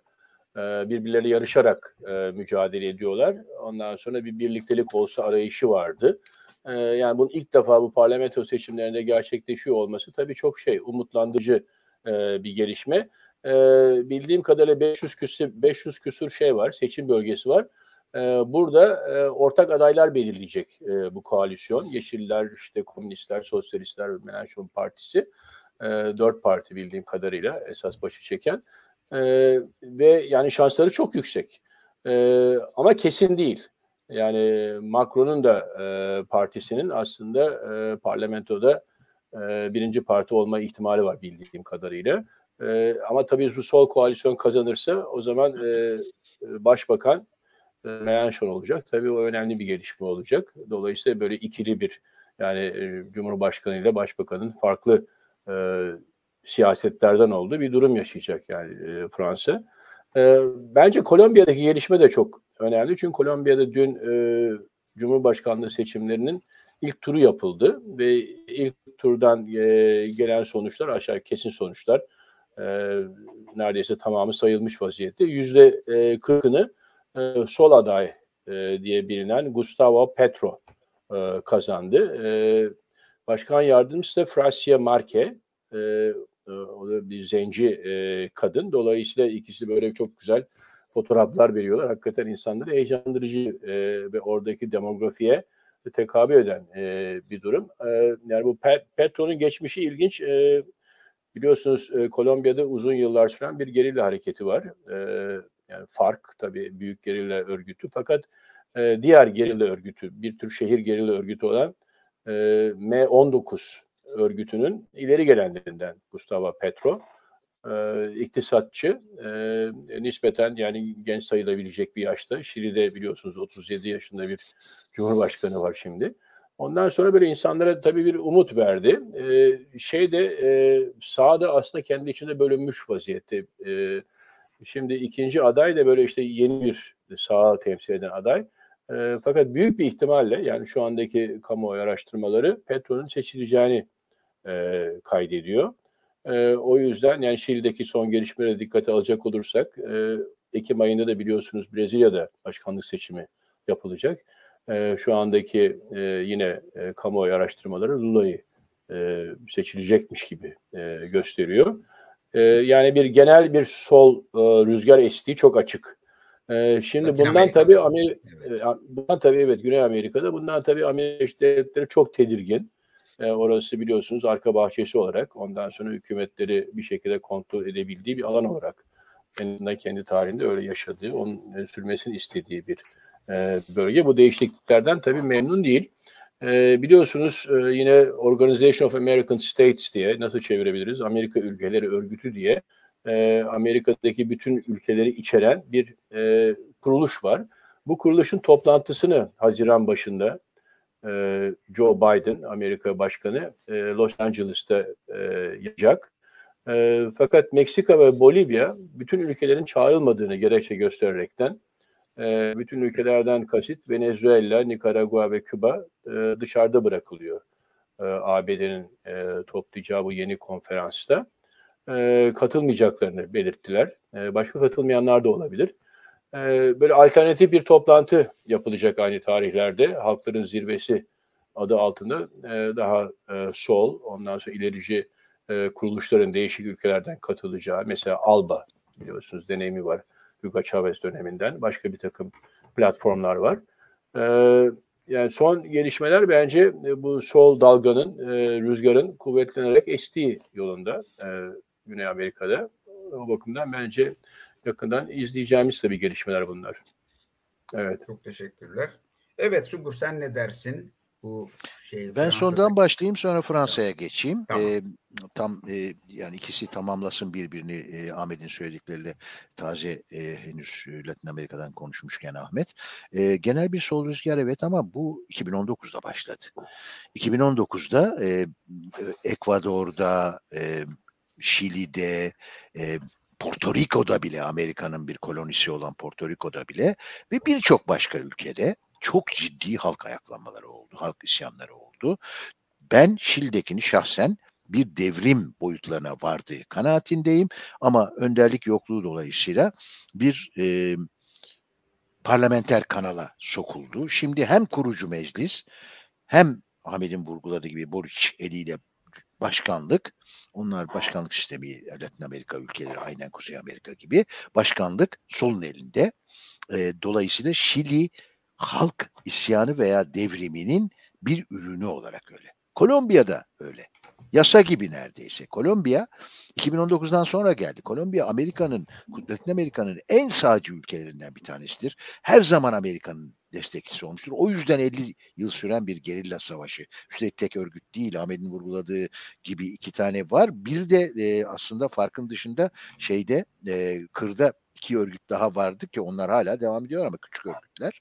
e, birbirleriyle yarışarak e, mücadele ediyorlar. Ondan sonra bir birliktelik olsa arayışı vardı. E, yani bunun ilk defa bu parlamento seçimlerinde gerçekleşiyor olması tabii çok şey umutlandırıcı e, bir gelişme. E, bildiğim kadarıyla 500 küsür 500 küsur şey var, seçim bölgesi var. E, burada e, ortak adaylar belirleyecek e, bu koalisyon. Yeşiller, işte komünistler, sosyalistler, Mélenchon Partisi. E, dört parti bildiğim kadarıyla esas başı çeken. Ve yani şansları çok yüksek. Ama kesin değil. Yani Macron'un da partisinin aslında parlamentoda birinci parti olma ihtimali var bildiğim kadarıyla. E, ama tabii bu sol koalisyon kazanırsa o zaman e, başbakan Mélenchon olacak. Tabii o önemli bir gelişme olacak. Dolayısıyla böyle ikili bir yani e, Cumhurbaşkanı ile başbakanın farklı e, siyasetlerden olduğu bir durum yaşayacak yani e, Fransa. E, bence Kolombiya'daki gelişme de çok önemli. Çünkü Kolombiya'da dün e, Cumhurbaşkanlığı seçimlerinin ilk turu yapıldı ve ilk turdan e, gelen sonuçlar aşağı kesin sonuçlar e, neredeyse tamamı sayılmış vaziyette. Yüzde e, kırkını e, sol aday e, diye bilinen Gustavo Petro e, kazandı. E, Başkan yardımcısı da Frasia Marque. E, e, o da bir zenci e, kadın. Dolayısıyla ikisi böyle çok güzel fotoğraflar veriyorlar. Hakikaten insanları heyecanlandırıcı e, ve oradaki demografiye tekabül eden e, bir durum. E, yani bu Petro'nun geçmişi ilginç. E, biliyorsunuz e, Kolombiya'da uzun yıllar süren bir gerilla hareketi var. E, yani fark tabii büyük gerilla örgütü. Fakat e, diğer gerilla örgütü, bir tür şehir gerilla örgütü olan e, M19 örgütünün ileri gelenlerinden Gustavo Petro. E, iktisatçı, e, nispeten yani genç sayılabilecek bir yaşta. Şili'de biliyorsunuz 37 yaşında bir cumhurbaşkanı var şimdi. Ondan sonra böyle insanlara tabii bir umut verdi. Ee, şeyde e, sağda aslında kendi içinde bölünmüş vaziyette. Ee, şimdi ikinci aday da böyle işte yeni bir sağ temsil eden aday. E, fakat büyük bir ihtimalle yani şu andaki kamuoyu araştırmaları Petro'nun seçileceğini e, kaydediyor. E, o yüzden yani Şili'deki son gelişmelere dikkate alacak olursak e, Ekim ayında da biliyorsunuz Brezilya'da başkanlık seçimi yapılacak. E, şu andaki e, yine e, kamuoyu araştırmaları Lula'yı e, seçilecekmiş gibi e, gösteriyor. E, yani bir genel bir sol e, rüzgar estiği çok açık. E, şimdi Latin bundan tabii Amerika, evet. bundan tabii evet Güney Amerika'da bundan tabii Amerika devletleri çok tedirgin. E, orası biliyorsunuz arka bahçesi olarak ondan sonra hükümetleri bir şekilde kontrol edebildiği bir alan olarak en kendi tarihinde öyle yaşadığı, onun sürmesini istediği bir e, bölge. Bu değişikliklerden tabii memnun değil. E, biliyorsunuz e, yine Organization of American States diye nasıl çevirebiliriz? Amerika Ülkeleri Örgütü diye e, Amerika'daki bütün ülkeleri içeren bir e, kuruluş var. Bu kuruluşun toplantısını Haziran başında e, Joe Biden, Amerika Başkanı e, Los Angeles'ta e, yapacak. E, fakat Meksika ve Bolivya bütün ülkelerin çağrılmadığını gerekçe göstererekten e, bütün ülkelerden kasıt Venezuela, Nikaragua ve Küba e, dışarıda bırakılıyor. E, ABD'nin e, toplayacağı bu yeni konferansta e, katılmayacaklarını belirttiler. Başka katılmayanlar da olabilir. Böyle alternatif bir toplantı yapılacak aynı tarihlerde. Halkların Zirvesi adı altında daha sol, ondan sonra ilerici kuruluşların değişik ülkelerden katılacağı, mesela ALBA biliyorsunuz deneyimi var Hugo Chavez döneminden. Başka bir takım platformlar var. E, yani son gelişmeler bence e, bu sol dalganın, e, rüzgarın kuvvetlenerek estiği yolunda e, Güney Amerika'da. O bakımdan bence yakından izleyeceğimiz tabii gelişmeler bunlar. Evet. Çok teşekkürler. Evet Sungur sen ne dersin? Bu şey. Ben sondan başlayayım sonra Fransa'ya geçeyim. Tamam. Ee, tam e, yani ikisi tamamlasın birbirini e, Ahmet'in söyledikleriyle taze e, henüz Latin Amerika'dan konuşmuşken Ahmet. E, genel bir sol rüzgar evet ama bu 2019'da başladı. 2019'da e, Ekvador'da, e, Şili'de, e, Porto Rico'da bile Amerika'nın bir kolonisi olan Porto Rico'da bile ve birçok başka ülkede çok ciddi halk ayaklanmaları oldu, halk isyanları oldu. Ben Şil'dekini şahsen bir devrim boyutlarına vardığı kanaatindeyim ama önderlik yokluğu dolayısıyla bir e, parlamenter kanala sokuldu. Şimdi hem kurucu meclis hem Ahmet'in vurguladığı gibi Boric eliyle başkanlık, onlar başkanlık sistemi Latin Amerika ülkeleri aynen Kuzey Amerika gibi başkanlık solun elinde. E, dolayısıyla Şili halk isyanı veya devriminin bir ürünü olarak öyle. Kolombiya'da öyle. Yasa gibi neredeyse. Kolombiya 2019'dan sonra geldi. Kolombiya Amerika'nın, Latin Amerika'nın en sağcı ülkelerinden bir tanesidir. Her zaman Amerika'nın destekçisi olmuştur. O yüzden 50 yıl süren bir gerilla savaşı. Üstelik tek örgüt değil. Ahmet'in vurguladığı gibi iki tane var. Bir de e, aslında farkın dışında şeyde e, kırda iki örgüt daha vardı ki onlar hala devam ediyor ama küçük örgütler.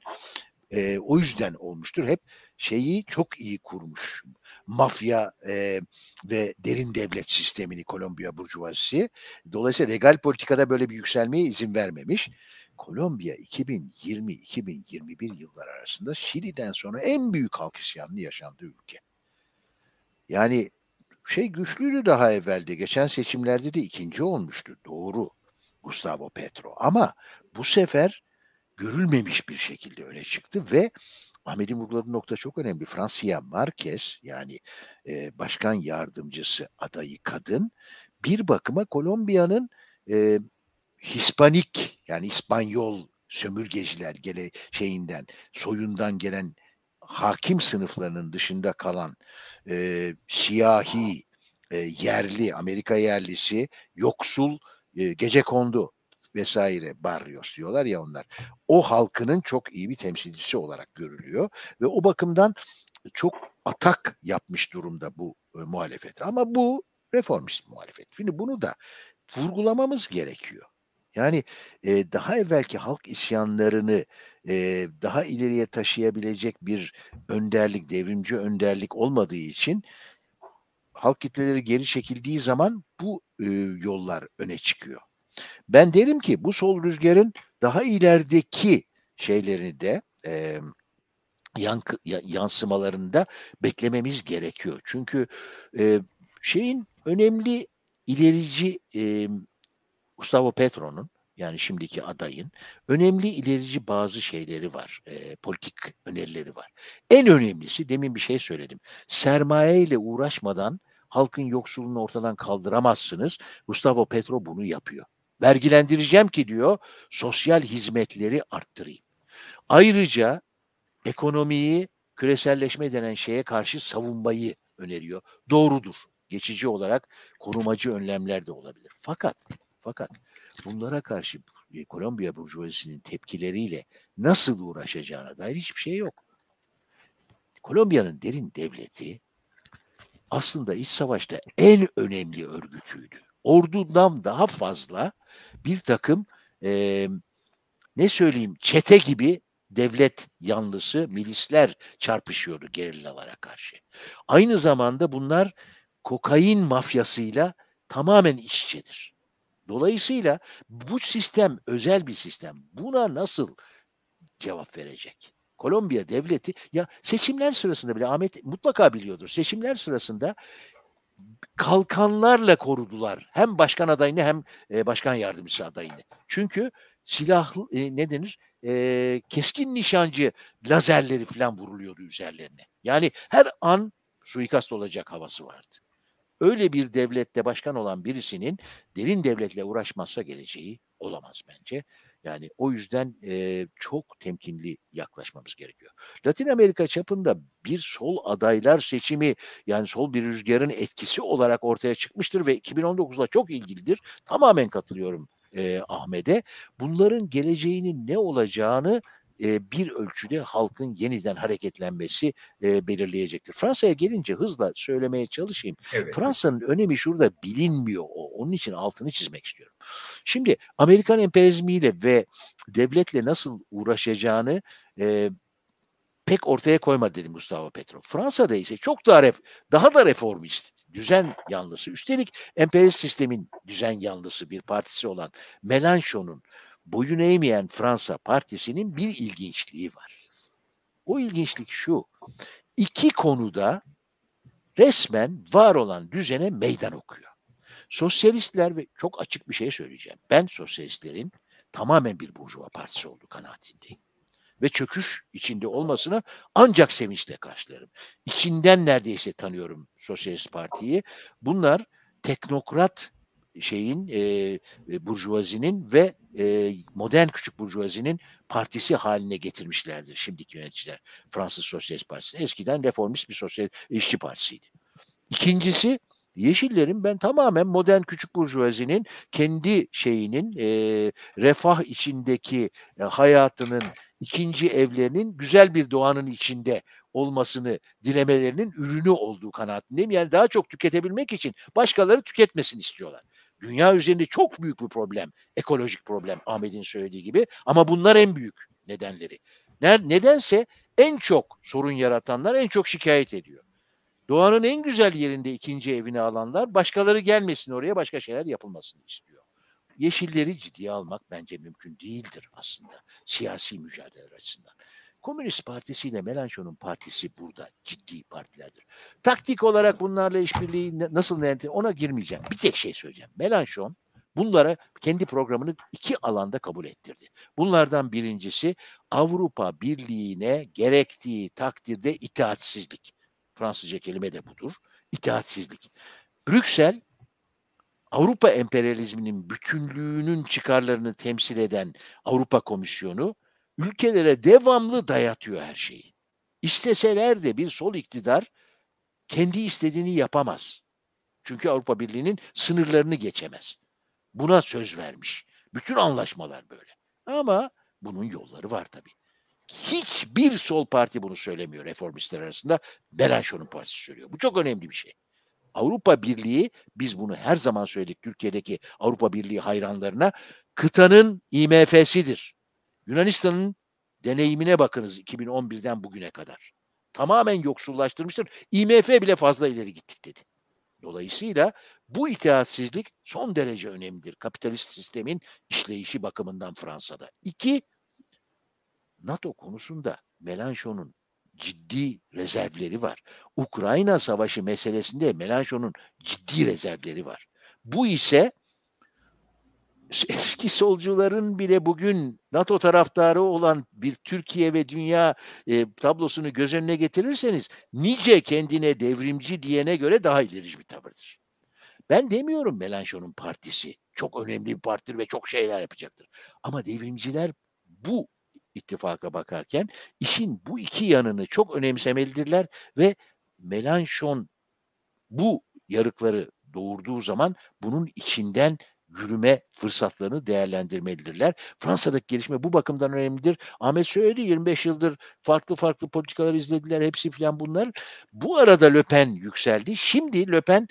E, o yüzden olmuştur. Hep şeyi çok iyi kurmuş. Mafya e, ve derin devlet sistemini Kolombiya burjuvazisi. Dolayısıyla legal politikada böyle bir yükselmeye izin vermemiş. Kolombiya 2020-2021 yıllar arasında Şili'den sonra en büyük halk isyanını yaşandığı ülke. Yani şey güçlüydü daha evvelde. Geçen seçimlerde de ikinci olmuştu. Doğru. Gustavo Petro. Ama bu sefer görülmemiş bir şekilde öne çıktı ve Ahmet'in vurguladığı nokta çok önemli. Francia Marquez yani e, başkan yardımcısı adayı kadın bir bakıma Kolombiya'nın e, Hispanik yani İspanyol sömürgeciler gele şeyinden soyundan gelen hakim sınıflarının dışında kalan e, siyahi e, yerli Amerika yerlisi yoksul e, gece kondu vesaire Barrios diyorlar ya onlar. O halkının çok iyi bir temsilcisi olarak görülüyor ve o bakımdan çok atak yapmış durumda bu e, muhalefet. Ama bu reformist muhalefet. Şimdi bunu da vurgulamamız gerekiyor. Yani e, daha evvelki halk isyanlarını e, daha ileriye taşıyabilecek bir önderlik, devrimci önderlik olmadığı için halk kitleleri geri çekildiği zaman bu e, yollar öne çıkıyor. Ben derim ki bu sol rüzgarın daha ilerideki şeylerini de e, yankı, yansımalarında beklememiz gerekiyor. Çünkü e, şeyin önemli ilerici e, Gustavo Petro'nun yani şimdiki adayın önemli ilerici bazı şeyleri var, e, politik önerileri var. En önemlisi demin bir şey söyledim. Sermaye ile uğraşmadan halkın yoksulluğunu ortadan kaldıramazsınız. Gustavo Petro bunu yapıyor. Vergilendireceğim ki diyor sosyal hizmetleri arttırayım. Ayrıca ekonomiyi küreselleşme denen şeye karşı savunmayı öneriyor. Doğrudur. Geçici olarak korumacı önlemler de olabilir. Fakat fakat bunlara karşı e, Kolombiya burjuvazisinin tepkileriyle nasıl uğraşacağına dair hiçbir şey yok. Kolombiya'nın derin devleti aslında iç savaşta en önemli örgütüydü. Ordudan daha fazla bir takım e, ne söyleyeyim çete gibi devlet yanlısı milisler çarpışıyordu gerillalara karşı. Aynı zamanda bunlar kokain mafyasıyla tamamen iç içedir. Dolayısıyla bu sistem özel bir sistem. Buna nasıl cevap verecek? Kolombiya devleti ya seçimler sırasında bile Ahmet mutlaka biliyordur. Seçimler sırasında kalkanlarla korudular. Hem başkan adayını hem e, başkan yardımcısı adayını. Çünkü silah e, ne denir? E, keskin nişancı lazerleri falan vuruluyordu üzerlerine. Yani her an suikast olacak havası vardı. Öyle bir devlette başkan olan birisinin derin devletle uğraşmazsa geleceği olamaz bence. Yani o yüzden e, çok temkinli yaklaşmamız gerekiyor. Latin Amerika çapında bir sol adaylar seçimi yani sol bir rüzgarın etkisi olarak ortaya çıkmıştır ve 2019'la çok ilgilidir. Tamamen katılıyorum e, Ahmet'e. Bunların geleceğinin ne olacağını e, bir ölçüde halkın yeniden hareketlenmesi e, belirleyecektir. Fransa'ya gelince hızla söylemeye çalışayım. Evet. Fransa'nın önemi şurada bilinmiyor. O. Onun için altını çizmek istiyorum. Şimdi Amerikan emperyalizmiyle ve devletle nasıl uğraşacağını e, pek ortaya koymadı dedi Mustafa Petro. Fransa'da ise çok daha ref, daha da reformist, düzen yanlısı. Üstelik emperyalist sistemin düzen yanlısı bir partisi olan Mélenchon'un boyun eğmeyen Fransa Partisi'nin bir ilginçliği var. O ilginçlik şu. İki konuda resmen var olan düzene meydan okuyor. Sosyalistler ve çok açık bir şey söyleyeceğim. Ben sosyalistlerin tamamen bir burjuva partisi olduğu kanaatindeyim. Ve çöküş içinde olmasına ancak sevinçle karşılarım. İçinden neredeyse tanıyorum Sosyalist Parti'yi. Bunlar teknokrat şeyin e, burjuvazinin ve e, modern küçük burjuvazinin partisi haline getirmişlerdir şimdiki yöneticiler. Fransız Sosyalist Partisi. Eskiden reformist bir sosyal işçi partisiydi. İkincisi Yeşillerin ben tamamen modern küçük burjuvazinin kendi şeyinin e, refah içindeki e, hayatının ikinci evlerinin güzel bir doğanın içinde olmasını dilemelerinin ürünü olduğu kanaatindeyim. Yani daha çok tüketebilmek için başkaları tüketmesin istiyorlar. Dünya üzerinde çok büyük bir problem, ekolojik problem Ahmet'in söylediği gibi ama bunlar en büyük nedenleri. Nedense en çok sorun yaratanlar en çok şikayet ediyor. Doğanın en güzel yerinde ikinci evini alanlar başkaları gelmesin oraya başka şeyler yapılmasını istiyor. Yeşilleri ciddiye almak bence mümkün değildir aslında siyasi mücadele açısından. Komünist Partisi ile Melanchon'un partisi burada ciddi partilerdir. Taktik olarak bunlarla işbirliği nasıl yönetir ona girmeyeceğim. Bir tek şey söyleyeceğim. Melanchon bunlara kendi programını iki alanda kabul ettirdi. Bunlardan birincisi Avrupa Birliği'ne gerektiği takdirde itaatsizlik. Fransızca kelime de budur. İtaatsizlik. Brüksel Avrupa emperyalizminin bütünlüğünün çıkarlarını temsil eden Avrupa Komisyonu ülkelere devamlı dayatıyor her şeyi. İsteseler de bir sol iktidar kendi istediğini yapamaz. Çünkü Avrupa Birliği'nin sınırlarını geçemez. Buna söz vermiş. Bütün anlaşmalar böyle. Ama bunun yolları var tabii. Hiçbir sol parti bunu söylemiyor reformistler arasında. Melanchon'un partisi söylüyor. Bu çok önemli bir şey. Avrupa Birliği, biz bunu her zaman söyledik Türkiye'deki Avrupa Birliği hayranlarına, kıtanın IMF'sidir. Yunanistan'ın deneyimine bakınız 2011'den bugüne kadar. Tamamen yoksullaştırmıştır. IMF bile fazla ileri gittik dedi. Dolayısıyla bu itaatsizlik son derece önemlidir kapitalist sistemin işleyişi bakımından Fransa'da. İki, NATO konusunda Melanchon'un ciddi rezervleri var. Ukrayna savaşı meselesinde Melanchon'un ciddi rezervleri var. Bu ise eski solcuların bile bugün NATO taraftarı olan bir Türkiye ve dünya e, tablosunu göz önüne getirirseniz nice kendine devrimci diyene göre daha ilerici bir tavırdır. Ben demiyorum Melanchon'un partisi çok önemli bir partidir ve çok şeyler yapacaktır. Ama devrimciler bu ittifaka bakarken işin bu iki yanını çok önemsemelidirler ve Melanchon bu yarıkları doğurduğu zaman bunun içinden yürüme fırsatlarını değerlendirmelidirler. Fransa'daki gelişme bu bakımdan önemlidir. Ahmet söyledi 25 yıldır farklı farklı politikalar izlediler hepsi falan bunlar. Bu arada Le Pen yükseldi. Şimdi Le Pen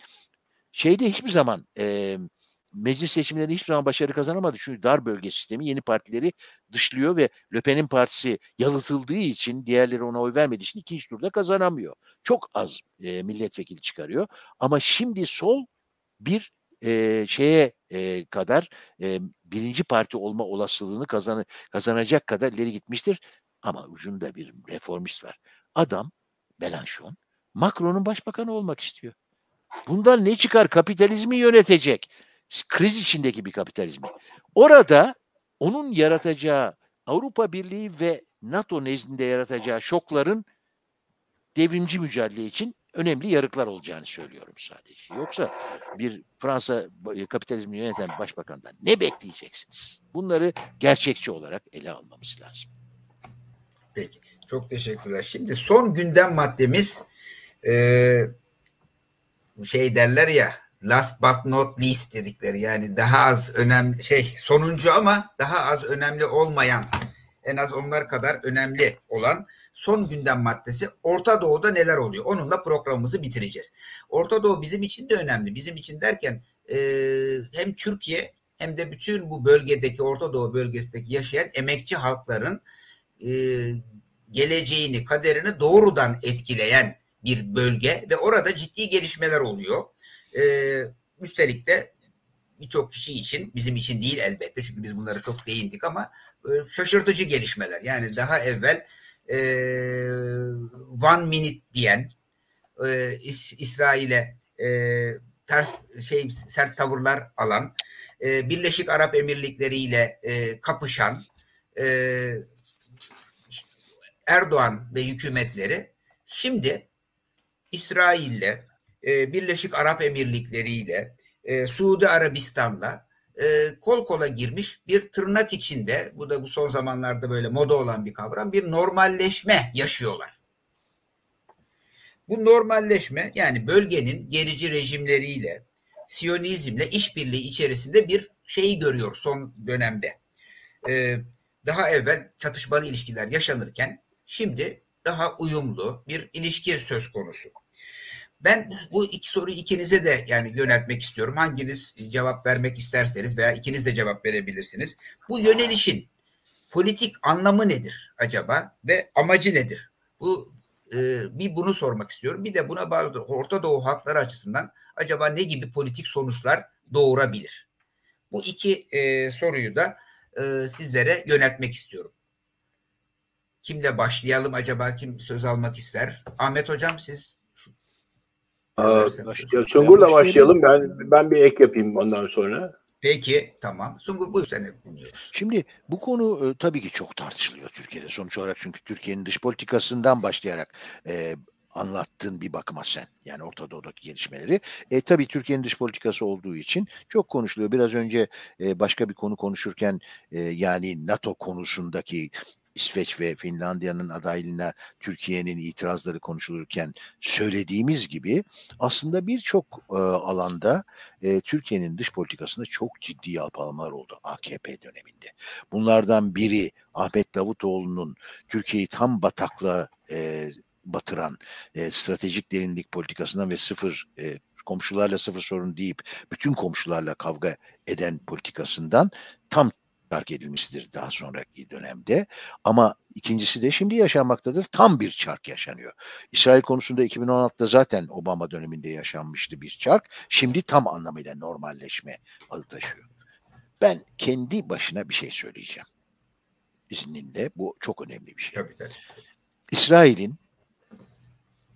şeyde hiçbir zaman e, meclis seçimlerinde hiçbir zaman başarı kazanamadı. Çünkü dar bölge sistemi yeni partileri dışlıyor ve Le Pen'in partisi yalıtıldığı için diğerleri ona oy vermediği için ikinci turda kazanamıyor. Çok az e, milletvekili çıkarıyor. Ama şimdi sol bir e, şeye e, kadar e, birinci parti olma olasılığını kazan kazanacak kadar ileri gitmiştir. Ama ucunda bir reformist var. Adam Melanchon Macron'un başbakanı olmak istiyor. Bundan ne çıkar? Kapitalizmi yönetecek. Kriz içindeki bir kapitalizmi. Orada onun yaratacağı Avrupa Birliği ve NATO nezdinde yaratacağı şokların devrimci mücadele için önemli yarıklar olacağını söylüyorum sadece. Yoksa bir Fransa kapitalizmi yöneten başbakandan ne bekleyeceksiniz? Bunları gerçekçi olarak ele almamız lazım. Peki. Çok teşekkürler. Şimdi son gündem maddemiz e, şey derler ya last but not least dedikleri yani daha az önemli şey sonuncu ama daha az önemli olmayan en az onlar kadar önemli olan son gündem maddesi Orta Doğu'da neler oluyor? Onunla programımızı bitireceğiz. Orta Doğu bizim için de önemli. Bizim için derken e, hem Türkiye hem de bütün bu bölgedeki Orta Doğu bölgesindeki yaşayan emekçi halkların e, geleceğini, kaderini doğrudan etkileyen bir bölge ve orada ciddi gelişmeler oluyor. Ee, üstelik de birçok kişi için, bizim için değil elbette çünkü biz bunlara çok değindik ama e, şaşırtıcı gelişmeler. Yani daha evvel e, one minute diyen e, İs, İsrail'e e, ters şey sert tavırlar alan e, Birleşik Arap Emirlikleri ile e, kapışan e, Erdoğan ve hükümetleri şimdi İsrail'le, e, Birleşik Arap Emirlikleri ile, e, Suudi Arabistan'la e, kol kola girmiş bir tırnak içinde, bu da bu son zamanlarda böyle moda olan bir kavram, bir normalleşme yaşıyorlar. Bu normalleşme yani bölgenin gerici rejimleriyle, Siyonizmle işbirliği içerisinde bir şeyi görüyor son dönemde. Ee, daha evvel çatışmalı ilişkiler yaşanırken şimdi daha uyumlu bir ilişki söz konusu. Ben bu iki soruyu ikinize de yani yöneltmek istiyorum. Hanginiz cevap vermek isterseniz veya ikiniz de cevap verebilirsiniz. Bu yönelişin politik anlamı nedir acaba ve amacı nedir? Bu e, bir bunu sormak istiyorum. Bir de buna bağlı Orta Doğu halkları açısından acaba ne gibi politik sonuçlar doğurabilir? Bu iki e, soruyu da e, sizlere yöneltmek istiyorum. Kimle başlayalım acaba? Kim söz almak ister? Ahmet Hocam siz Sungur'la başlayalım. Ben ben bir ek yapayım ondan sonra. Peki tamam. Sungur buyur seni dinliyoruz. Şimdi bu konu e, tabii ki çok tartışılıyor Türkiye'de sonuç olarak çünkü Türkiye'nin dış politikasından başlayarak e, anlattığın bir bakıma sen. Yani Orta Doğu'daki gelişmeleri. E, tabii Türkiye'nin dış politikası olduğu için çok konuşuluyor. Biraz önce e, başka bir konu konuşurken e, yani NATO konusundaki İsveç ve Finlandiya'nın adaylığına Türkiye'nin itirazları konuşulurken söylediğimiz gibi aslında birçok e, alanda e, Türkiye'nin dış politikasında çok ciddi yalpalamalar oldu AKP döneminde. Bunlardan biri Ahmet Davutoğlu'nun Türkiye'yi tam bataklığa e, batıran e, stratejik derinlik politikasından ve sıfır e, komşularla sıfır sorun deyip bütün komşularla kavga eden politikasından tam fark edilmiştir daha sonraki dönemde. Ama ikincisi de şimdi yaşanmaktadır. Tam bir çark yaşanıyor. İsrail konusunda 2016'da zaten Obama döneminde yaşanmıştı bir çark. Şimdi tam anlamıyla normalleşme adı taşıyor. Ben kendi başına bir şey söyleyeceğim. İzninle bu çok önemli bir şey. Tabii tabii. İsrail'in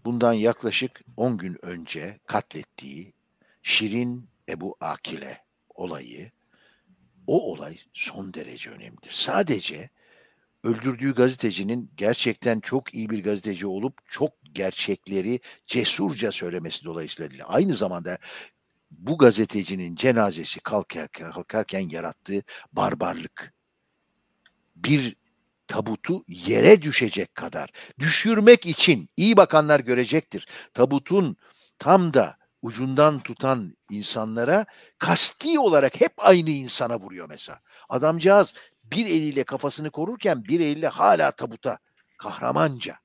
bundan yaklaşık 10 gün önce katlettiği Şirin Ebu Akile olayı o olay son derece önemlidir. Sadece öldürdüğü gazetecinin gerçekten çok iyi bir gazeteci olup çok gerçekleri cesurca söylemesi dolayısıyla aynı zamanda bu gazetecinin cenazesi kalkarken, kalkarken yarattığı barbarlık bir tabutu yere düşecek kadar düşürmek için iyi bakanlar görecektir. Tabutun tam da ucundan tutan insanlara kasti olarak hep aynı insana vuruyor mesela. Adamcağız bir eliyle kafasını korurken bir eliyle hala tabuta kahramanca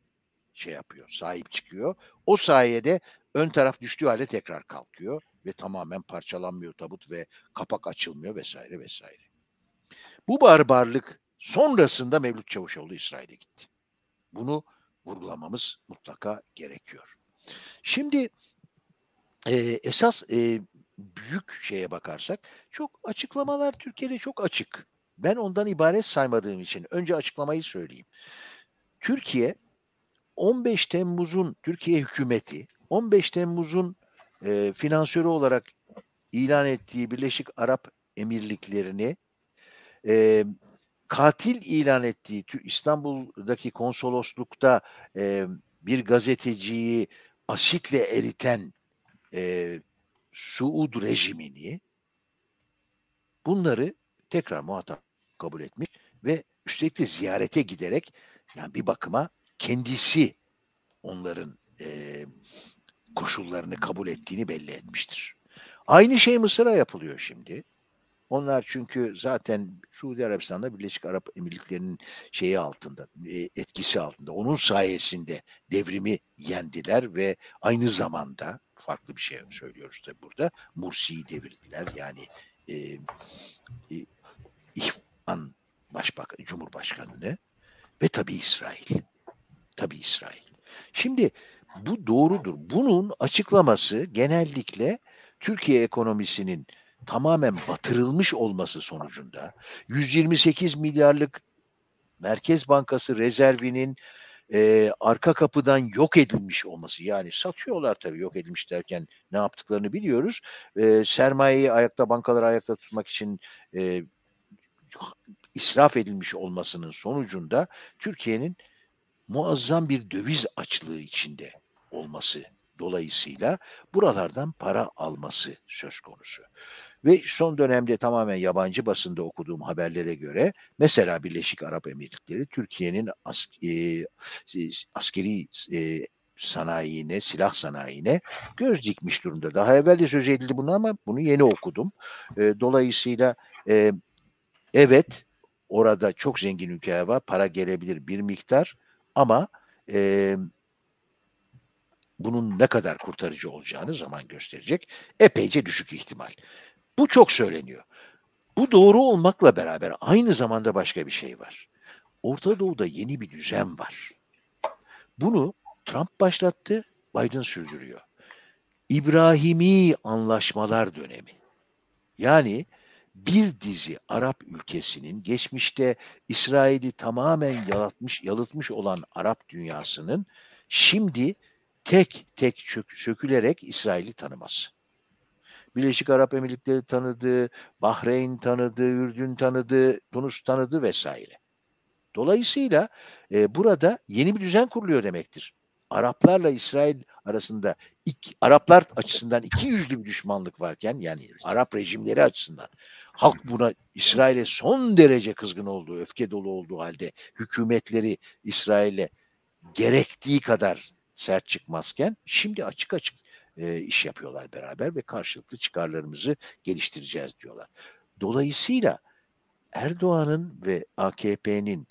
şey yapıyor, sahip çıkıyor. O sayede ön taraf düştüğü halde tekrar kalkıyor ve tamamen parçalanmıyor tabut ve kapak açılmıyor vesaire vesaire. Bu barbarlık sonrasında Mevlüt Çavuşoğlu İsrail'e gitti. Bunu vurgulamamız mutlaka gerekiyor. Şimdi e, esas e, büyük şeye bakarsak çok açıklamalar Türkiye'de çok açık. Ben ondan ibaret saymadığım için önce açıklamayı söyleyeyim. Türkiye 15 Temmuz'un Türkiye hükümeti 15 Temmuz'un e, finansörü olarak ilan ettiği Birleşik Arap Emirliklerini e, katil ilan ettiği İstanbul'daki konsoloslukta e, bir gazeteciyi asitle eriten e, Suud rejimini bunları tekrar muhatap kabul etmiş ve üstelik de ziyarete giderek yani bir bakıma kendisi onların e, koşullarını kabul ettiğini belli etmiştir. Aynı şey Mısır'a yapılıyor şimdi. Onlar çünkü zaten Suudi Arabistan'da Birleşik Arap Emirlikleri'nin şeyi altında, etkisi altında. Onun sayesinde devrimi yendiler ve aynı zamanda farklı bir şey söylüyoruz tabii burada. Mursi'yi devirdiler. Yani e, e, İhvan Başbakan, Cumhurbaşkanı'nı ve tabii İsrail. Tabii İsrail. Şimdi bu doğrudur. Bunun açıklaması genellikle Türkiye ekonomisinin tamamen batırılmış olması sonucunda 128 milyarlık Merkez Bankası rezervinin e, arka kapıdan yok edilmiş olması yani satıyorlar tabii yok edilmiş derken ne yaptıklarını biliyoruz. E, sermayeyi ayakta bankaları ayakta tutmak için e, israf edilmiş olmasının sonucunda Türkiye'nin muazzam bir döviz açlığı içinde olması dolayısıyla buralardan para alması söz konusu. Ve son dönemde tamamen yabancı basında okuduğum haberlere göre mesela Birleşik Arap Emirlikleri Türkiye'nin as, e, askeri e, sanayine, silah sanayine göz dikmiş durumda. Daha evvel de söz edildi bunu ama bunu yeni okudum. E, dolayısıyla e, evet orada çok zengin ülkeler var. Para gelebilir bir miktar ama e, bunun ne kadar kurtarıcı olacağını zaman gösterecek. Epeyce düşük ihtimal. Bu çok söyleniyor. Bu doğru olmakla beraber aynı zamanda başka bir şey var. Orta Doğu'da yeni bir düzen var. Bunu Trump başlattı, Biden sürdürüyor. İbrahimi anlaşmalar dönemi. Yani bir dizi Arap ülkesinin geçmişte İsrail'i tamamen yalatmış, yalıtmış olan Arap dünyasının şimdi tek tek çök, sökülerek İsrail'i tanıması. Birleşik Arap Emirlikleri tanıdı, Bahreyn tanıdı, Ürdün tanıdı, Tunus tanıdı vesaire. Dolayısıyla e, burada yeni bir düzen kuruluyor demektir. Araplarla İsrail arasında iki, Araplar açısından iki yüzlü bir düşmanlık varken yani Arap rejimleri açısından halk buna İsrail'e son derece kızgın olduğu, öfke dolu olduğu halde hükümetleri İsrail'e gerektiği kadar sert çıkmazken şimdi açık açık e, iş yapıyorlar beraber ve karşılıklı çıkarlarımızı geliştireceğiz diyorlar. Dolayısıyla Erdoğan'ın ve AKP'nin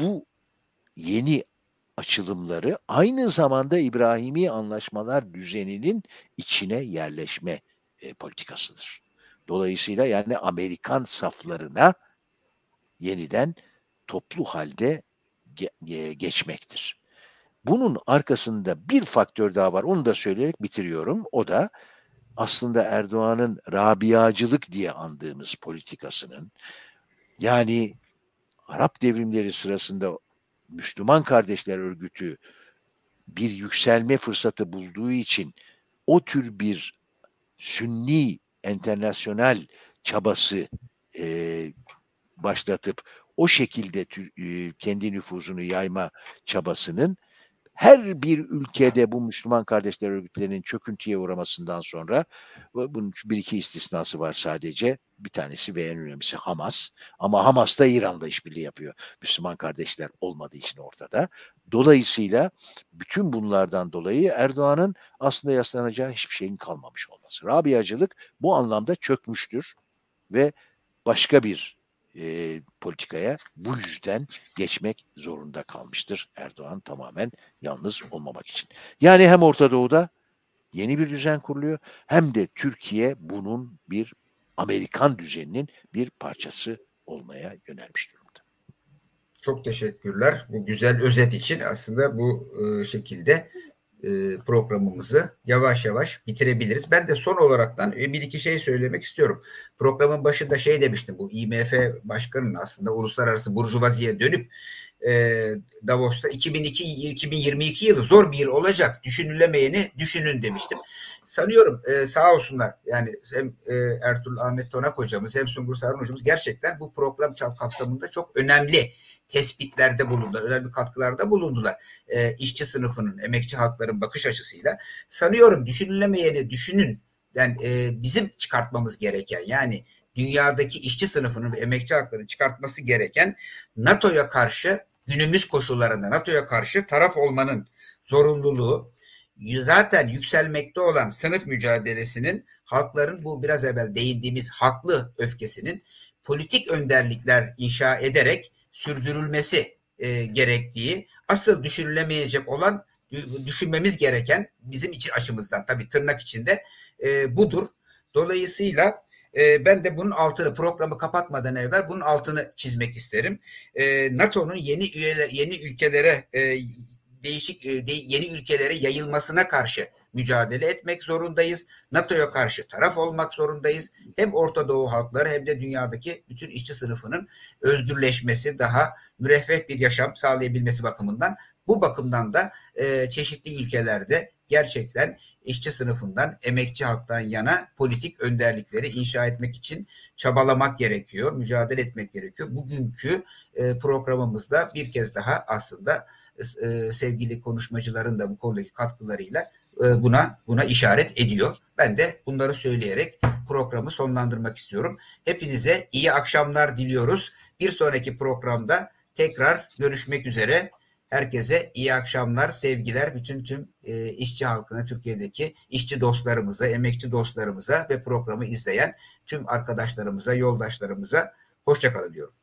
bu yeni açılımları aynı zamanda İbrahimi anlaşmalar düzeninin içine yerleşme e, politikasıdır. Dolayısıyla yani Amerikan saflarına yeniden toplu halde ge- geçmektir. Bunun arkasında bir faktör daha var. Onu da söyleyerek bitiriyorum. O da aslında Erdoğan'ın Rabiacılık diye andığımız politikasının yani Arap devrimleri sırasında Müslüman Kardeşler Örgütü bir yükselme fırsatı bulduğu için o tür bir sünni enternasyonel çabası e, başlatıp o şekilde e, kendi nüfuzunu yayma çabasının her bir ülkede bu Müslüman kardeşler örgütlerinin çöküntüye uğramasından sonra bunun bir iki istisnası var sadece. Bir tanesi ve en önemlisi Hamas. Ama Hamas da İran'da işbirliği yapıyor. Müslüman kardeşler olmadığı için ortada. Dolayısıyla bütün bunlardan dolayı Erdoğan'ın aslında yaslanacağı hiçbir şeyin kalmamış olması. Rabiacılık bu anlamda çökmüştür ve başka bir e, politikaya bu yüzden geçmek zorunda kalmıştır Erdoğan tamamen yalnız olmamak için. Yani hem Orta Doğu'da yeni bir düzen kuruluyor hem de Türkiye bunun bir Amerikan düzeninin bir parçası olmaya yönelmiş durumda. Çok teşekkürler bu güzel özet için. Aslında bu şekilde programımızı yavaş yavaş bitirebiliriz. Ben de son olaraktan e, bir iki şey söylemek istiyorum. Programın başında şey demiştim bu IMF başkanının aslında uluslararası burjuvaziye dönüp e, Davos'ta 2002-2022 yılı zor bir yıl olacak. Düşünülemeyeni düşünün demiştim. Sanıyorum e, sağ olsunlar yani hem e, Ertuğrul Ahmet Tonak hocamız hem Sungur Sarın hocamız gerçekten bu program kapsamında çok önemli tespitlerde bulundular, önemli katkılarda bulundular. E, işçi sınıfının, emekçi halkların bakış açısıyla. Sanıyorum düşünülemeyeni düşünün. Yani e, bizim çıkartmamız gereken yani dünyadaki işçi sınıfının ve emekçi halkların çıkartması gereken NATO'ya karşı günümüz koşullarında NATO'ya karşı taraf olmanın zorunluluğu zaten yükselmekte olan sınıf mücadelesinin halkların bu biraz evvel değindiğimiz haklı öfkesinin politik önderlikler inşa ederek sürdürülmesi e, gerektiği asıl düşünülemeyecek olan düşünmemiz gereken bizim için açımızdan tabii tırnak içinde e, budur. Dolayısıyla e, ben de bunun altını programı kapatmadan evvel bunun altını çizmek isterim. E, NATO'nun yeni üyeler yeni ülkelere e, değişik e, de, yeni ülkelere yayılmasına karşı mücadele etmek zorundayız. NATO'ya karşı taraf olmak zorundayız. Hem Orta Doğu halkları hem de dünyadaki bütün işçi sınıfının özgürleşmesi, daha müreffeh bir yaşam sağlayabilmesi bakımından bu bakımdan da e, çeşitli ülkelerde gerçekten işçi sınıfından, emekçi halktan yana politik önderlikleri inşa etmek için çabalamak gerekiyor, mücadele etmek gerekiyor. Bugünkü e, programımızda bir kez daha aslında e, sevgili konuşmacıların da bu konudaki katkılarıyla e, buna buna işaret ediyor. Ben de bunları söyleyerek programı sonlandırmak istiyorum. Hepinize iyi akşamlar diliyoruz. Bir sonraki programda tekrar görüşmek üzere. Herkese iyi akşamlar, sevgiler bütün tüm e, işçi halkına, Türkiye'deki işçi dostlarımıza, emekçi dostlarımıza ve programı izleyen tüm arkadaşlarımıza, yoldaşlarımıza hoşçakalın diyorum.